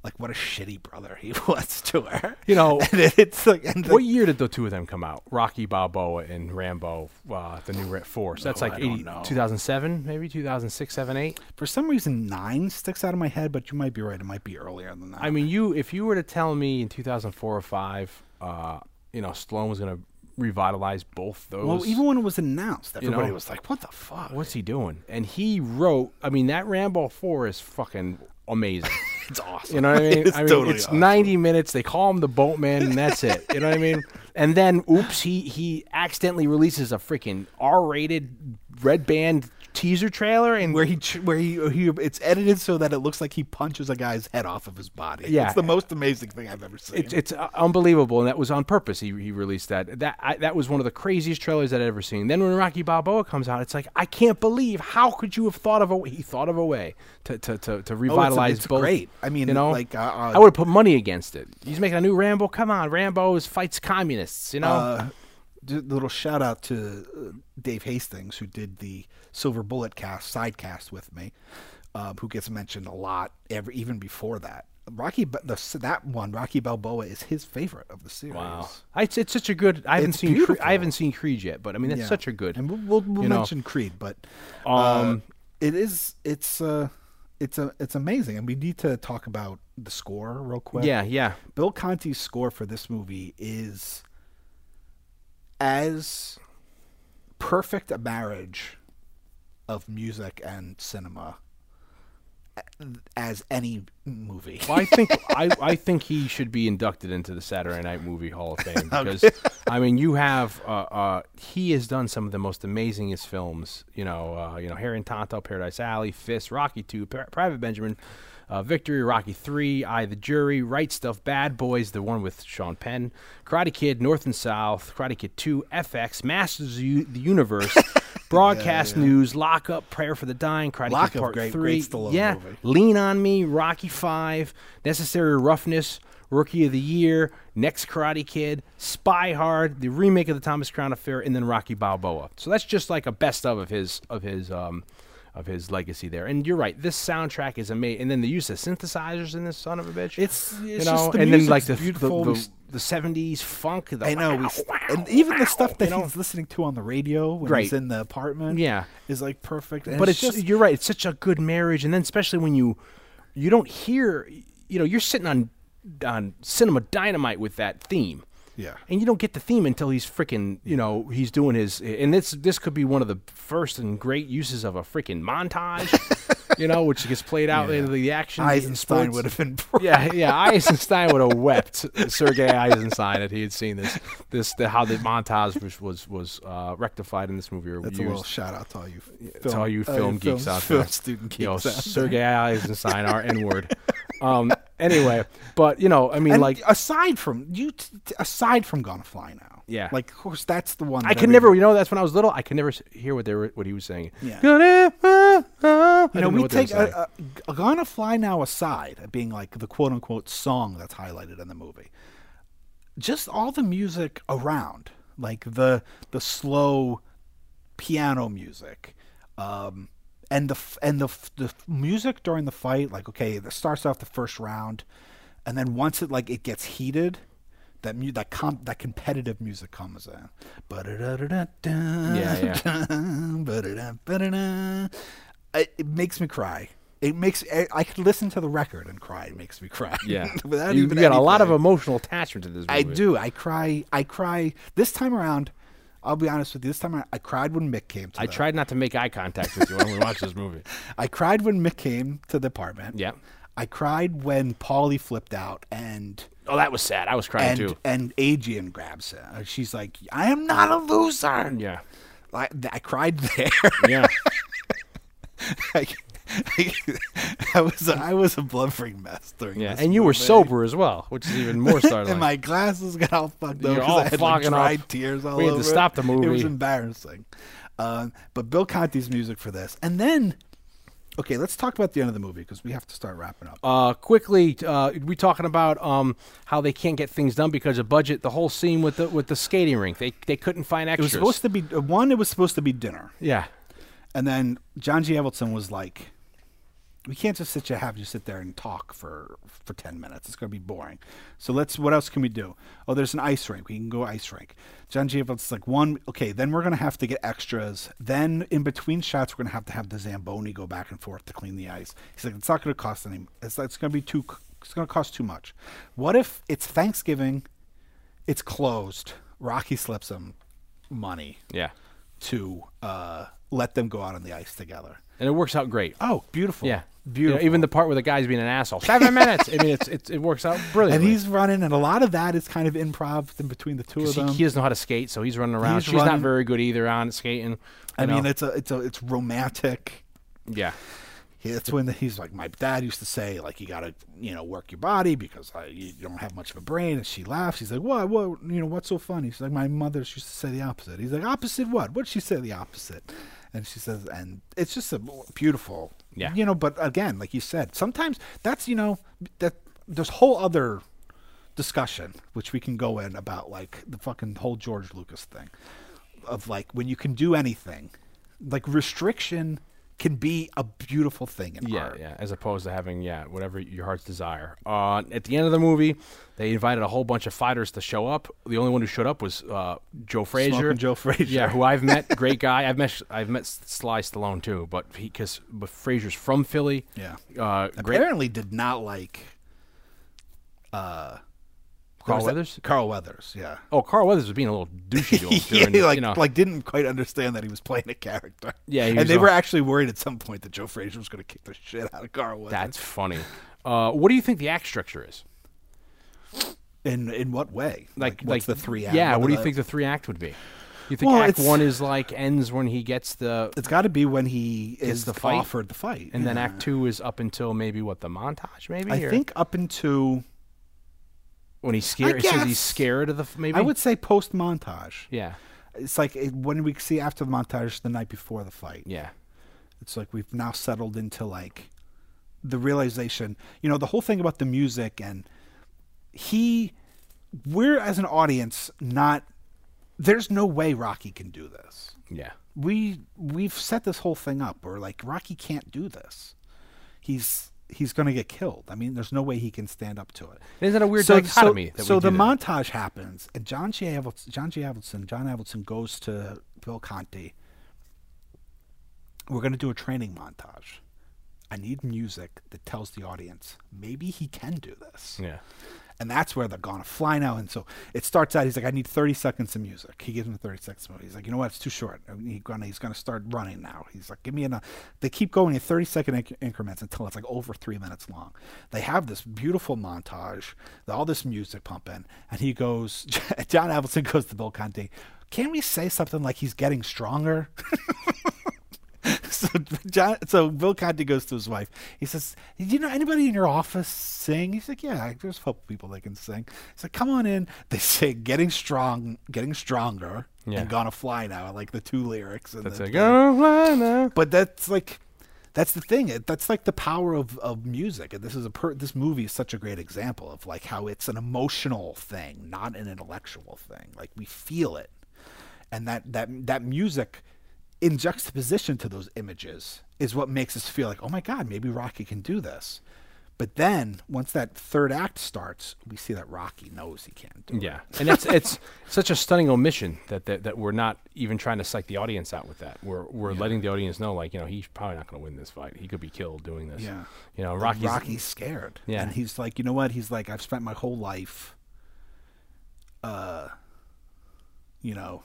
Like what a shitty brother he was to her, You know, And it's like, and What year did the two of them come out? Rocky Balboa and Rambo, uh, the new Red Force. That's Oh, like I 80, 2007, maybe 2006, 7, 8. for some reason nine sticks out of my head, but you might be right. It might be earlier than that. I mean, you if you were to tell me in 2004 or 5, uh, you know, Stallone was going to revitalize both those. Well, even when it was announced, You everybody know, was like, "What the fuck?" what's he doing? And he wrote, I mean, that Rambo 4 is fucking amazing. It's awesome. You know what I mean? It's I mean, totally it's awesome. 90 minutes. They call him the boatman, and that's it. You know what I mean? And then, oops, he he accidentally releases a freaking R-rated red band teaser trailer and where he where he, he it's edited so that it looks like he punches a guy's head off of his body. Yeah. it's the most amazing thing I've ever seen. It's, it's unbelievable, and that was on purpose. He, he released that. That I, that was one of the craziest trailers that I'd ever seen. Then when Rocky Balboa comes out, it's like I can't believe how could you have thought of a he thought of a way to to, to, to revitalize Oh, it's both. great. I mean, you know, like, uh, uh, I would have put money against it. He's making a new Rambo. Come on, Rambo is fights communists. You know, uh, little shout out to uh, Dave Hastings who did the Silver Bullet cast side cast with me, um, who gets mentioned a lot every even before that. Rocky, Ba- the, that one Rocky Balboa is his favorite of the series. wow, it's, it's such a good. I haven't It's seen Creed. I haven't seen Creed yet, but I mean it's Yeah. such a good. And we'll, we'll, we'll you know. mention Creed, but Um, uh, it is it's uh it's a it's amazing, and we need to talk about the score real quick. yeah, yeah. Bill Conti's score for this movie is as perfect a marriage of music and cinema as any movie. Well, I think I, I think he should be inducted into the Saturday Night Movie Hall of Fame because I mean you have uh, uh, he has done some of the most amazingest films. You know, uh, you know, Harry and Tonto, Paradise Alley, Fist, Rocky Two, Private Benjamin, uh, Victory, Rocky Three, I the Jury, Right Stuff, Bad Boys, the one with Sean Penn, Karate Kid, North and South, Karate Kid Two, FX, Masters of U- the Universe. Broadcast news, lock up, prayer for the dying, Karate Lock Kid Up, Part great- Three, great yeah, movie. Lean on Me, Rocky Five, Necessary Roughness, Rookie of the Year, Next Karate Kid, Spy Hard, the remake of the Thomas Crown Affair, and then Rocky Balboa. So that's just like a best of of his of his um of his legacy there. And you're right, this soundtrack is amazing. And then the use of synthesizers in this son of a bitch. It's- you it's know, just the and then like the music's the, beautiful. the, the 70s funk. The I know, we, wow, st- wow, and even the stuff that you know? he's listening to on the radio when Right. he's in the apartment, Yeah. is like perfect. And but it's, just you're right. It's such a good marriage, and then especially when you you don't hear, you know, you're sitting on on Cinema Dynamite with that theme. Yeah. and you don't get the theme until he's freaking, you know, he's doing his. And this this could be one of the first and great uses of a freaking montage, you know, which gets played out in the action. Eisenstein would have been. Yeah, yeah. Eisenstein would have wept. Sergei Eisenstein, if he had seen this, this, the, how the montage was was, was uh, rectified in this movie. Or That's used. a little shout out to all you. Film, to all you uh, film geeks film, out film there. student you know, geeks. out there. Sergei Eisenstein, our N word. Um, anyway, but you know, I mean, And like, aside from you, t- t- aside from Gonna Fly Now, Yeah. like of course that's the one. I could every- never, you know, that's when I was little. I could never hear what they were, what he was saying. Yeah. Gonna, uh, uh, I You know, we were take a, a, a Gonna Fly Now aside, being like the quote unquote song that's highlighted in the movie. Just all the music around, like the the slow piano music, um, and the and the the music during the fight. Like okay, it starts off the first round, and then once it like it gets heated. That mu- that com- that competitive music comes in. Yeah, yeah. It, it makes me cry. It makes I, I could listen to the record and cry. It makes me cry. yeah, without you, even you got a lot of emotional attachment to this. Movie. I do. I cry. I cry this time around. I'll be honest with you. This time around, I cried when Mick came. To I the, tried not to make eye contact with you when we watched this movie. I cried when Mick came to the apartment. Yeah. I cried when Paulie flipped out and Oh, that was sad. I was crying and too. and Adrian grabs her. She's like, "I am not a loser." Yeah, I, I cried there. yeah. I, I was a, I was a blubbering mess during Yeah, this and you were movie. sober as well, which is even more startling. and my glasses got all fucked up You're all I had like, fogging up. tears all We had to stop the it. It was embarrassing. Um, but Bill Conti's music for this, and then okay, let's talk about the end of the movie because we have to start wrapping up. uh, quickly, uh, we talking about um, how they can't get things done because of budget. The whole scene with the with the skating rink, they they couldn't find it was supposed to be uh, one. It was supposed to be dinner, yeah, and then John G. Avildsen was like, "We can't just sit you have you sit there and talk for for ten minutes. It's going to be boring. So let's. What else can we do? Oh, there's an ice rink. We can go ice rink." John. Avildsen's like, "One. Okay, then we're going to have to get extras. Then in between shots, we're going to have to have the zamboni go back and forth to clean the ice." He's like, "It's not going to cost any. It's it's going to be too. It's going to cost too much. What if it's Thanksgiving? It's closed. Rocky slips him money." yeah. to uh, let them go out on the ice together. and it works out great. Oh, beautiful. Yeah, beautiful. You know, even the part where the guy's being an asshole. Seven minutes. I mean, it's, it's it works out brilliant. and he's running, and a lot of that is kind of improv in between the two of them. he, he doesn't know how to skate, so he's running around. He's She's not very good either on skating. I you mean, it's a it's a it's romantic. yeah, It's when he's like, my dad used to say, like, you gotta, you know, work your body because uh, you don't have much of a brain. And she laughs. He's like, what, what, you know, what's so funny? She's like, my mother used to say the opposite. He's like, opposite what? What'd she say the opposite? And she says, and it's just a beautiful, Yeah. you know. But again, like you said, sometimes that's you know that there's whole other discussion which we can go in about like the fucking whole George Lucas thing of like when you can do anything, like restriction can be a beautiful thing in yeah, art. yeah. As opposed to having yeah, whatever your heart's desire. Uh, at the end of the movie, they invited a whole bunch of fighters to show up. The only one who showed up was uh, Joe Frazier. Joe Frazier. Yeah, who I've met, great guy. I've met I've met Sly Stallone too, but he because but Frazier's from Philly. Yeah. uh, great. Apparently, did not like. Uh, Carl Weathers? Carl Weathers, yeah. Oh, Carl Weathers was being a little douchey to him. yeah, during, like you know, like didn't quite understand that he was playing a character. Yeah, and they all- were actually worried at some point that Joe Frazier was going to kick the shit out of Carl Weathers. that's funny. Uh, what do you think the act structure is? in in what way? Like, what's like the three? act- Yeah, what what do you the- think the three act would be? You think Well, Act One is like ends when he gets the, It's got to be when he is the fight? offered the fight, and then. Act Two is up until maybe what the montage, maybe. I or think up into when he's scared. It says he's scared of the f- maybe. I would say post montage. Yeah, It's like it, when we see after the montage the night before the fight. yeah, It's like we've now settled into like the realization, you know, the whole thing about the music and he we're as an audience not there's no way Rocky can do this. yeah. We we've set this whole thing up. We're like Rocky can't do this. He's he's going to get killed. I mean, there's no way he can stand up to it. Isn't that a weird dichotomy So, so the that? montage happens, and John G. Avildsen, John G. Avildsen, John Avildsen goes to Bill Conti. We're going to do a training montage. I need music that tells the audience maybe he can do this. Yeah. And that's where they're gonna fly now. And so it starts out. He's like, I need 30 seconds of music. He gives him 30 seconds. Of music. He's like, you know what? It's too short. And He gonna, he's gonna start running now. He's like, give me enough. They keep going in 30 second inc- increments until it's like over three minutes long. They have this beautiful montage, all this music pumping, and he goes. John Avildsen goes to Bill Conti, Can we say something like he's getting stronger? so John, so Bill Conti goes to his wife. He says, "Do you know anybody in your office sing?" He's like, "Yeah, there's a couple people that can sing." He's like, "Come on in." They say, "Getting strong, getting stronger, Yeah. and gonna fly now." Like the two lyrics. And That's the like, oh, fly now. But that's like, that's the thing. It, that's like the power of, of music. And this is a per, this movie is such a great example of like how it's an emotional thing, not an intellectual thing. Like we feel it, and that that that music in juxtaposition to those images is what makes us feel like, oh my God, maybe Rocky can do this. But then once that third act starts, we see that Rocky knows he can't do it. Yeah, and it's it's such a stunning omission that, that that we're not even trying to psych the audience out with that. We're we're letting the audience know, like you know, he's probably not going to win this fight. He could be killed doing this. Yeah. you know, Rocky's, Rocky's scared. Yeah. And he's like, you know what? He's like, I've spent my whole life, uh, you know,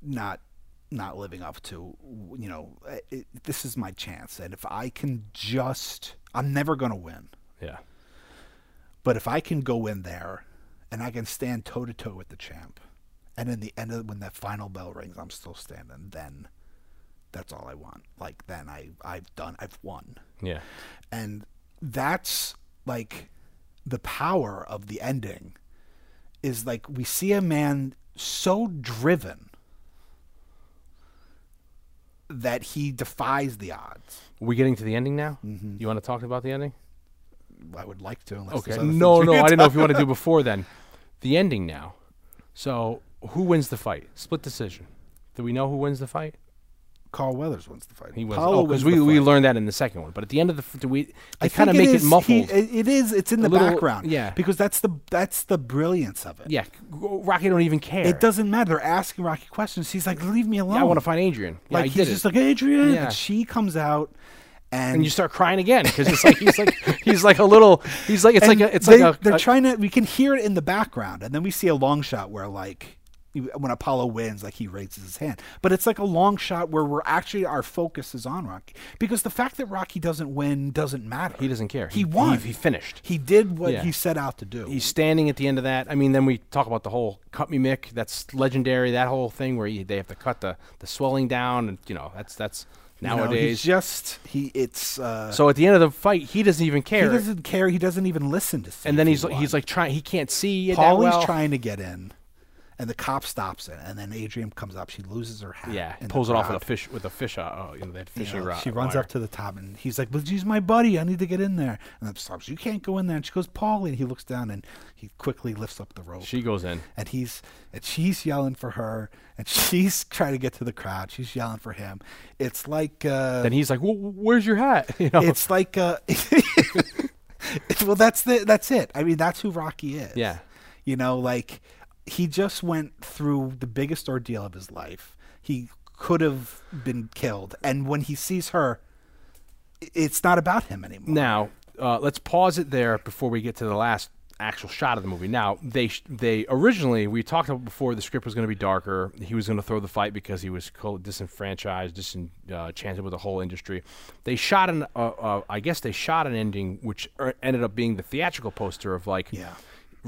not not living up to, you know, eh, it, this is my chance, and if I can just, I'm never gonna win, Yeah, but if I can go in there, and I can stand toe to toe with the champ, and in the end of when that final bell rings, I'm still standing, then. That's all I want. Like then I I've done I've won yeah, and that's like the power of the ending is like we see a man so driven that he defies the odds. Are we getting to the ending now? Mm-hmm. You want to talk about the ending? I would like to. Unless Okay. No, no, I didn't know if you want to do before then. The ending now. So who wins the fight? Split decision. Do we know who wins the fight? Carl Weathers wins oh, the fight. He wins. Paulo Oh, because we, we learned that in the second one. But at the end of the, f- do we? They I kind of think make it, is- he- muffled. it- it is. It's in the little- background. yeah. Because that's the that's the brilliance of it. yeah, Rocky don't even care. It doesn't matter. They're asking Rocky questions. He's like, "Leave me alone." Yeah, I want to find Adrian. Yeah, like I he's just it. like Adrian, Yeah. and she comes out, and, and you start crying again because it's like he's like he's like a little he's like it's and like a, it's they, like a, they're a- trying to. We can hear it in the background, and then we see a long shot where like when Apollo wins, like he raises his hand. But it's like a long shot where we're actually our focus is on Rocky because the fact that Rocky doesn't win doesn't matter. He doesn't care. He, won. He, he finished. He did what Yeah. he set out to do. He's standing at the end of that. I mean, then we talk about the whole cut me Mick. That's legendary. That whole thing where you, they have to cut the, the swelling down, and you know that's that's You know, nowadays. he's just he. It's uh, so at the end of the fight, he doesn't even care. he doesn't care. He doesn't even listen to. See and then he's like, he's like trying. He can't see Paulie's well. trying to get in, and the cop stops it, and then Adrian comes up. She loses her hat. Yeah, the pulls it off with a fish with a fish. Uh, you know, that You fishing know, rod. she runs wire. up to the top, and he's like, "But she's my buddy. I need to get in there." And then stops. You can't go in there. And she goes, "Paulie." And he looks down, and he quickly lifts up the rope. She goes in. and he's and she's yelling for her, and she's trying to get to the crowd. She's yelling for him. It's like uh, Then he's like, well, "Where's your hat?" You know. it's like uh, well, that's the that's it. I mean, that's who Rocky is. Yeah. you know, like he just went through the biggest ordeal of his life. He could have been killed, and when he sees her, it's not about him anymore. Now, uh, let's pause it there before we get to the last actual shot of the movie. Now, they sh- they originally we talked about before the script was going to be darker. He was going to throw the fight because he was disenfranchised, disenchanted with the whole industry. They shot an, uh, uh, I guess they shot an ending which er- ended up being the theatrical poster of like. Yeah.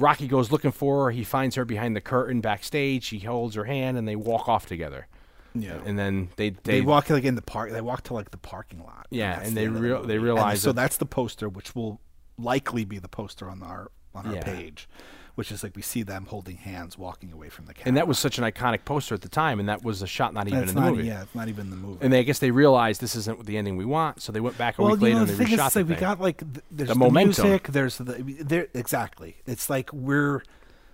Rocky goes looking for her. He finds her behind the curtain backstage. He holds her hand, and they walk off together. Yeah. And then they they, they, walk like in the park. They walk to like the parking lot. Yeah, that's and they the real- they movie. And realize so that's the poster, which will likely be the poster on our on our Yeah. page, which is like we see them holding hands walking away from the camera. and that was such an iconic poster at the time, and that was a shot not even in the not, movie. Yeah, it's not even in the movie. And they, I guess they realized this isn't the ending we want, so they went back a well, week later know, and the they thing is, reshot it's the like we got like th- there's The the, momentum. music. There's the there exactly. It's like we're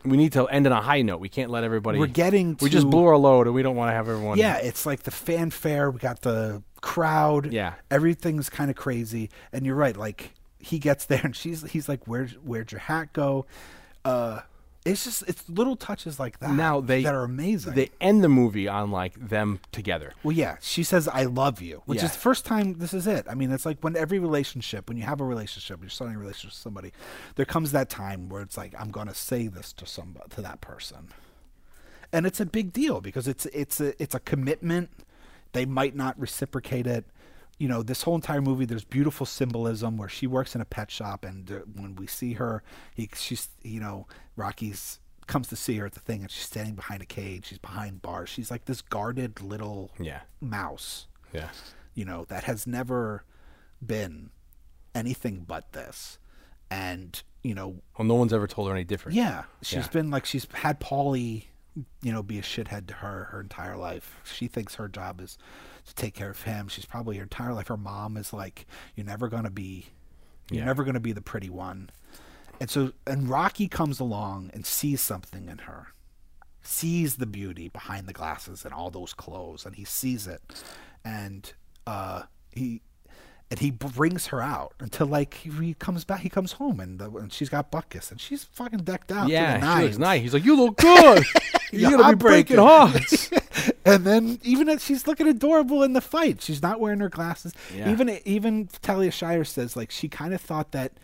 we need to end on a high note. We can't let everybody. we're getting. we just blew our load, and we don't want to have everyone. Yeah, it's like the fanfare. We got the crowd. Yeah. everything's kind of crazy. And you're right. Like he gets there, and she's he's like, "Where's where'd your hat go?" Uh, it's just it's little touches like that. Now they that are amazing. They end the movie on like them together. well, yeah, she says, "I love you," which Yeah. is the first time. This is it. I mean, it's like when every relationship, when you have a relationship, you're starting a relationship with somebody, there comes that time where it's like, "I'm going to say this to some to that person," and it's a big deal because it's it's a it's a commitment. They might not reciprocate it. You know, this whole entire movie, there's beautiful symbolism where she works in a pet shop, and uh, when we see her, he, she's you know, Rocky's comes to see her at the thing, and she's standing behind a cage. She's behind bars. She's like this guarded little Yeah. mouse, Yeah. you know, that has never been anything but this. And you know, Well, no one's ever told her any different. yeah, she's Yeah. been like she's had Paulie, you know, be a shithead to her her entire life. She thinks her job is to take care of him. She's probably her entire life. Her mom is like, "You're never gonna be, you're Yeah. never gonna be the pretty one." And so, and Rocky comes along and sees something in her, sees the beauty behind the glasses and all those clothes, and he sees it, and uh, he. And he brings her out until like he, he comes back. He comes home and, the, and she's got Butkus and she's fucking decked out. Yeah, the she looks nice. He's like, "You look good. You're You're gonna be breaking hearts." and then even if she's looking adorable in the fight, she's not wearing her glasses. Yeah. Even even Talia Shire says like she kind of thought that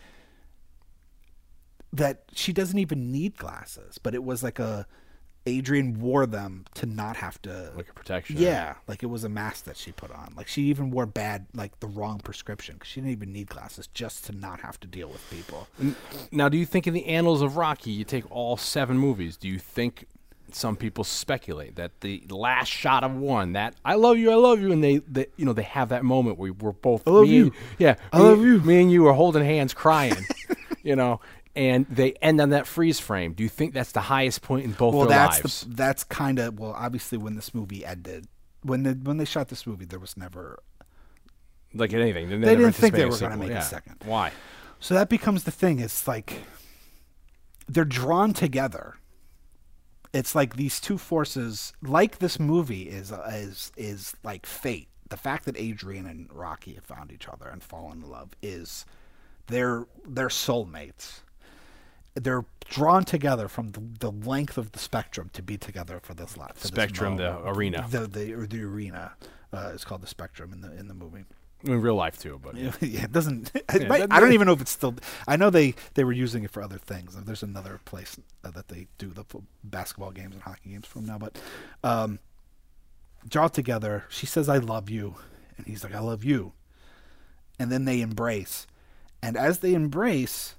that she doesn't even need glasses, but it was like a Adrian wore them to not have to like a protection. yeah, like it was a mask that she put on. Like she even wore bad, like the wrong prescription because she didn't even need glasses just to not have to deal with people. Now, do you think in the annals of Rocky, you take all seven movies? Do you think some people speculate that the last shot of one, that "I love you, I love you," and they, they you know, they have that moment where we're both, I love me and- you. yeah, I me- love you. Me and you are holding hands, crying, you know, and they end on that freeze frame. Do you think that's the highest point in both well, their that's lives? the that's kind of well, obviously when this movie ended, when the when they shot this movie, there was never like anything, they, They never didn't think they anticipated were gonna sequel. make a second. Why? So that becomes the thing. It's like they're drawn together. It's like these two forces, like this movie is is is like fate. The fact that Adrian and Rocky have found each other and fallen in love is they're they're soulmates. They're drawn together from the, the length of the spectrum to be together for this life. Spectrum, the arena. The the or the arena uh, is called the spectrum in the in the movie. in real life too. But yeah, it doesn't. It Yeah, might- I don't even know if it's still. I know they they were using it for other things. There's another place uh, that they do the basketball games and hockey games from now. But um, draw together. She says, "I love you," and he's like, "I love you," and then they embrace. And as they embrace,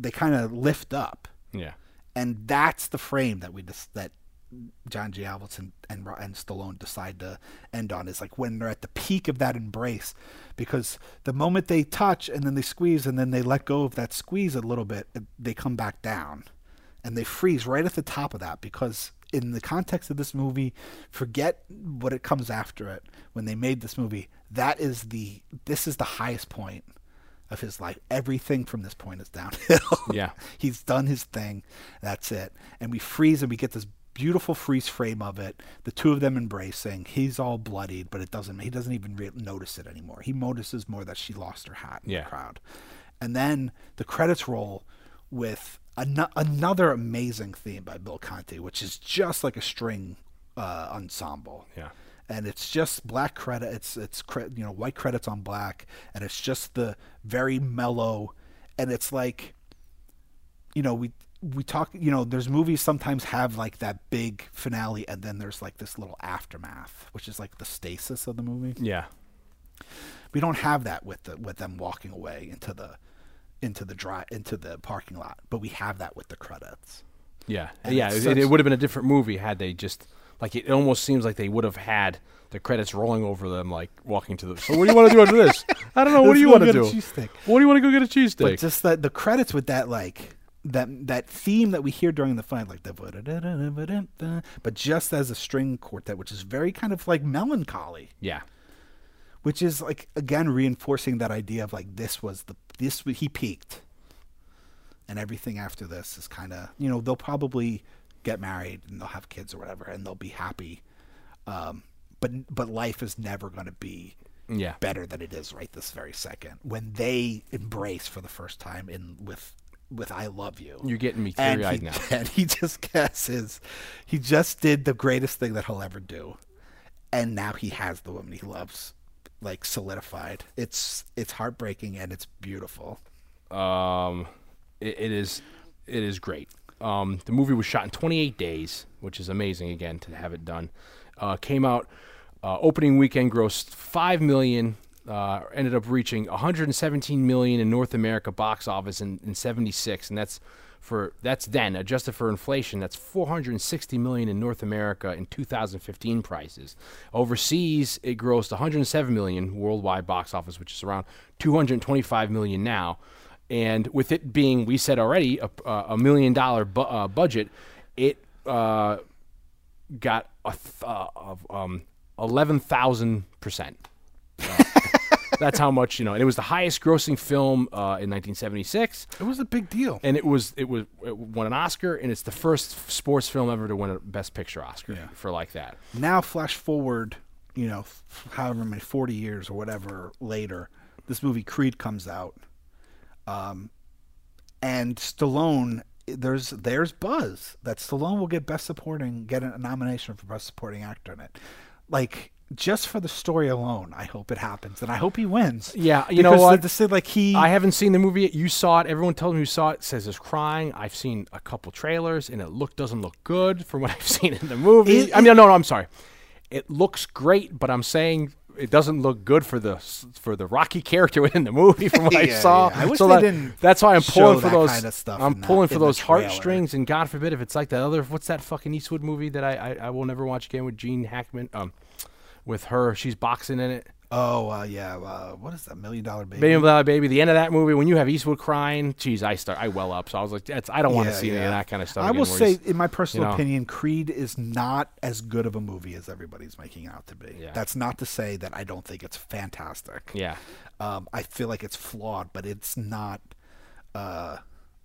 they kind of lift up, yeah, and that's the frame that we just that John G. Avildsen and Ro- and Stallone decide to end on is like when they're at the peak of that embrace, because the moment they touch and then they squeeze and then they let go of that squeeze a little bit, they come back down, and they freeze right at the top of that because in the context of this movie, forget what it comes after it. When they made this movie, that is the this is the highest point of his life. Everything from this point is downhill. Yeah. He's done his thing. That's it. And we freeze and we get this beautiful freeze frame of it. The two of them embracing. He's all bloodied, but it doesn't. He doesn't even re- notice it anymore. He notices more that she lost her hat in Yeah. the crowd. And then the credits roll with an- another amazing theme by Bill Conti, which is just like a string uh, ensemble yeah, and it's just black credit. It's it's cre- you know white credits on black, and it's just the very mellow, and it's like, you know we we talk you know there's movies sometimes have like that big finale, and then there's like this little aftermath, which is like the stasis of the movie. yeah, We don't have that with the with them walking away into the into the dry into the parking lot, but we have that with the credits. yeah, And yeah. It, it would have been a different movie had they just like it almost seems like they would have had the credits rolling over them, like walking to the. So what do you want to do after this? I don't know. What do you want to get a do? What do you want to go get a cheesesteak? But just that the credits with that like that that theme that we hear during the fight, like the but just as a string quartet, which is very kind of like melancholy, yeah, which is like again reinforcing that idea of like this was the this he peaked, and everything after this is kind of you know they'll probably get married and they'll have kids or whatever and they'll be happy, um, but but life is never going to be yeah, better than it is right this very second when they embrace for the first time in with with I love you. You're getting me and teary-eyed now. And he just guesses he just did the greatest thing that he'll ever do. And now he has the woman he loves like solidified. It's it's heartbreaking and it's beautiful. Um, it, it is it is great. Um, the movie was shot in 28 days, which is amazing again to have it done. Uh, came out uh, opening weekend grossed five million. Uh, ended up reaching 117 million in North America box office in, in 76, and that's for that's then adjusted for inflation. That's 460 million in North America in 2015 prices. Overseas, it grossed 107 million worldwide box office, which is around 225 million now. And with it being, we said already, a, a million dollar bu- uh, budget, it uh, got a th- uh, um, 11,000 percent. Uh, That's how much you know. And it was the highest grossing film uh, in 1976 It was a big deal. and it was it was it won an Oscar, and it's the first sports film ever to win a Best Picture Oscar Yeah. for like that. Now flash forward, you know, f- however many 40 years or whatever later, this movie Creed comes out. Um and Stallone there's there's buzz that Stallone will get best supporting get a nomination for best supporting actor in it. Like just for the story alone, I hope it happens and I hope he wins. Yeah, you know what? Say like he I haven't seen the movie yet. You saw it. Everyone tells me who saw it says it's crying. I've seen a couple trailers, and it look doesn't look good from what I've seen in the movie. It- I mean, no, no, I'm sorry. It looks great, but I'm saying it doesn't look good for the for the Rocky character in the movie from what I saw. yeah. I wish so they that- didn't That's why I'm pulling for those. kinda stuff I'm that- pulling for those heartstrings, and God forbid if it's like that other. What's that fucking Eastwood movie that I I, I will never watch again with Gene Hackman? Um, with her, she's boxing in it. Oh uh, yeah, uh, what is that million dollar baby? Baby Blah Baby, the end of that movie when you have Eastwood crying, geez, I start I well up. So I was like, that's I don't want to Yeah, see any of that kind of stuff. I will say, in my personal know. opinion, Creed is not as good of a movie as everybody's making out to be. Yeah. That's not to say that I don't think it's fantastic. yeah, Um, I feel like it's flawed, but it's not. Uh,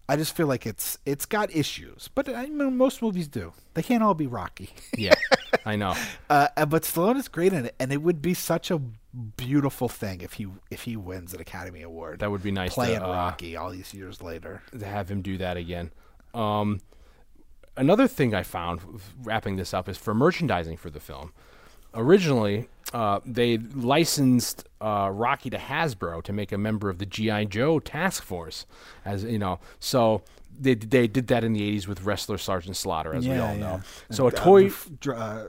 I just feel like it's it's got issues, but I mean, most movies do. They can't all be Rocky. yeah, I know. Uh, uh, but Stallone is great in it, and it would be such a beautiful thing if he if he wins an Academy Award. That would be nice to, playing uh, Rocky all these years later. to have him do that again. Um, another thing I found wrapping this up is for merchandising for the film. originally uh, they licensed uh, Rocky to Hasbro to make a member of the GI Joe task force, as you know. So they they did that in the '80s with wrestler Sergeant Slaughter, as we all know. So a uh, toy uh,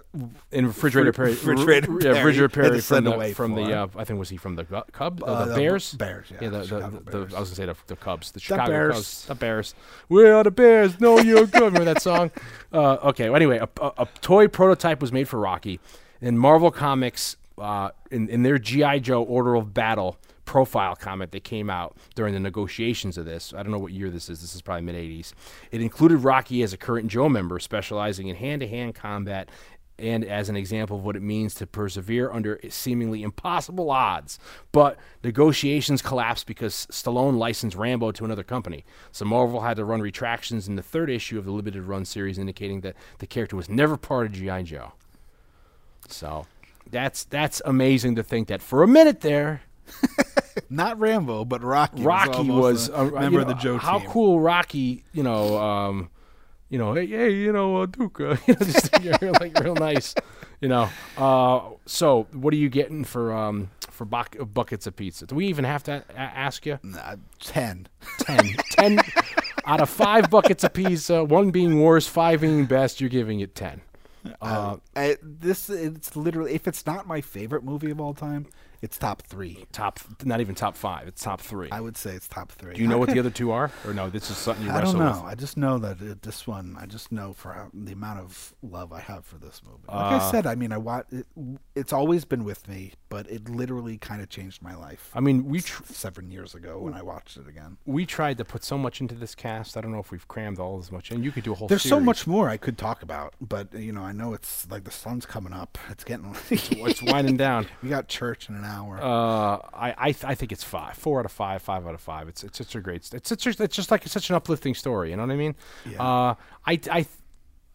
in refrigerator Fri- Perry, Refrigerator yeah, refrigerator Perry from the from the uh, I think was he from the Gu- Cub, uh, Uh, the the Bears, Bears, yeah, the, the, the- Bears. I was gonna say the, the Cubs, the Chicago Bears. Cubs, the Bears. We are the Bears. No, you're good. Remember that song? Uh, okay. Well, anyway, a, a, a toy prototype was made for Rocky, and Marvel Comics uh, in in their GI Joe Order of Battle profile comment that came out during the negotiations of this. I don't know what year this is. This is probably mid 80s. It included Rocky as a current Joe member specializing in hand to hand combat and as an example of what it means to persevere under seemingly impossible odds. But negotiations collapsed because Stallone licensed Rambo to another company. So Marvel had to run retractions in the third issue of the limited run series indicating that the character was never part of G.I. Joe. So that's that's amazing to think that for a minute there, not Rambo, but Rocky. Rocky was, was a member you of the know, Joe How team. cool Rocky, you know, um, you know, hey, hey, you know, uh, Duke, uh, you know, just you're like real nice, you know. Uh, so, what are you getting for um for buck- buckets of pizza? Do we even have to a- ask you? Nah, ten. 10. 10 out of five buckets of pizza, one being worst, five being best. You're giving it ten. Uh, I, this it's literally if it's not my favorite movie of all time, it's top three. top, not even top five. It's top three. I would say it's top three. Do you know what the other two are, or no? This is something you I wrestle don't know. with. I just know that it, this one. I just know for how, the amount of love I have for this movie. Like Uh, I said, I mean, I wa- it, It's always been with me, but it literally kind of changed my life. I mean, we tr- seven years ago when I watched it again. we tried to put so much into this cast. I don't know if we've crammed all as much, and you could do a whole. There's so series. much more I could talk about, but you know, I know it's like the sun's coming up. It's getting. It's winding down. we got church in an hour. Uh, I I, th- I think it's five, four out of five, five out of five. It's it's such a great. It's such a, it's just like it's such an uplifting story. You know what I mean? Yeah. Uh, I I,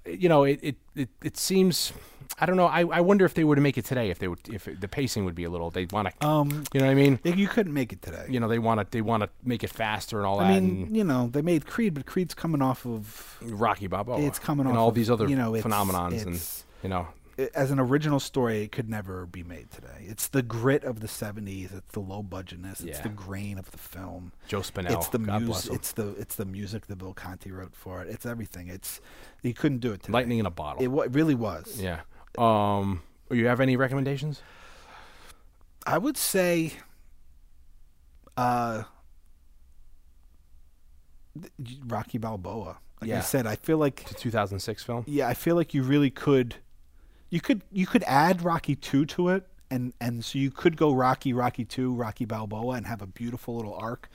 you know, it it it, it seems. I don't know. I, I wonder if they were to make it today, if they would, if it, the pacing would be a little. They'd want to, um, you know what I mean? you couldn't make it today. You know, they want to, they want to make it faster and all I that. mean, and you know, they made Creed, but Creed's coming off of Rocky Balboa. it's coming and off all of, these other you know, it's- phenomenons, and you know, as an original story, it could never be made today. It's the grit of the '70s. It's the low budgetness. It's Yeah. the grain of the film. Joe Spinell. It's the music. It's the it's the music that Bill Conti wrote for it. It's everything. It's you couldn't do it today. lightning in a bottle. It, it really was. yeah. Um, you have any recommendations? I would say, uh, Rocky Balboa. Like I said, I feel like The 2006 film. yeah, I feel like you really could, you could you could add Rocky two to it, and and so you could go Rocky, Rocky two, Rocky Balboa, and have a beautiful little arc,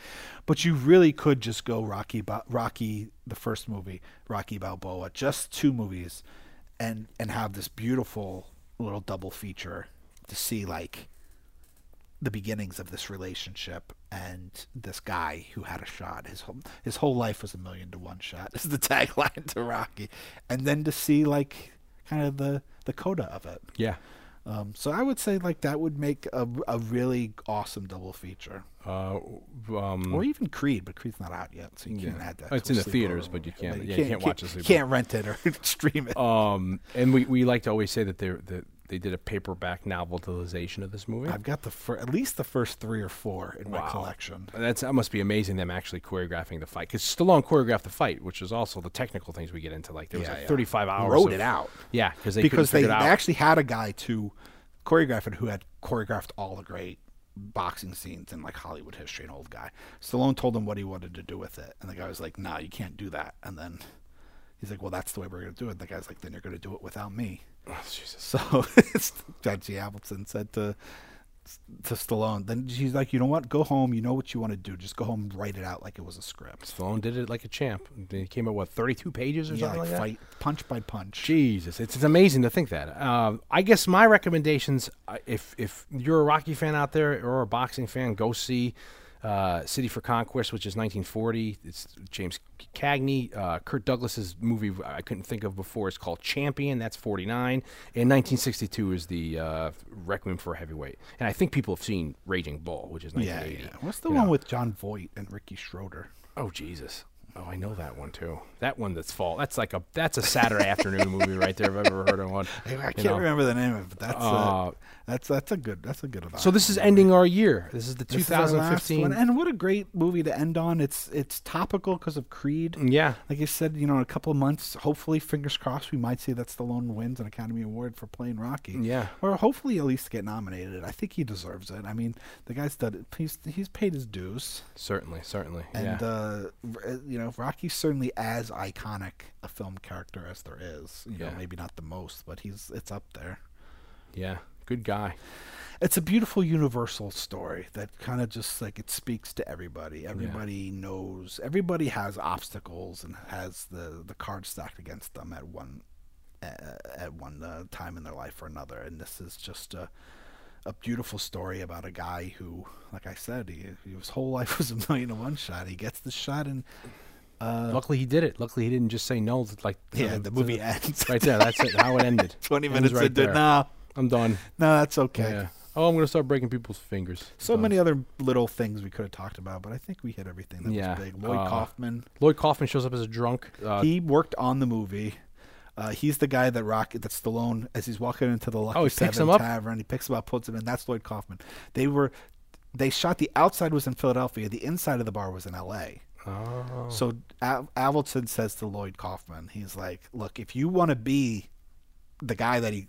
but you really could just go Rocky, Rocky the first movie, Rocky Balboa, just two movies, and and have this beautiful little double feature to see like the beginnings of this relationship and this guy who had a shot. His whole his whole life was a million to one shot. This is the tagline to Rocky, and then to see like kind of the the coda of it. Yeah. Um, so I would say like that would make a, a really awesome double feature, Uh, um, or even Creed, but Creed's not out yet, so you Yeah. can't add that. It's to in the theaters, but you can't- But yeah, you can't watch a You can't rent it or stream it. um, and we, we like to always say that there that they did a paperback novelization of this movie. I've got the fir- at least the first three or four in my collection. That's that must be amazing them actually choreographing the fight because Stallone choreographed the fight, which is also the technical things we get into. Like there was Yeah, like yeah. 35 hours. Wrote of- it out. Yeah, because they because they, they figure it out. actually had a guy to choreograph it who had choreographed all the great boxing scenes in like Hollywood history, an old guy. Stallone told him what he wanted to do with it, and the guy was like, "No, you can't do that." And then he's like, "Well, that's the way we're going to do it." And the guy's like, "Then you're going to do it without me." Oh, Jesus. So Judge Appleton said to to Stallone, then he's like, "You know what? Go home. You know what you want to do. Just go home, and write it out like it was a script." Stallone did it like a champ. They came out what 32 pages or Yeah, something like like that. fight punch by punch. Jesus, it's, it's amazing to think that. Um, I guess my recommendations, uh, if if you're a Rocky fan out there or a boxing fan, go see uh, City for Conquest, which is 1940. It's James Cagney. Uh, Kirk Douglas's movie I couldn't think of before is called Champion. That's 49. And 1962 is the uh, Requiem for a Heavyweight. And I think people have seen Raging Bull, which is Yeah, 1980. yeah. What's the you one know. with Jon Voight and Ricky Schroder? Oh Jesus. Oh, I know that one too. That one that's fall. That's like a that's a Saturday afternoon movie right there. If I've ever heard of one. I you can't know. remember the name of it, but that's Uh, uh, that's that's a good that's a good. So this is ending our year. This is the This is our last 2015. one, and what a great movie to end on. It's it's topical because of Creed. yeah, Like I said, you know, in a couple of months, hopefully, fingers crossed, we might see that Stallone wins an Academy Award for playing Rocky. Yeah. Or hopefully at least get nominated. I think he deserves it. I mean, the guy's done he's he's paid his dues. certainly, certainly. And yeah. uh, uh, you know, Rocky's certainly as iconic a film character as there is. You know, Yeah. maybe not the most, but he's it's up there. yeah, good guy. It's a beautiful universal story that kind of just like it speaks to everybody. Everybody knows. Everybody has obstacles and has the the cards stacked against them at one uh, at one uh, time in their life or another. And this is just a a beautiful story about a guy who, like I said, he, his whole life was a million to one shot. He gets the shot and Luckily he did it. Luckily he didn't just say no. to, Like yeah, the movie ends. right there. That's it. How it ended. Twenty minutes right into there. no, I'm done. no, that's okay. Yeah. Oh, I'm gonna start breaking people's fingers. So many other little things we could have talked about, but I think we hit everything that Yeah, was big. Lloyd uh, Kaufman, Lloyd Kaufman shows up as a drunk. Uh, he worked on the movie. Uh, he's the guy that Rock that Stallone as he's walking into the Lucky Oh, Seven? Tavern. He picks him up, puts him in. That's Lloyd Kaufman. They were they shot the outside was in Philadelphia. The inside of the bar was in L.A. oh. So Av- Avildsen says to Lloyd Kaufman, he's like, "Look, if you want to be the guy that he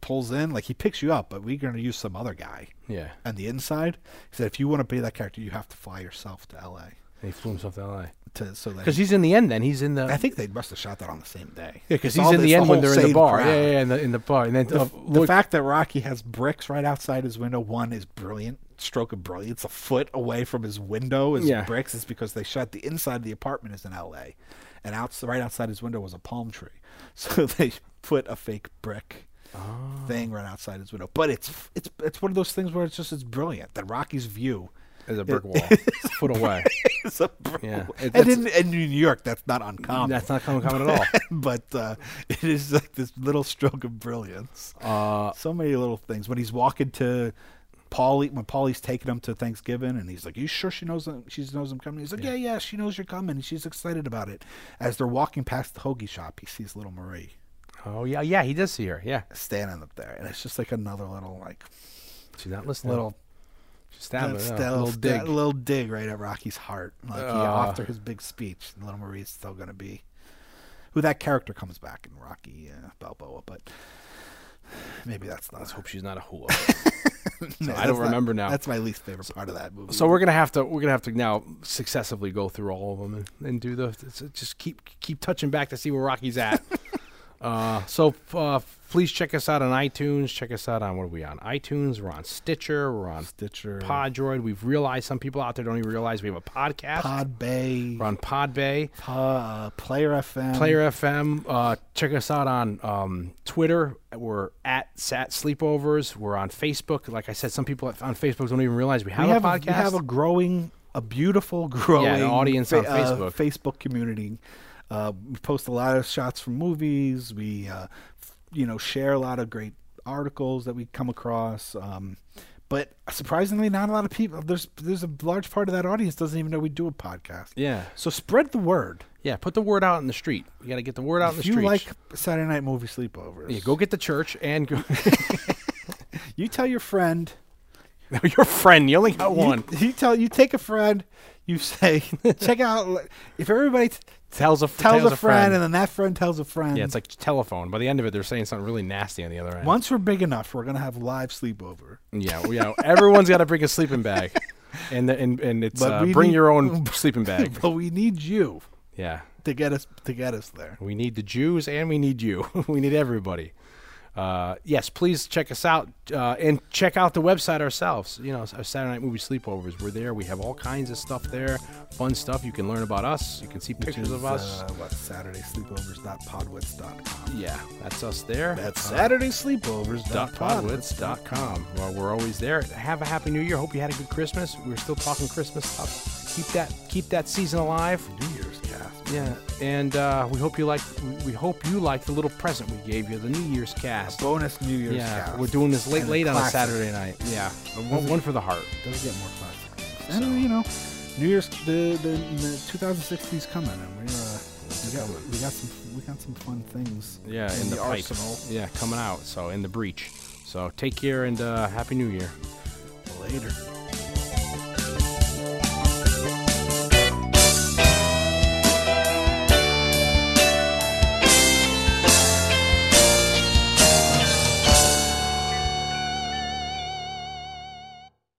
pulls in, like he picks you up, but we're going to use some other guy." yeah. And the inside. He said, if you want to be that character, you have to fly yourself to L.A. And he flew himself to L.A. To so that Because he's in the end. Then he's in the. I think they must have shot that on the same day. Yeah, because he's in the this- end when they're in the bar. crowd. Yeah, yeah, yeah, in the, in the bar. And then The, uh, the fact that Rocky has bricks right outside his window, one is brilliant. Stroke of brilliance. A foot away from his window is Yeah. bricks. Is because they shot the inside of the apartment is in L.A. and outs right outside his window was a palm tree. So they put a fake brick Oh. thing right outside his window. But it's it's it's one of those things where it's just it's brilliant. That Rocky's view is a brick wall, a foot away. is a brick Yeah. It- and in, in New York, that's not uncommon. That's not common, common at all. but uh, it is like this little stroke of brilliance. Uh, so many little things. When he's walking to Paulie, when Paulie's taking him to Thanksgiving, and he's like, "You sure she knows that she knows I'm coming?" He's like, "Yeah, yeah, she knows you're coming. and She's excited about it." As they're walking past the hoagie shop, he sees little Marie oh yeah, yeah, he does see her. Yeah, standing up there, and it's just like another little like she's not listening. little She's stabbing. that yeah, little that dig. little dig right at Rocky's heart. Like he, Uh. after his big speech, little Marie's still gonna be who that character comes back in Rocky uh, Balboa, but maybe that's not. Let's hope she's not a hula. No, I don't not- remember now. That's my least favorite part of that movie. So we're gonna have to we're gonna have to now successively go through all of them and, and do the just keep keep touching back to see where Rocky's at. uh, so uh, please check us out on iTunes. Check us out on what are we on? iTunes. We're on Stitcher. We're on Stitcher, Podroid. We've realized some people out there don't even realize we have a podcast. Podbay. We're on Podbay, Po- uh, Player FM, Player FM. Uh, check us out on um, Twitter. We're at Sat Sleepovers. We're on Facebook. Like I said, some people on Facebook don't even realize we have, we have a podcast. We have a growing, a beautiful growing audience on uh, Facebook. Facebook community. Uh, we post a lot of shots from movies. We, uh, f- you know, share a lot of great articles that we come across. Um, but surprisingly, not a lot of people. There's there's a large part of that audience doesn't even know we do a podcast. yeah. So spread the word. Yeah, put the word out in the street. You got to get the word out in If the you street. like Saturday night movie sleepovers, yeah, go get the church and go. You tell your friend. your friend. You only got You- one. You, tell you take a friend. You say, check out. If everybody t- Tells a tells tells a friend, and then that friend tells a friend. yeah, it's like telephone. By the end of it, they're saying something really nasty on the other end. once we're big enough, we're gonna have live sleepover. Yeah, well, yeah. Everyone's got to bring a sleeping bag, and the, and and it's uh, bring need- your own sleeping bag. but we need you Yeah, to get us to get us there. we need the Jews and we need you. we need everybody. Uh, yes, please check us out uh, and check out the website ourselves. You know, our Saturday Night Movie Sleepovers. We're there. We have all kinds of stuff there, fun stuff. You can learn about us. You can see pictures of us. Uh, what Saturday sleepovers.podwits.com. yeah, that's us there. That's Uh, Saturday sleepovers. podwits.com. Well, we're always there. Have a happy new year. Hope you had a good Christmas. We're still talking Christmas stuff. Keep that keep that season alive. New Year's cast. Yeah, and uh, we hope you like we hope you like the little present we gave you, the New Year's cast. Bonus New Year's yeah, cast. we're doing this late And late on a. Saturday night. Yeah, one, one for the heart. Doesn't get more classic. And you know, New Year's the the, the 2016 is coming, and we're uh, we got we got some we got some fun things. Yeah, in, the, pipe. arsenal. Yeah, coming out. So in the breach. So take care and uh, happy New Year. Later.